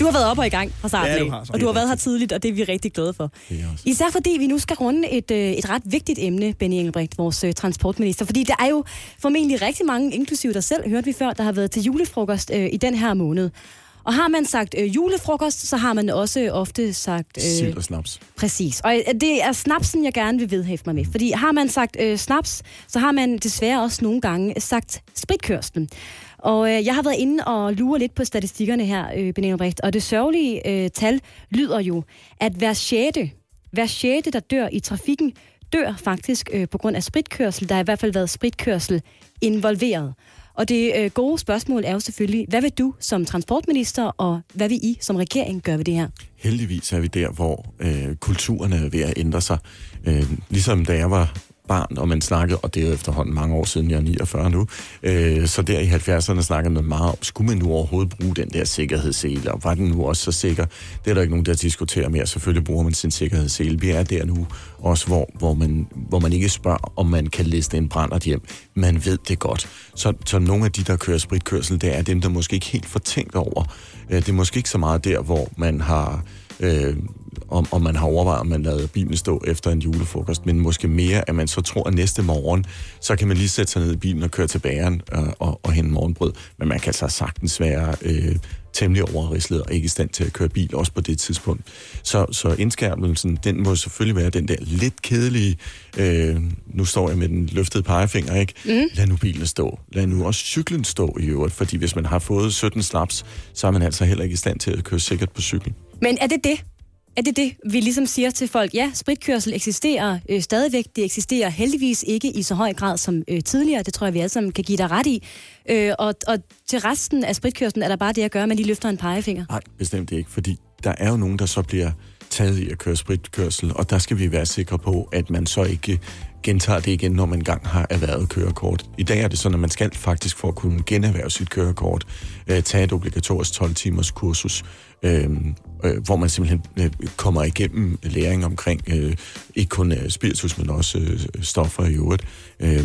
Du har været op og i gang fra starten Ja, du har, og du har været her tidligt, og det er vi rigtig glade for. Især fordi vi nu skal runde et, øh, et ret vigtigt emne, Benny Engelbrecht, vores øh, transportminister. Fordi der er jo formentlig rigtig mange, inklusive dig selv, hørte vi før, der har været til julefrokost øh, i den her måned. Og har man sagt øh, julefrokost, så har man også ofte sagt... Sild og snaps. Præcis. Og øh, det er snapsen, jeg gerne vil vedhæfte mig med. Fordi har man sagt øh, snaps, så har man desværre også nogle gange sagt spritkørslen. Og øh, jeg har været inde og lure lidt på statistikkerne her, øh, Benny Brecht, og det sørgelige øh, tal lyder jo, at hver sjette, hver sjette, der dør i trafikken, dør faktisk øh, på grund af spritkørsel. Der har i hvert fald været spritkørsel involveret. Og det øh, gode spørgsmål er jo selvfølgelig, hvad vil du som transportminister, og hvad vil I som regering gøre ved det her? Heldigvis er vi der, hvor øh, kulturen er ved at ændre sig. Øh, ligesom da jeg var barn, og man snakkede, og det er jo efterhånden mange år siden, jeg er 49 nu, øh, så der i 70'erne snakkede man meget om, skulle man nu overhovedet bruge den der sikkerhedssele, og var den nu også så sikker? Det er der ikke nogen, der diskuterer mere. Selvfølgelig bruger man sin sikkerhedssele. Vi er der nu også, hvor, hvor, man, hvor man ikke spørger, om man kan liste en brændert hjem. Man ved det godt. Så, så nogle af de, der kører spritkørsel, det er dem, der måske ikke helt får tænkt over. Øh, det er måske ikke så meget der, hvor man har øh, om, om man har overvejet, om man lader bilen stå efter en julefrokost, men måske mere, at man så tror, at næste morgen, så kan man lige sætte sig ned i bilen og køre til bageren øh, og, og hente morgenbrød. Men man kan altså sagtens være øh, temmelig overrislet og ikke i stand til at køre bil, også på det tidspunkt. Så, så indskærmelsen, den må selvfølgelig være den der lidt kedelige, øh, nu står jeg med den løftede pegefinger, ikke? Mm. Lad nu bilen stå. Lad nu også cyklen stå i øvrigt, fordi hvis man har fået 17 slaps, så er man altså heller ikke i stand til at køre sikkert på cyklen. Men er det det? Er det det, vi ligesom siger til folk? Ja, spritkørsel eksisterer øh, stadigvæk. Det eksisterer heldigvis ikke i så høj grad som øh, tidligere. Det tror jeg, vi alle sammen kan give dig ret i. Øh, og, og til resten af spritkørselen er der bare det at gøre, at man lige løfter en pegefinger. Nej, bestemt ikke, fordi der er jo nogen, der så bliver taget i at køre spritkørsel, og der skal vi være sikre på, at man så ikke gentager det igen, når man engang har erhvervet kørekort. I dag er det sådan, at man skal faktisk for at kunne generhverve sit kørekort, øh, tage et obligatorisk 12-timers kursus, øh, øh, hvor man simpelthen øh, kommer igennem læring omkring øh, ikke kun øh, spiritus, men også øh, stoffer i øvrigt. Øh,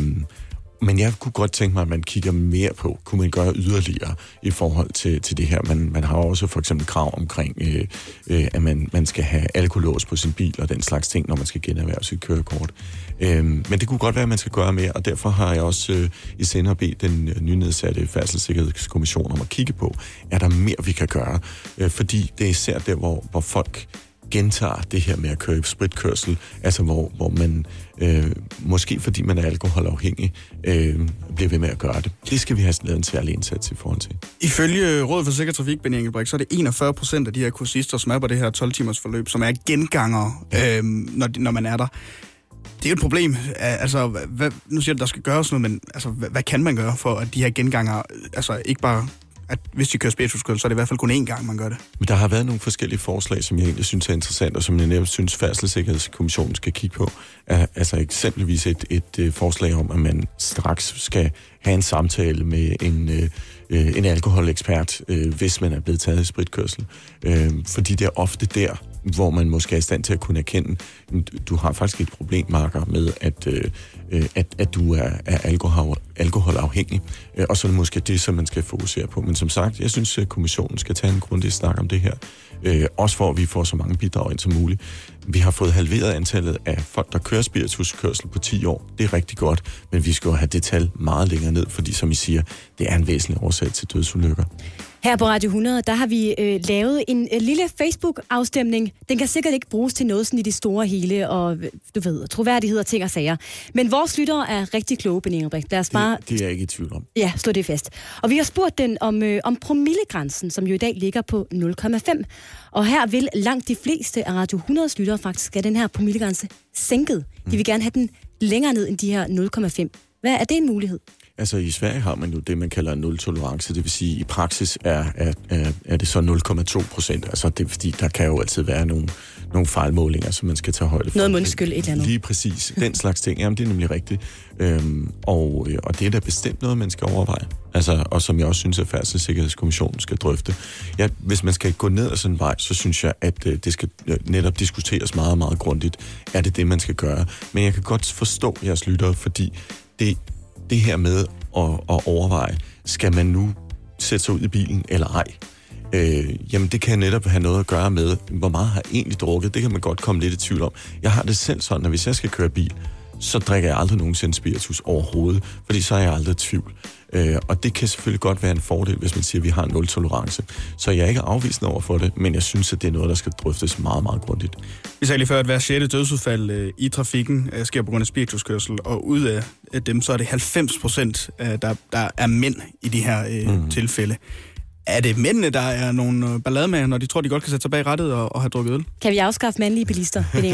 men jeg kunne godt tænke mig, at man kigger mere på, kunne man gøre yderligere i forhold til, til det her. Man, man har også for eksempel krav omkring, øh, øh, at man, man skal have alkolås på sin bil og den slags ting, når man skal generhverve sit kørekort. Øh, men det kunne godt være, at man skal gøre mere, og derfor har jeg også øh, i senere bedt den øh, nynedsatte færdselssikkerhedskommission om at kigge på, er der mere, vi kan gøre? Øh, fordi det er især der, hvor, hvor folk gentager det her med at køre i spritkørsel, altså hvor, hvor man øh, måske fordi man er alkoholafhængig, øh, bliver ved med at gøre det. Det skal vi have lavet en særlig indsats i forhold til. Ifølge Rådet for Sikker Trafik, Benny Engelbrecht, så er det 41 procent af de her kursister, som er på det her 12-timers forløb, som er genganger, øh, når, når man er der. Det er jo et problem. Altså, hvad, nu siger du, der skal gøres noget, men altså, hvad, hvad kan man gøre for, at de her genganger, altså ikke bare, at hvis de kører spirituskørsel, så er det i hvert fald kun én gang, man gør det. Men der har været nogle forskellige forslag, som jeg egentlig synes er interessant, og som jeg nærmest synes, Færdselssikkerhedskommissionen skal kigge på. Er, altså eksempelvis et, et, et forslag om, at man straks skal have en samtale med en, øh, øh, en alkoholekspert, øh, hvis man er blevet taget i spritkørsel. Øh, fordi det er ofte der, hvor man måske er i stand til at kunne erkende, du- du har faktisk et problem, Marker, med, at, øh, øh, at, at du er, er alkohol, alkoholafhængig. Øh, og så er det måske det, som man skal fokusere på. Men som sagt, jeg synes, at kommissionen skal tage en grundig snak om det her. Øh, også for, at vi får så mange bidrag ind som muligt. Vi har fået halveret antallet af folk, der kører spirituskørsel på 10 år. Det er rigtig godt, men vi skal jo have det tal meget længere ned, fordi som I siger, det er en væsentlig årsag til dødsulykker. Her på Radio 100, der har vi øh, lavet en øh, lille Facebook-afstemning. Den kan sikkert ikke bruges til noget sådan i det store hele, og øh, du ved, troværdighed og ting og sager. Men vores lyttere er rigtig kloge, Benny Engelbrecht. Lad os bare Det er jeg ikke i tvivl om. Ja, slå det fast. Og vi har spurgt den om, øh, om promillegrænsen, som jo i dag ligger på 0,5. Og her vil langt de fleste af Radio 100's lyttere faktisk have den her promillegrænse sænket. De vil gerne have den længere ned end de her 0,5. Hvad er det en mulighed? Altså i Sverige har man jo det, man kalder en nul-tolerance. Det vil sige, i praksis er, er, er, er det så 0,2 procent. Altså det er fordi, der kan jo altid være nogle, nogle fejlmålinger, som man skal tage højde for. Noget mundskyld, et eller andet. Lige præcis. Den slags ting. Jamen, det er nemlig rigtigt. Øhm, og, øh, og det er da bestemt noget, man skal overveje. Altså, og som jeg også synes, at Færdselssikkerhedskommissionen skal drøfte. Ja, hvis man skal gå ned ad sådan en vej, så synes jeg, at øh, det skal øh, netop diskuteres meget, meget grundigt. Er det det, man skal gøre? Men jeg kan godt forstå jeres lyttere, fordi det, det her med at, at overveje, skal man nu sætte sig ud i bilen eller ej? Øh, jamen det kan netop have noget at gøre med, hvor meget har jeg egentlig drukket. Det kan man godt komme lidt i tvivl om. Jeg har det selv sådan, at hvis jeg skal køre bil, så drikker jeg aldrig nogensinde spiritus overhovedet, fordi så er jeg aldrig i tvivl. Øh, og det kan selvfølgelig godt være en fordel, hvis man siger, at vi har en nul-tolerance. Så jeg er ikke afvisende over for det, men jeg synes, at det er noget, der skal drøftes meget, meget grundigt. Vi sagde lige før, at hver sjette dødsudfald øh, i trafikken øh, sker på grund af spirituskørsel, og ud af dem, så er det 90 procent, øh, der, der er mænd i de her øh, mm. tilfælde. Er det mændene, der er nogle øh, ballade med, når de tror, de godt kan sætte sig bag rettet og, og have drukket øl? Kan vi afskaffe mandlige bilister, Benny? [LAUGHS]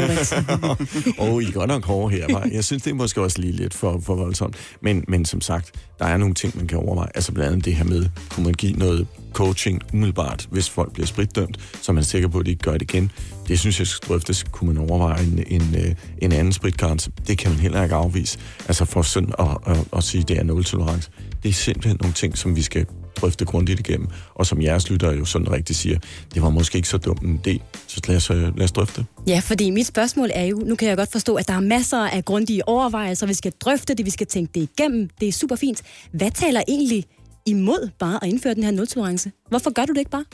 Åh, oh, I er godt nok hårde her, var. Jeg synes, det er måske også lige lidt for, for voldsomt. Men, men som sagt, der er nogle ting, man kan overveje. Altså blandt andet det her med, kunne man give noget coaching umiddelbart, hvis folk bliver spritdømt, så man er sikker på, at de ikke gør det igen. Det synes jeg skal drøftes. Kunne man overveje en, en, øh, en anden spritgrænse? Det kan man heller ikke afvise. Altså for sådan at, at, at sige, at det er nul-tolerance. Det er simpelthen nogle ting, som vi skal drøfte grundigt igennem. Og som jeres lytter jo sådan rigtigt siger, det var måske ikke så dumt en idé. Så lad os, øh, lad os drøfte. Ja, fordi mit spørgsmål er jo, nu kan jeg godt forstå, at der er masser af grundige overvejelser, vi skal drøfte det, vi skal tænke det igennem, det er super fint. Hvad taler egentlig imod bare at indføre den her nul-tolerance? Hvorfor gør du det ikke bare?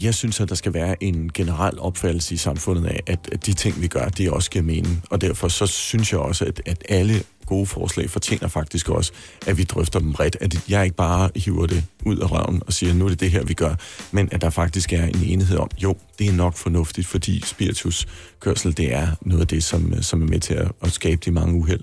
jeg synes, at der skal være en generel opfattelse i samfundet af, at, at de ting, vi gør, det også giver mening. Og derfor så synes jeg også, at, at alle gode forslag fortjener faktisk også, at vi drøfter dem bredt. At jeg ikke bare hiver det ud af røven og siger, nu er det det her, vi gør, men at der faktisk er en enighed om, jo, det er nok fornuftigt, fordi spirituskørsel, det er noget af det, som, som er med til at, at skabe de mange uheld.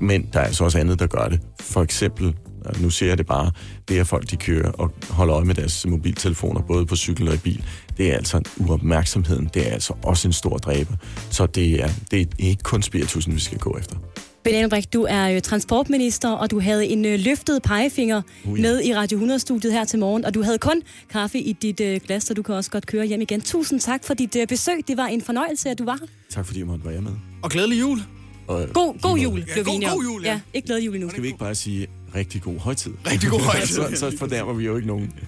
Men der er altså også andet, der gør det. For eksempel, nu ser jeg det bare, det at folk de kører og holder øje med deres mobiltelefoner, både på cykel og i bil, det er altså uopmærksomheden, det er altså også en stor dræber. Så det er, det er ikke kun spiritusen, vi skal gå efter. Ben Engelbrecht, du er jo transportminister, og du havde en øh, løftet pegefinger ja. ja. med i Radio 100-studiet her til morgen, og du havde kun kaffe i dit øh, glas, så du kan også godt køre hjem igen. Tusind tak for dit øh, besøg. Det var en fornøjelse, at du var her. Tak fordi jeg måtte være med. Og glædelig jul. Og, God, god jul, blev vi god- god jul, ja. ja. ikke glædelig jul endnu. Skal vi ikke bare sige rigtig god højtid? Rigtig god [LAUGHS] højtid. så, så fornærmer vi jo ikke nogen. [LAUGHS]